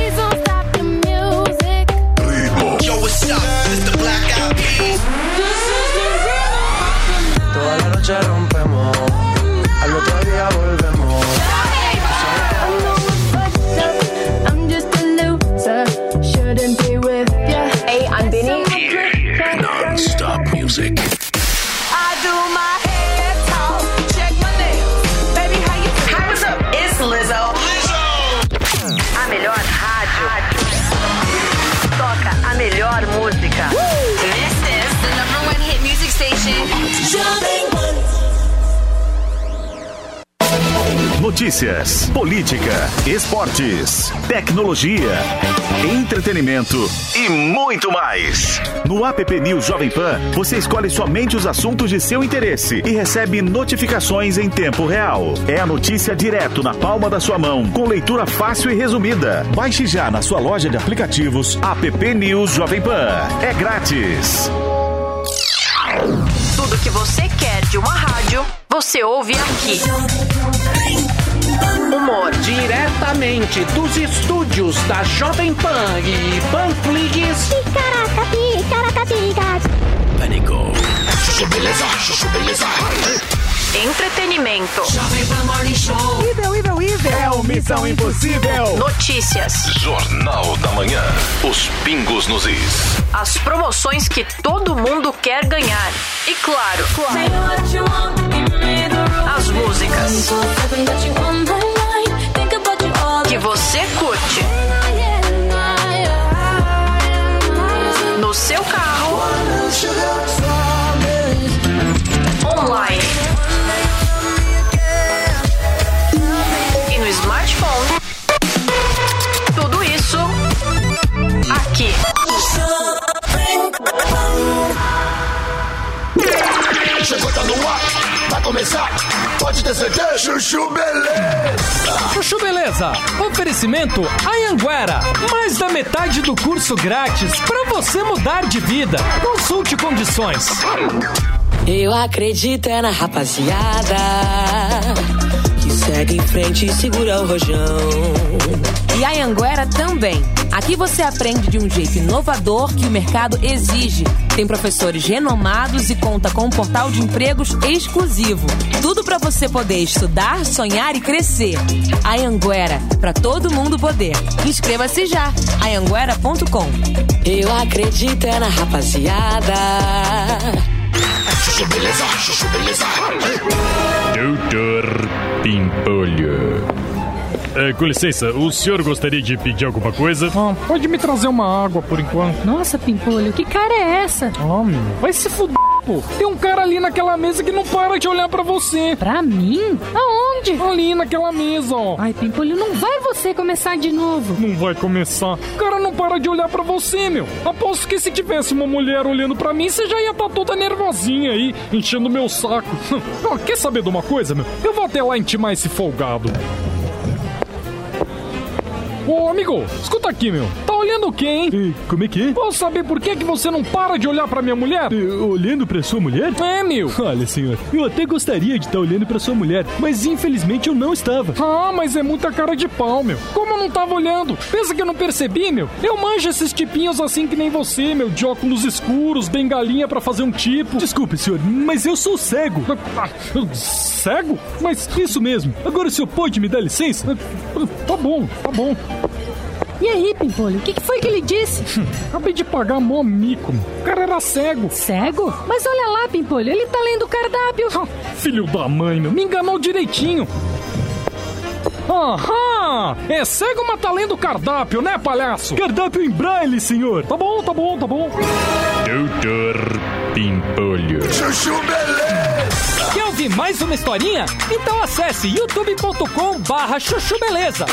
Notícias, política, esportes, tecnologia, entretenimento e muito mais. No app News Jovem Pan, você escolhe somente os assuntos de seu interesse e recebe notificações em tempo real. É a notícia direto na palma da sua mão, com leitura fácil e resumida. Baixe já na sua loja de aplicativos app News Jovem Pan. É grátis. Tudo que você quer de uma rádio, você ouve aqui. Humor. Diretamente dos estúdios da Jovem Pan e Panflix. Pânico. Chuchu beleza, chuchu beleza. Entretenimento. Evil, evil, evil. É o Missão Impossível. Notícias. Jornal da Manhã. Os pingos nos is. As promoções que todo mundo quer ganhar. E claro, as oferecimento Anhanguera, mais da metade do curso grátis para você mudar de vida. Consulte condições. Eu acredito é na rapaziada segue em frente e segura o rojão. E a Anguera também. Aqui você aprende de um jeito inovador que o mercado exige. Tem professores renomados e conta com um portal de empregos exclusivo. Tudo para você poder estudar, sonhar e crescer. A Anguera, para todo mundo poder. Inscreva-se já. Anguera.com. Eu acredito é na rapaziada. Chuchu beleza, chuchu beleza. Doutor Pimpolho. É, com licença, o senhor gostaria de pedir alguma coisa? Ah, pode me trazer uma água por enquanto. Nossa, Pimpolho, que cara é essa? Ah, meu, vai se fuder, pô. Tem um cara ali naquela mesa que não para de olhar pra você. Pra mim? Aonde? Ali naquela mesa, ó. Ai, Pimpolho, não vai você começar de novo. Não vai começar. O cara não para de olhar pra você, meu. Aposto que se tivesse uma mulher olhando pra mim, você já ia estar toda nervosinha aí, enchendo meu saco. Quer saber de uma coisa, meu? Eu vou até lá intimar esse folgado. Ô, amigo, escuta aqui, meu. Tá olhando o quê, hein? Como é que é? Posso saber por que, que você não para de olhar pra minha mulher? olhando pra sua mulher? É, meu. Olha, senhor, eu até gostaria de estar olhando pra sua mulher, mas infelizmente eu não estava. Ah, mas é muita cara de pau, meu. Como eu não tava olhando? Pensa que eu não percebi, meu? Eu manjo esses tipinhos assim que nem você, meu, de óculos escuros, bengalinha pra fazer um tipo. Desculpe, senhor, mas eu sou cego. Ah, cego? Mas Isso mesmo. Agora o senhor pode me dar licença? Tá bom, tá bom. E aí, Pimpolho, o que, que foi que ele disse? Acabei de pagar mó mico. O cara era cego. Cego? Mas olha lá, Pimpolho, ele tá lendo o cardápio. Filho da mãe, meu. Me enganou direitinho. Aham! É cego, mas tá lendo o cardápio, né, palhaço? Cardápio em braille, senhor. Tá bom, tá bom, tá bom. Doutor Pimpolho. Chuchu beleza. Quer ouvir mais uma historinha? Então acesse youtube.com barra chuchu beleza.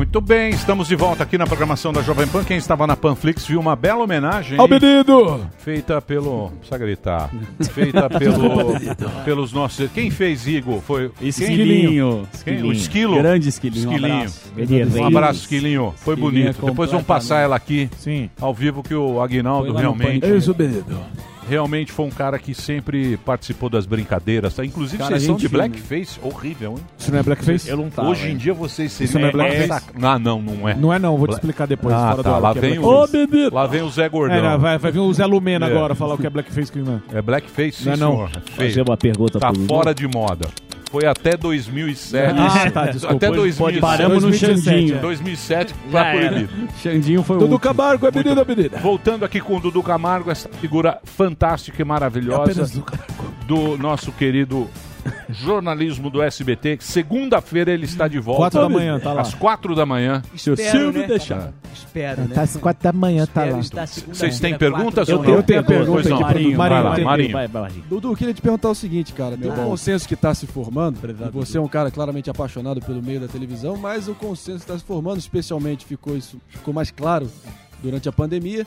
Muito bem, estamos de volta aqui na programação da Jovem Pan. Quem estava na Panflix viu uma bela homenagem Ao menino! feita pelo. Precisa gritar. Feita pelo, pelos nossos. Quem fez Igor? Foi. Esquilinho. Quem? O Esquilo? Grande Esquilinho, um Esquilinho. abraço. Um abraço, Esquilinho. Foi Esquilinho bonito. é Depois vamos passar ela aqui Sim. ao vivo que o Aguinaldo realmente. Isso, menino. Realmente foi um cara que sempre participou das brincadeiras. tá? Inclusive, Cara, vocês são gente de fina. blackface. Horrível, hein? Isso não é blackface? Eu não tava, Hoje em hein? dia vocês Isso não é blackface? Ah, não, não é. Não é não, vou te explicar depois. Ah, tá. Lá é vem, o, blackface. lá vem o Zé Gordão. É, vai, vai vir o Zé Lumena É. agora falar o que é blackface que não é. É blackface, sim, Não é não. senhor. É. Fazer uma pergunta Tá fora de moda. Foi até 2007. Ah, tá, desculpa. Até Pode- 2007. paramos no 2017. Xandinho. 2007 Já tá proibido. Xandinho foi o Dudu. Camargo é menino, menina. Voltando aqui com o Dudu Camargo, essa figura fantástica e maravilhosa Dudu do nosso querido jornalismo do SBT. Segunda-feira ele está de volta. Quatro da manhã, tá lá. Às quatro da manhã. Se o Espero, Silvio né? deixar. Espero, né? Tá às quatro da manhã, tá Espero lá. Vocês têm perguntas não? Eu tenho pergunta Pois não. aqui. Marinho, Vai lá, Marinho. Marinho. Vai, vai, vai. Dudu, eu queria te perguntar o seguinte, cara. Tem um consenso que está se formando. você é um cara claramente apaixonado pelo meio da televisão, mas o consenso que está se formando, especialmente ficou isso ficou mais claro durante a pandemia,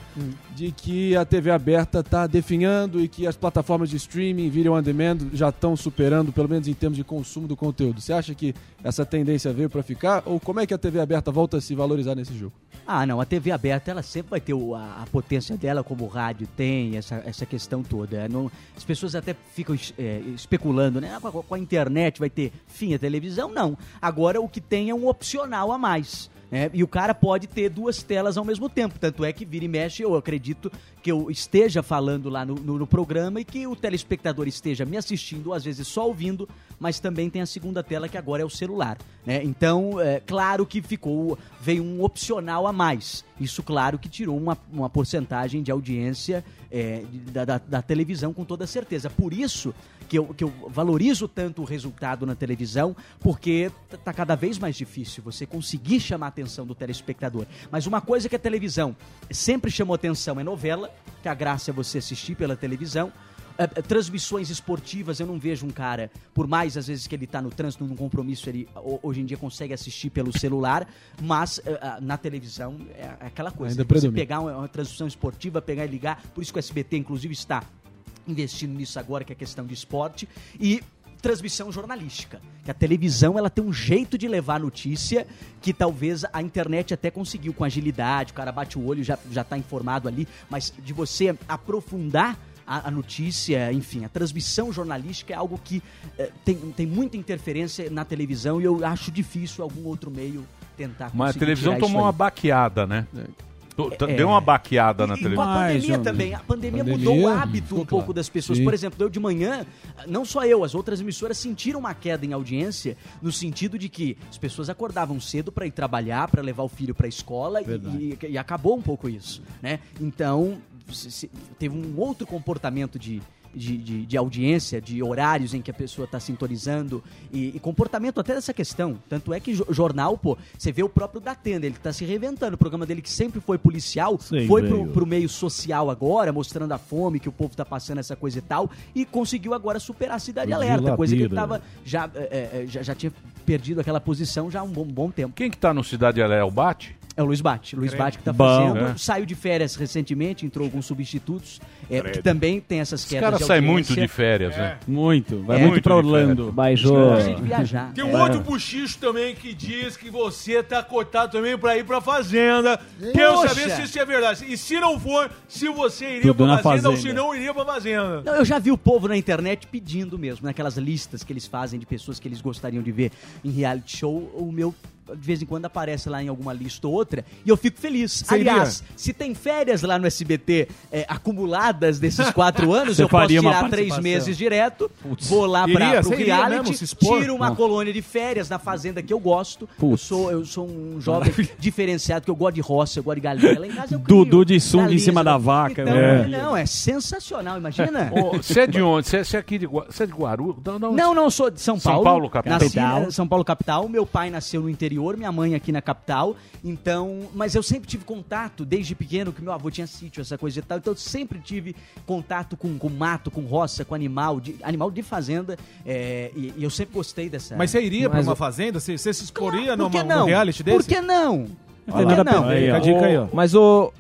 de que a TV aberta está definhando e que as plataformas de streaming, video on demand, já estão superando, pelo menos em termos de consumo do conteúdo. Você acha que essa tendência veio para ficar? Ou como é que a TV aberta volta a se valorizar nesse jogo? Ah, não, a TV aberta, ela sempre vai ter o- a, a potência dela, como o rádio tem, essa, essa questão toda. É, Não- as pessoas até ficam é, especulando, né? Ah, Com a, com a internet vai ter fim a televisão? Não. Agora o que tem é um opcional a mais. Né? E o cara pode ter duas telas ao mesmo tempo. Tanto é que vira e mexe, eu acredito que eu esteja falando lá no, no- no programa e que o telespectador esteja me assistindo, às vezes só ouvindo, mas também tem a segunda tela que agora é o celular. Né? Então, é claro que ficou, veio um opcional a mais. Isso, claro, que tirou uma, uma porcentagem de audiência é, da, da- da televisão com toda certeza. Por isso que eu, que eu valorizo tanto o resultado na televisão, porque tá cada vez mais difícil você conseguir chamar a atenção do telespectador. Mas uma coisa que a televisão sempre chamou atenção é novela, que a graça é você assistir pela televisão. É, é, transmissões esportivas, eu não vejo um cara, por mais às vezes que ele tá no trânsito, num compromisso, ele ho- hoje em dia consegue assistir pelo celular, mas é, na televisão é aquela coisa. Ainda você predomina. pegar uma, uma transmissão esportiva, pegar e ligar, por isso que o SBT, inclusive, está investindo nisso agora, que é questão de esporte, e transmissão jornalística. Que a televisão ela tem um jeito de levar notícia que talvez a internet até conseguiu com agilidade, o cara bate o olho e já, já tá informado ali, mas de você aprofundar a, a notícia, enfim, a transmissão jornalística é algo que eh, tem, tem muita interferência na televisão e eu acho difícil algum outro meio tentar Mas a televisão tomou uma baqueada, né? É. Deu uma baqueada na E com televisão. a pandemia também. A pandemia, Pandemia, mudou o hábito ficou um pouco claro. das pessoas. Sim. Por exemplo, eu de manhã, não só eu, as outras emissoras sentiram uma queda em audiência no sentido de que as pessoas acordavam cedo para ir trabalhar, para levar o filho para a escola e, e- e acabou um pouco isso, né? Então, se- se- teve um outro comportamento de de, de- de audiência, de horários em que a pessoa está sintonizando e, e comportamento até dessa questão. Tanto é que jo- jornal, pô, você vê o próprio Datena, ele está se reinventando. O programa dele que sempre foi policial, Sim, foi pro, pro meio social agora, mostrando a fome que o povo tá passando, essa coisa e tal, e conseguiu agora superar a Cidade O Alerta, Vila coisa que ele tava já, é, é, já, já tinha perdido aquela posição já há um bom, bom tempo. Quem que tá no Cidade Alerta? É o Bate? É o Luiz Bate. Luiz. Bate que tá Bom. fazendo. É. Saiu de férias recentemente, entrou alguns substitutos, é, que também tem essas quedas cara de sai audiência. muito de férias, né? Muito. Vai É. muito, Muito pra Orlando. Baixou. Viajar. Tem um É. outro buchicho também que diz que você tá cotado também pra ir pra fazenda. Quero Poxa! saber se isso é verdade. E se não for, se você iria Tudo pra na fazenda, ou fazenda. se não iria pra fazenda. Não, eu já vi o povo na internet pedindo mesmo, naquelas listas que eles fazem de pessoas que eles gostariam de ver em reality show. O meu, de vez em quando, aparece lá em alguma lista ou outra e eu fico feliz. Você Aliás, se tem férias lá no SBT é, acumuladas desses quatro anos, eu posso tirar três meses direto, vou lá você iria reality, mesmo tiro uma Não. colônia de férias na fazenda que eu gosto. Eu sou, eu sou um jovem diferenciado, que eu gosto de roça, eu gosto de galinha. Lá em casa eu crio Dudu de sunga em cima da vaca. Então, né? Não, é sensacional, imagina. Você é de onde? Você é, é aqui de, Gua- é de Guarulhos? Não, não. Não, sou de São São Paulo. Paulo, capital. Nasci São Paulo, capital. Meu pai nasceu no interior interior, minha mãe aqui na capital. Então, mas eu sempre tive contato desde pequeno, que meu avô tinha sítio, essa coisa e tal. Então eu sempre tive contato com, com mato, com roça, com animal, de, animal de fazenda. é, e, e eu sempre gostei dessa. Mas você iria pra Mas uma o- fazenda? Você, você se exporia Por que numa, não? num reality desse? Por que não? Não tem nada a perder, fica a dica aí, ó. Mas o.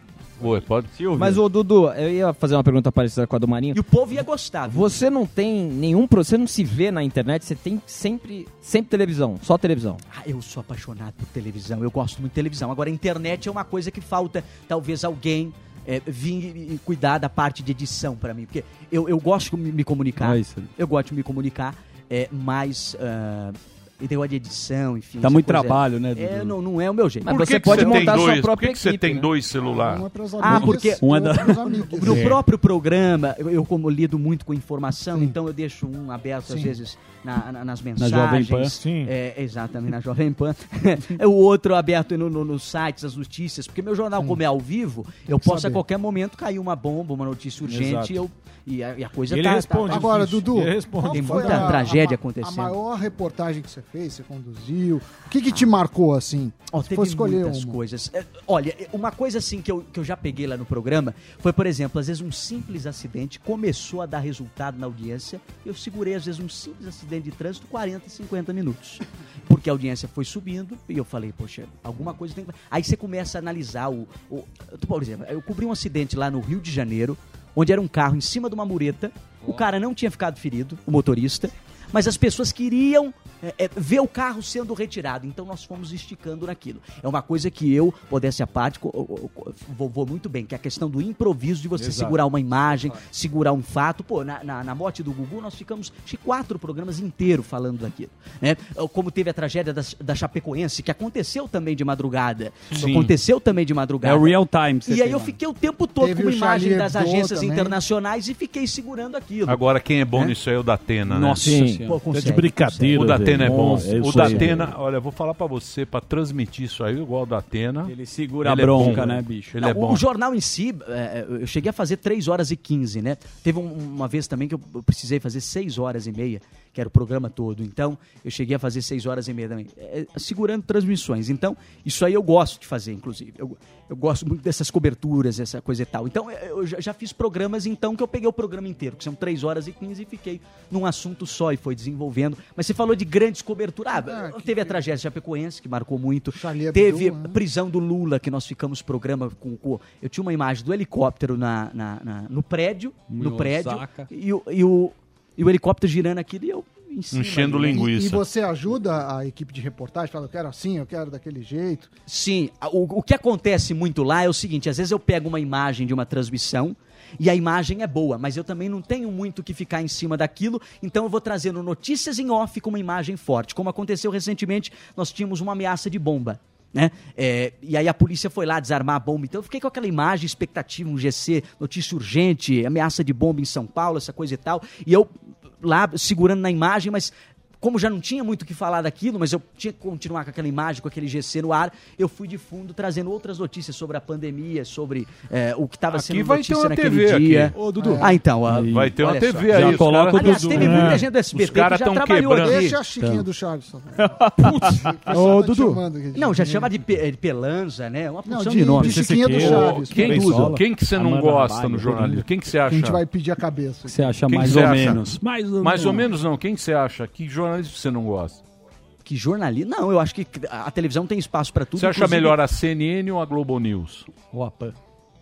Oi, pode. Mas o Dudu, eu ia fazer uma pergunta parecida com a do Marinho. E o povo ia gostar. viu? Você não tem nenhum. Você não se vê na internet, você tem sempre, sempre televisão, só televisão. Ah, eu sou apaixonado por televisão, eu gosto muito de televisão. Agora, a internet é uma coisa que falta, talvez alguém é, vir e- e cuidar da parte de edição pra mim. Porque eu, eu gosto de me, comunicar, Ah, isso. eu gosto de me comunicar, é, mas... e negócio de edição, enfim. Dá muito trabalho, né, É, Dudu? não, não é o meu jeito. Por que que você tem dois, Por que, que você tem dois celulares? Ah, porque Um é da- no É. próprio programa, eu, eu como lido muito com informação, então eu deixo um aberto às Sim. vezes na- na- nas Na mensagens. Jovem Pan. Sim. É, exatamente, na Jovem Pan. é o outro aberto no, no- nos sites, as notícias, porque meu jornal, como é ao vivo, eu posso saber. a qualquer momento cair uma bomba, uma notícia urgente e, eu, e, a, e a coisa Ele tá, responde. tá- Agora, Dudu, qual tem foi muita a- tragédia a, acontecendo. A maior reportagem que você fez, você conduziu, o que, que te marcou assim? Ó, Se teve fosse escolher muitas uma. coisas. É, Olha, uma coisa assim que eu, que eu já peguei lá no programa foi, por exemplo, às vezes um simples acidente começou a dar resultado na audiência. Eu segurei, às vezes, um simples acidente de trânsito 40, 50 minutos. Porque a audiência foi subindo e eu falei, poxa, alguma coisa tem que. Aí você começa a analisar o. o por exemplo, eu cobri um acidente lá no Rio de Janeiro, onde era um carro em cima de uma mureta. O cara não tinha ficado ferido, o motorista. Mas as pessoas queriam é, é, ver o carro sendo retirado. Então nós fomos esticando naquilo. É uma coisa que eu, modéstia à parte, vou, vou muito bem, que é a questão do improviso, de você Exato. segurar uma imagem, segurar um fato. Pô, na, na, na morte do Gugu, nós ficamos que quatro programas inteiros falando daquilo. Né? Como teve a tragédia da, da Chapecoense, que aconteceu também de madrugada. Sim. Aconteceu também de madrugada. É o real time E aí eu lá. fiquei o tempo todo Teve com uma imagem Charlie das agências também. internacionais e fiquei segurando aquilo. Agora, quem é bom É? nisso aí é o Datena, né? Nossa Sim. Pô, consegue, é de brincadeira. O Datena é bom. É o. Datena, olha, eu vou falar pra você, pra transmitir isso aí, igual o Datena. Ele segura a é bronca, bom, né, bicho? Ele é Não, bom. O jornal em si, é, eu cheguei a fazer 3 horas e 15, né? Teve um- uma vez também que eu precisei fazer 6 horas e meia, que era o programa todo. Então, eu cheguei a fazer 6 horas e meia também, é, segurando transmissões. Então, isso aí eu gosto de fazer, inclusive. Eu, eu gosto muito dessas coberturas, essa coisa e tal. Então, eu já, fiz programas, então, que eu peguei o programa inteiro, que são 3 horas e 15, e fiquei num assunto só e foi desenvolvendo. Mas você falou de grandes coberturas. Ah, teve a tragédia Chapecoense, que marcou muito. Hebdo, Teve né? prisão do Lula, que nós ficamos programa com, com- Eu tinha uma imagem do helicóptero na, na- na- no prédio. Em No prédio. Osaka. E, o, e, o, e o helicóptero girando aqui e eu em cima. Enchendo ali, né? linguiça. E você ajuda a equipe de reportagem? Fala, eu quero assim, eu quero daquele jeito. Sim, o, o que acontece muito lá é o seguinte: às vezes eu pego uma imagem de uma transmissão e a imagem é boa, mas eu também não tenho muito que ficar em cima daquilo, então eu vou trazendo notícias em off com uma imagem forte. Como aconteceu recentemente, nós tínhamos uma ameaça de bomba. Né? É, e aí a polícia foi lá desarmar a bomba. Então eu fiquei com aquela imagem, expectativa, um GC, notícia urgente, ameaça de bomba em São Paulo, essa coisa e tal. E eu lá segurando na imagem, mas como já não tinha muito o que falar daquilo, mas eu tinha que continuar com aquela imagem, com aquele GC no ar, eu fui de fundo trazendo outras notícias sobre a pandemia, sobre é, o que estava sendo vai ter notícia uma naquele TV dia. aqui. Ô, Dudu. Ah, então. Vai ter uma TV só. aí, Já coloca o Aliás, teve É. muita gente do SBT Os caras que já tão trabalhou quebrando. aqui. Deixa a Chiquinha do Charles. Ô, tá te Dudu. chamando aqui de Não, já chama de, pe- de pelanza, né? Uma Não, porção de- de, nomes. de Chiquinha do Chaves. Quem, quem que você não gosta no jornalismo? Quem que você A acha? gente vai pedir a cabeça. Você acha mais que ou você acha? menos? Mais ou Mais ou menos. menos não. Quem que você acha? Que jornalismo você não gosta? Que jornalismo? Não, eu acho que a televisão tem espaço para tudo. Você acha inclusive- melhor a CNN ou a Globo News? Ou a PAN.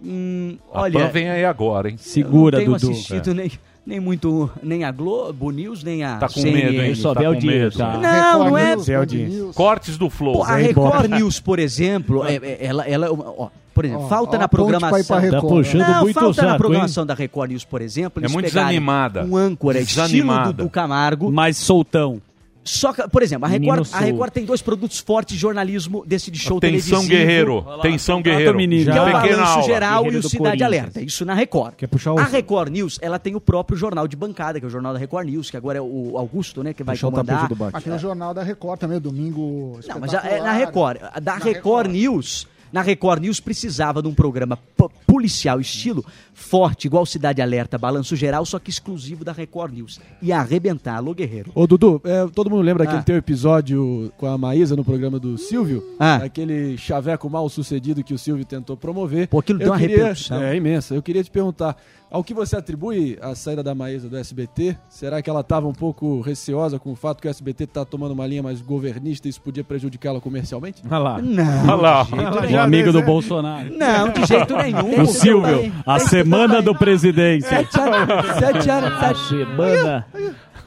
Hum, A olha, PAN vem aí agora, hein? Segura, eu não tenho Dudu. assistido nem, nem muito, nem a Globo News, nem a Tá com CNN. medo, hein? Só tá audiência. medo. Não, não é... News. Cortes do Flow. Pô, a Record News, por exemplo, é- é- ela, ela, ó, por exemplo, Ó, falta ó na programação. Record. Tá puxando Não, muito falta saco, na hein? programação da Record News, por exemplo, É eles muito pegarem desanimada. um âncora estilo Desanimada. Dudu Camargo. Mais soltão. Só que, por exemplo, a Record, a. Record tem dois produtos fortes de jornalismo desse de show Tensão televisivo. Guerreiro. Tensão contrata Guerreiro. o menino. Que é o Pequena Balanço aula. Geral Guerreiro e o do Cidade. Alerta. Isso na Record. Quer puxar o- A Record News, ela tem o próprio jornal de bancada, que é o jornal da Record News, que agora é o Augusto, né, que vai Puxar o tapete comandar. do Bate. Aqui no Jornal da Record também, o domingo Não, mas a- é na Record. Da Na Record, Record. News, Na Record News precisava de um programa po- policial estilo forte, igual Cidade Alerta, Balanço Geral, só que exclusivo da Record News. Ia arrebentar, alô Guerreiro. Ô, Dudu, é, todo mundo lembra Ah. aquele teu episódio com a Maísa no programa do Silvio? Ah. Aquele chaveco mal sucedido que o Silvio tentou promover. Pô, aquilo deu uma repercussão. É imensa. Eu queria te perguntar, ao que você atribui a saída da Maísa do SBT? Será que ela estava um pouco receosa com o fato que o SBT está tomando uma linha mais governista e isso podia prejudicá-la comercialmente? Olha lá. Não. Olha lá. O amigo do Bolsonaro. Não, de jeito nenhum. O Silvio, a semana do presidente. Sete horas, sete horas, sete semana.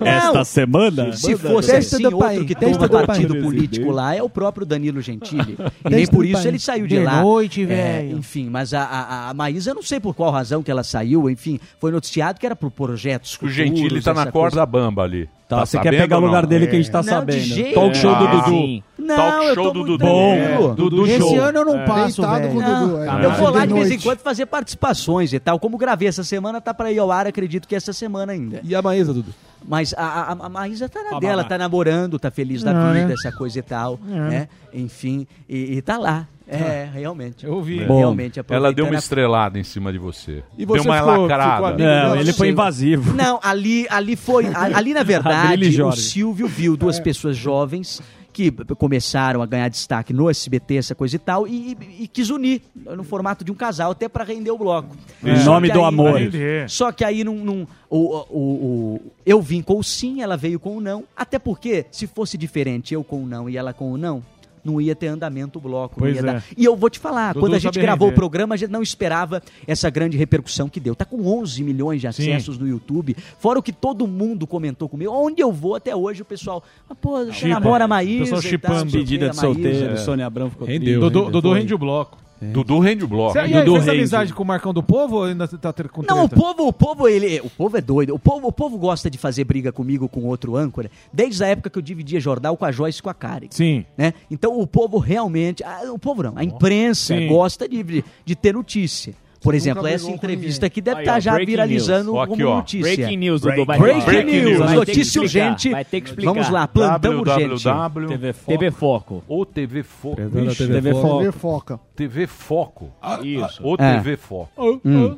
Não. Esta semana. Se fosse Testa assim, do outro país, que testa toma do partido país. político lá é o próprio Danilo Gentili. e Testa nem por isso país. ele saiu de, De lá. noite, É, velho. enfim, mas a, a, a Maísa, eu não sei por qual razão que ela saiu, enfim, foi noticiado que era por projetos O Gentili tá na corda coisa. bamba ali. Tá, você quer pegar o lugar dele que a gente tá Não, sabendo. de jeito Talk show do. Dudu. Sim. Não, Talk eu show tô do muito Dudu. tranquilo. É, Dudu Esse show. ano eu não É. passo, velho. com o Não, Dudu, é. Eu vou lá De vez em quando fazer participações e tal. Como gravei essa semana, tá pra ir ao ar, acredito que essa semana ainda. E a Maísa, Dudu? Mas a, a, a Maísa tá na Tá dela, tá namorando, tá feliz da Ah, vida, é? essa coisa e tal, É. né? Enfim, e, e tá lá. É, realmente. Eu ouvi. Realmente, Ela deu uma estrelada em cima de você. E deu você uma ficou- lacrada. ficou Não, ele foi invasivo. Não, ali, ali foi. Ali, na verdade, o. Silvio viu duas pessoas jovens que começaram a ganhar destaque no SBT, essa coisa e tal, e, e- e quis unir no formato de um casal, até para render o bloco. Em Só nome do aí- amor. Só que aí não. não- o, o- o- eu vim com o sim, ela veio com o não. Até porque, se fosse diferente, eu com o não e ela com o não. Não ia ter andamento o bloco. não Pois ia é. dar. E eu vou te falar, Dudu quando a gente gravou render. o programa, a gente não esperava essa grande repercussão que deu. Tá com 11 milhões de Sim. acessos no YouTube. Fora o que todo mundo comentou comigo. Onde eu vou até hoje, o pessoal. Ah, pô, você namora a Maísa. Pessoal e tal, chipando. o Pedida de solteiro, É. Sônia Abrão ficou Rendeu, Dudu rende o bloco. Dudu rende o bloco. Você, aí, Dudu fez rende. amizade com o Marcão do Povo ou ainda tá ter com Não, o treta? povo, o povo, ele, o povo é doido. O povo, o povo gosta de fazer briga comigo com outro âncora, desde a época que eu dividia jornal com a Joyce e com a Karen. Sim. Né? Então o povo realmente, ah, o povo não, a imprensa Sim. gosta de, de, de ter notícia. Por exemplo, essa entrevista aqui deve estar ó, já viralizando news. Aqui, ó. notícia. Breaking news, Dudu. Breaking, Breaking Breaking news, news. Notícia urgente. vai ter que explicar. Vamos lá, plantão urgente. www. TV Foco. TV Foco. O TV Foco. TV Foco. TV Foca. TV Foco. Isso. O É. TV Foco. Hum.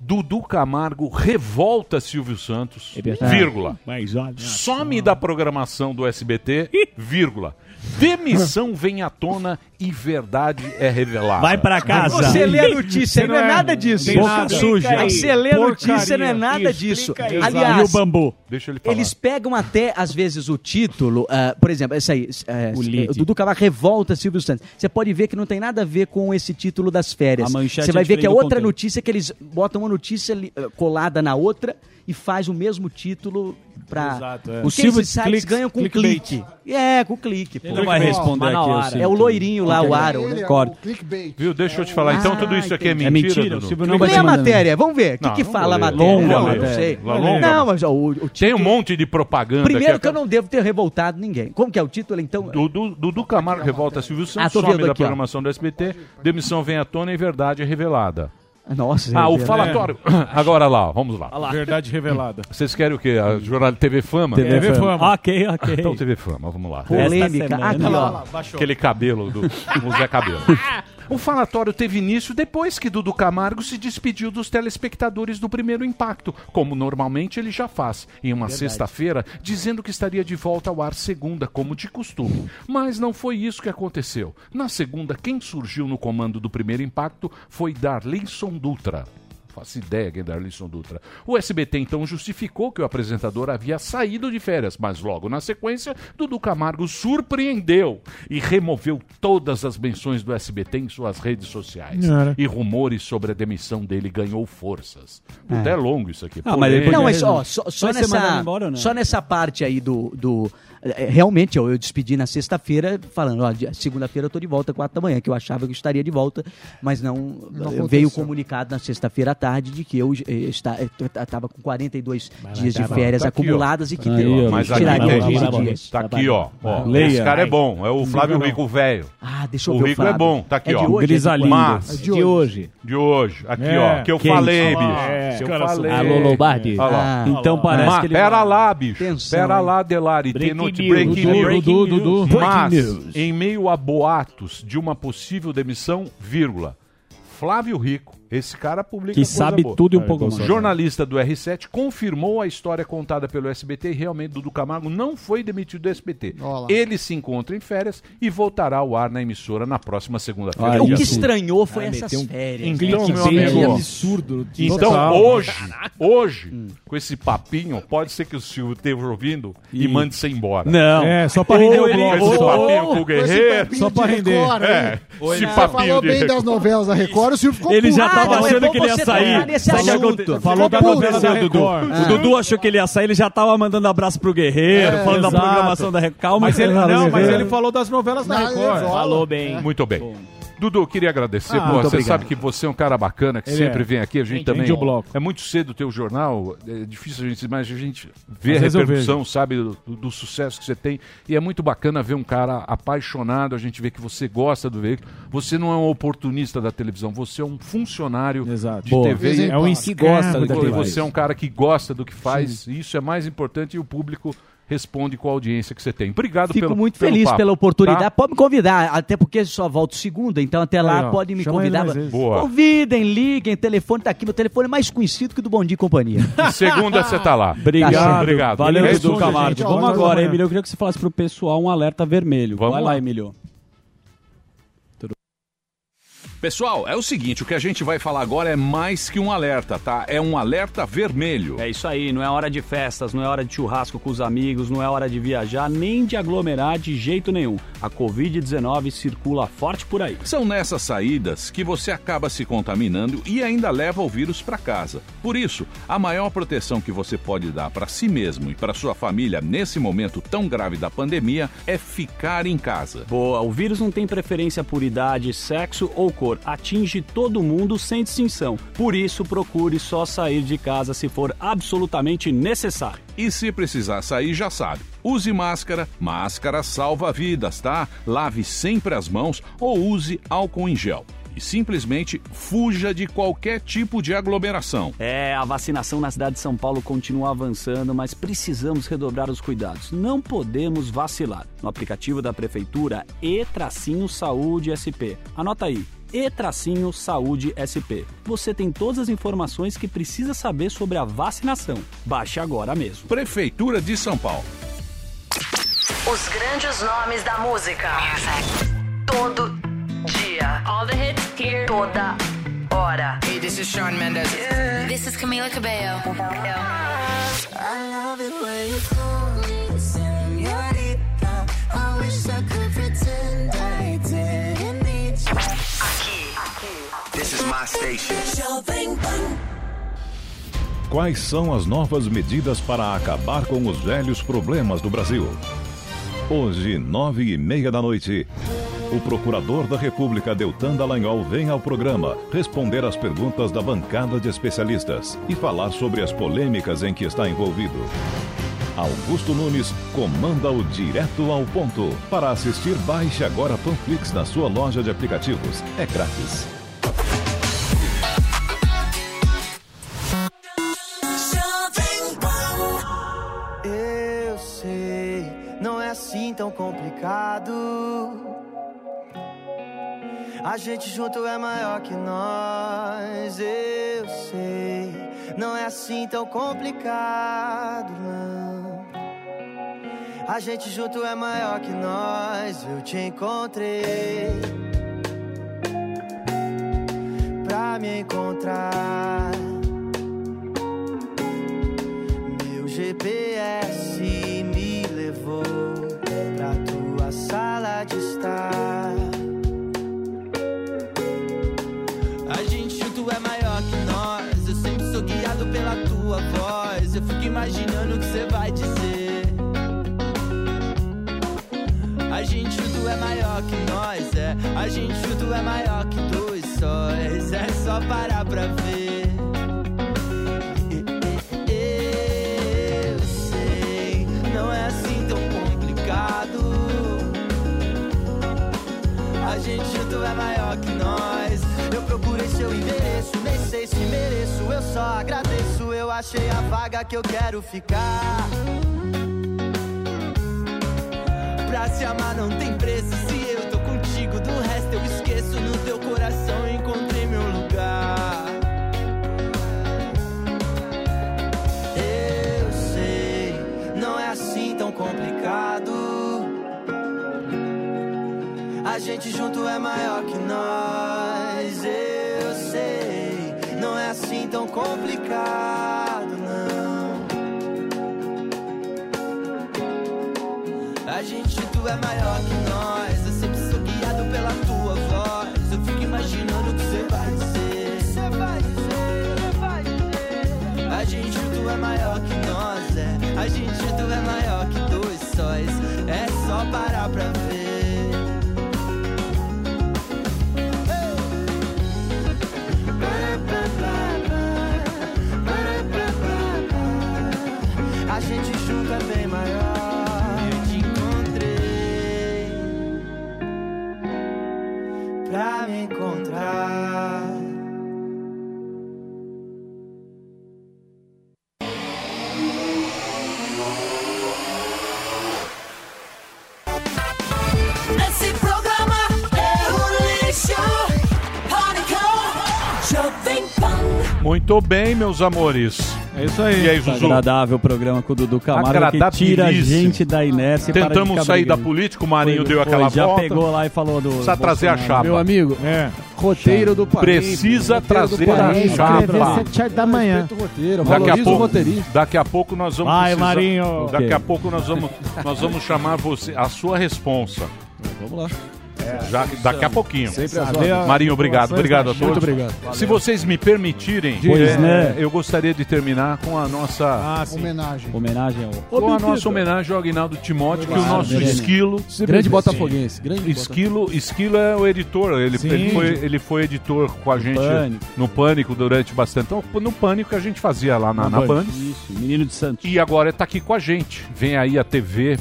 Dudu Camargo revolta Silvio Santos, É vírgula. Mas olha. Some da programação do SBT, vírgula. Demissão vem à tona e verdade é revelada. Vai pra casa. Você lê a notícia, não é nada disso. Boca suja. Você lê a notícia, não é nada disso. Aí. E o Aliás, bambu. Deixa ele falar. Eles pegam até, às vezes, o título, ah, por exemplo, esse aí, O lead. Dudu Camargo revolta Silvio Santos. Você pode ver que não tem nada a ver com esse título das férias. A manchete Você vai é ver que é outra conteúdo. notícia que eles botam uma notícia eh, colada na outra e faz o mesmo título pra... Exato, é. O O Silvio sites cliques- ganham com clique. É, com clique. pô. Ele não vai responder Mas aqui. hora. É o loirinho lá, o Aaron, Ele né? é Corta. o clickbait. Viu? Deixa eu te falar. Então Ah, tudo isso aqui é. É mentira, mentira, o Dudu? Silvio não vai Lê a matéria, vamos ver. O que, que fala a matéria? Longa não, matéria. não sei. Lá longa. Não, mas ó, o, o Tem título- um monte de propaganda. Primeiro que é- eu não devo ter revoltado ninguém. Como que é o título, então? Dudu, Dudu Camargo revolta Silvio Ah, Santos, tô some da aqui, ó. programação do SBT, demissão vem à tona e verdade é revelada. Nossa, Ah, o é- falatório. Agora lá, vamos lá. Verdade revelada. Vocês querem o quê? A jornal TV Fama? TV Fama. Ok, ok. Então TV Fama, vamos lá. Polêmica. Aqui, ó. lá, Aquele cabelo do o Zé Cabelo. O falatório teve início depois que Dudu Camargo se despediu dos telespectadores do primeiro impacto, como normalmente ele já faz, em uma sexta-feira, dizendo que estaria de volta ao ar segunda, como de costume. Mas não foi isso que aconteceu. Na segunda, quem surgiu no comando do primeiro impacto foi Darlinson Dutra. Faço ideia quem é Darlinson Dutra. O SBT então justificou que o apresentador havia saído de férias, mas logo na sequência, Dudu Camargo surpreendeu e removeu todas as menções do SBT em suas redes sociais. Cara. E rumores sobre a demissão dele ganhou forças. Até é longo isso aqui. Ah, mas ele polêmico. Não, mas ó, só, só nessa, embora não? só nessa parte aí do. do realmente, eu, eu despedi na sexta-feira, falando, ó, segunda-feira eu tô de volta, quatro da manhã, que eu achava que eu estaria de volta, mas não, Não eh, veio o comunicado na sexta-feira à tarde. de que eu eh, estava com 42 dias de tá férias Tá aqui, acumuladas e que Aí, ó, Mas aqui tem, 15 dias. tá aqui, ó. ó. Leia. Esse cara é bom, é o Flávio. Rico velho. Ah, deixa eu o ver o Rico é bom, tá aqui, É ó. é quando? Mas, É de hoje. De hoje. Aqui, É, ó. Que eu quente. falei, bicho. é. Que eu falei. Alô, Lombardi. Ah, então parece Mas, que ele Pera vai- lá, bicho. Pera lá, Delari. Tem news. breaking Dudu, news. Dudu, Dudu. Breaking Mas, news. em meio a boatos de uma possível demissão, vírgula, Flávio Rico, esse cara publica Que coisa sabe boa. tudo e um pouco mais. Jornalista do R7 confirmou a história contada pelo SBT e realmente Dudu Camargo não foi demitido do SBT. Ó lá. Ele se encontra em férias e voltará ao ar na emissora na próxima segunda-feira. Dia que cinco. estranhou foi Ah, essas um férias. Então, Que meu amigo, absurdo. Então, Total. hoje, hoje, com esse papinho, pode ser que o Silvio esteja ouvindo e, E- mande você embora. Não. É, só pra render o bloco. Com esse papinho com o Guerreiro. Só de render. Record, É, esse papinho falou de bem das novelas da Record, o Silvio ficou Ele já. Tava achando que ele ia sair. Sabe que aconte- Falou da Ficou novela puto. da Dudu. O Dudu achou que ele ia sair, ele já tava mandando abraço pro Guerreiro, É, falando da programação da Record. Calma, Mas ele, não, mas ele falou das novelas da Record. Falou bem. Muito bem. Dudu, queria agradecer. Ah, Pô, você obrigado. sabe que você é um cara bacana, que Ele sempre é. vem aqui. A gente Entende também. É muito cedo o teu jornal, é difícil a gente, mas a gente vê Às a repercussão, sabe, do, do sucesso que você tem. E é muito bacana ver um cara apaixonado. A gente vê que você gosta do veículo. Você não é um oportunista da televisão, você é um funcionário de Boa. TV. e- É um que gosta do da TV. Você é um cara que gosta do que faz. E isso é mais importante e o público responde com a audiência que você tem. Obrigado Fico pelo muito pelo feliz papo, pela oportunidade. tá? Pode me convidar, até porque só volto segunda, então até lá Aí, ó, pode me convidar. Boa. Convidem, liguem, telefone tá aqui. Meu telefone é mais conhecido que o do Bom Dia e Companhia. E segunda você tá lá. Obrigado. Tá Obrigado. Valeu, isso, Camargo. Vamos agora. Emílio. Eu queria que você falasse pro pessoal um alerta vermelho. Vamos Vai lá. lá, Emílio. Pessoal, é o seguinte, o que a gente vai falar agora é mais que um alerta, tá? É um alerta vermelho. É isso aí, não é hora de festas, não é hora de churrasco com os amigos, não é hora de viajar, nem de aglomerar de jeito nenhum. A Covid-19 circula forte por aí. São nessas saídas que você acaba se contaminando e ainda leva o vírus para casa. Por isso, a maior proteção que você pode dar para si mesmo e para sua família nesse momento tão grave da pandemia é ficar em casa. Boa, o vírus não tem preferência por idade, sexo ou cor. Atinge todo mundo sem distinção. Por isso, procure só sair de casa se for absolutamente necessário. E se precisar sair, já sabe. Use máscara, máscara salva vidas, tá? Lave sempre as mãos ou use álcool em gel. E simplesmente fuja de qualquer tipo de aglomeração. É, a vacinação na cidade de São Paulo continua avançando, mas precisamos redobrar os cuidados. Não podemos vacilar. No aplicativo da Prefeitura, E-Saúde SP. Anota aí. E-Saúde SP. Você tem todas as informações que precisa saber sobre a vacinação. Baixe agora mesmo. Prefeitura de São Paulo. Os grandes nomes da música. Todo dia. All the hits here. Toda hora. Hey, this is Sean Mendes. This is Camila Cabello. I love it when you call me Quais são as novas medidas para acabar com os velhos problemas do Brasil? Hoje, nove e meia da noite, o Procurador da República Deltan Dallagnol vem ao programa responder às perguntas da bancada de especialistas e falar sobre as polêmicas em que está envolvido. Augusto Nunes comanda o Direto ao Ponto. Para assistir, baixe agora Panflix na sua loja de aplicativos. É grátis. Não é assim tão complicado. A gente junto é maior que nós. Eu sei, não é assim tão complicado, não. A gente junto é maior que nós. Eu te encontrei pra me encontrar. Meu GPS A gente junto é maior que nós. Eu sempre sou guiado pela tua voz. Eu fico imaginando o que você vai dizer. A gente junto é maior que nós, é. A gente junto é maior que dois sóis. É só parar pra ver. gente junto é maior que nós. Eu procurei seu endereço, nem sei se mereço. Eu só agradeço, eu achei a vaga que eu quero ficar. Pra se amar não tem preço. Se eu tô contigo, do resto eu esqueço no teu coração. Gente junto é maior que nós. Eu sei, não é assim tão complicado, não. A gente junto é maior que nós. Eu sempre sou guiado pela tua voz. Eu fico imaginando o que você vai dizer. Você vai dizer, você vai dizer. A gente junto é maior que nós, é. A gente junto é maior que dois sóis. É só parar pra ver. Muito bem, meus amores. É isso aí. E aí, Zuzu? Agradável o programa com o Dudu Camargo que tira a gente da inércia. para de Tentamos sair da política, o Marinho Foi, deu foi, aquela já volta. pegou lá e falou do Precisa trazer a chapa. Meu amigo, É. roteiro do país. Precisa trazer país. a Escrever chapa. horas da manhã. Roteiro, Daqui a, pouco, roteirista. daqui a pouco nós vamos Vai, precisar- Marinho. Daqui Ok. a pouco nós vamos, nós vamos chamar você, a sua responsa. Vamos lá. Já, daqui a pouquinho. Sempre às. Marinho, obrigado. Obrigado a todos. Muito obrigado. Se vocês me permitirem, Pois, é, né? eu gostaria de terminar com a nossa... Ah, Homenagem. Homenagem ao... com a nossa homenagem ao Aguinaldo Timóteo, que o nosso Obrigado. esquilo... Grande botafoguense. Grande Esquilo, Esquilo é o editor, ele, ele, foi, ele foi editor com a gente Pânico. no Pânico durante bastante tempo. No Pânico que a gente fazia lá na, na Band. Isso, menino de Santos. E agora está aqui com a gente. Vem aí a TV,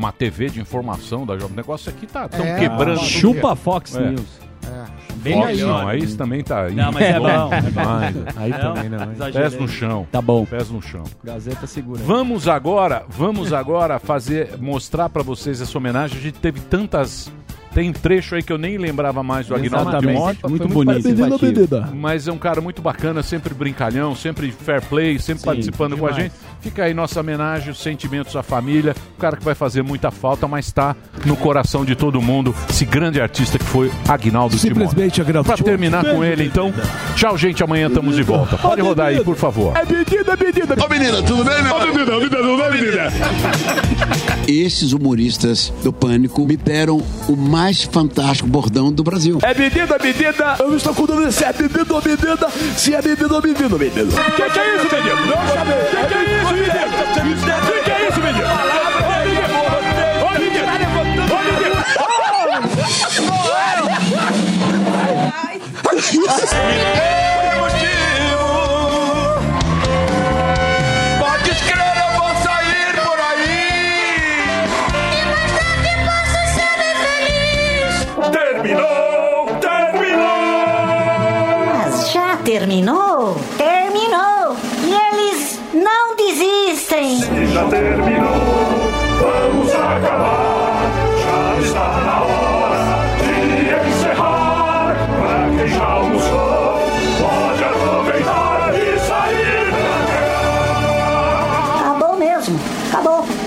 uma TV de informação da Jovem. O negócio aqui tá tão É, quebrando. Chupa Fox É. News. É. Bem Fox, melhor. não, aí isso também tá aí. Não, mas é bom, é bom. Demais. Aí Não, também não. exagerei. Pés no chão. Tá bom. Pés no chão. Gazeta segura. Vamos agora, vamos agora fazer, mostrar pra vocês essa homenagem. A gente teve tantas. Tem trecho aí que eu nem lembrava mais do Exatamente. Timóteo. Muito bonito. simpático. Mas é um cara muito bacana, sempre brincalhão, sempre fair play, sempre Sim, participando com a gente. Fica aí nossa homenagem, os sentimentos à família. O cara que vai fazer muita falta, mas tá no coração de todo mundo. Esse grande artista que foi Aguinaldo Timóteo. Simplesmente Aguinaldo Pra Timóteo. terminar com ele, então. Tchau, gente. Amanhã estamos de volta. Pode rodar aí, por favor. É medida, medida. Ô menina, tudo bem, meu? Ô menina, menina, tudo bem, menina? Esses humoristas do Pânico me deram o mais fantástico bordão do Brasil. É medida, medida. Eu estou com dúvida se é medida ou medida. Se é medida ou medida, menino. O que, que é isso, menino? Não sabe. O que, que é isso? O que, é isso, menino? Ô, menino. Ô, menino. Ô, menino. Pode escrever, eu vou sair por aí. Terminou, terminou. Mas já terminou? Terminou! E eles não desistem! Já terminou. Vamos acabar. Já está na hora de encerrar. Pra quem já almoçou, pode aproveitar e sair pra cá. Acabou mesmo! Acabou!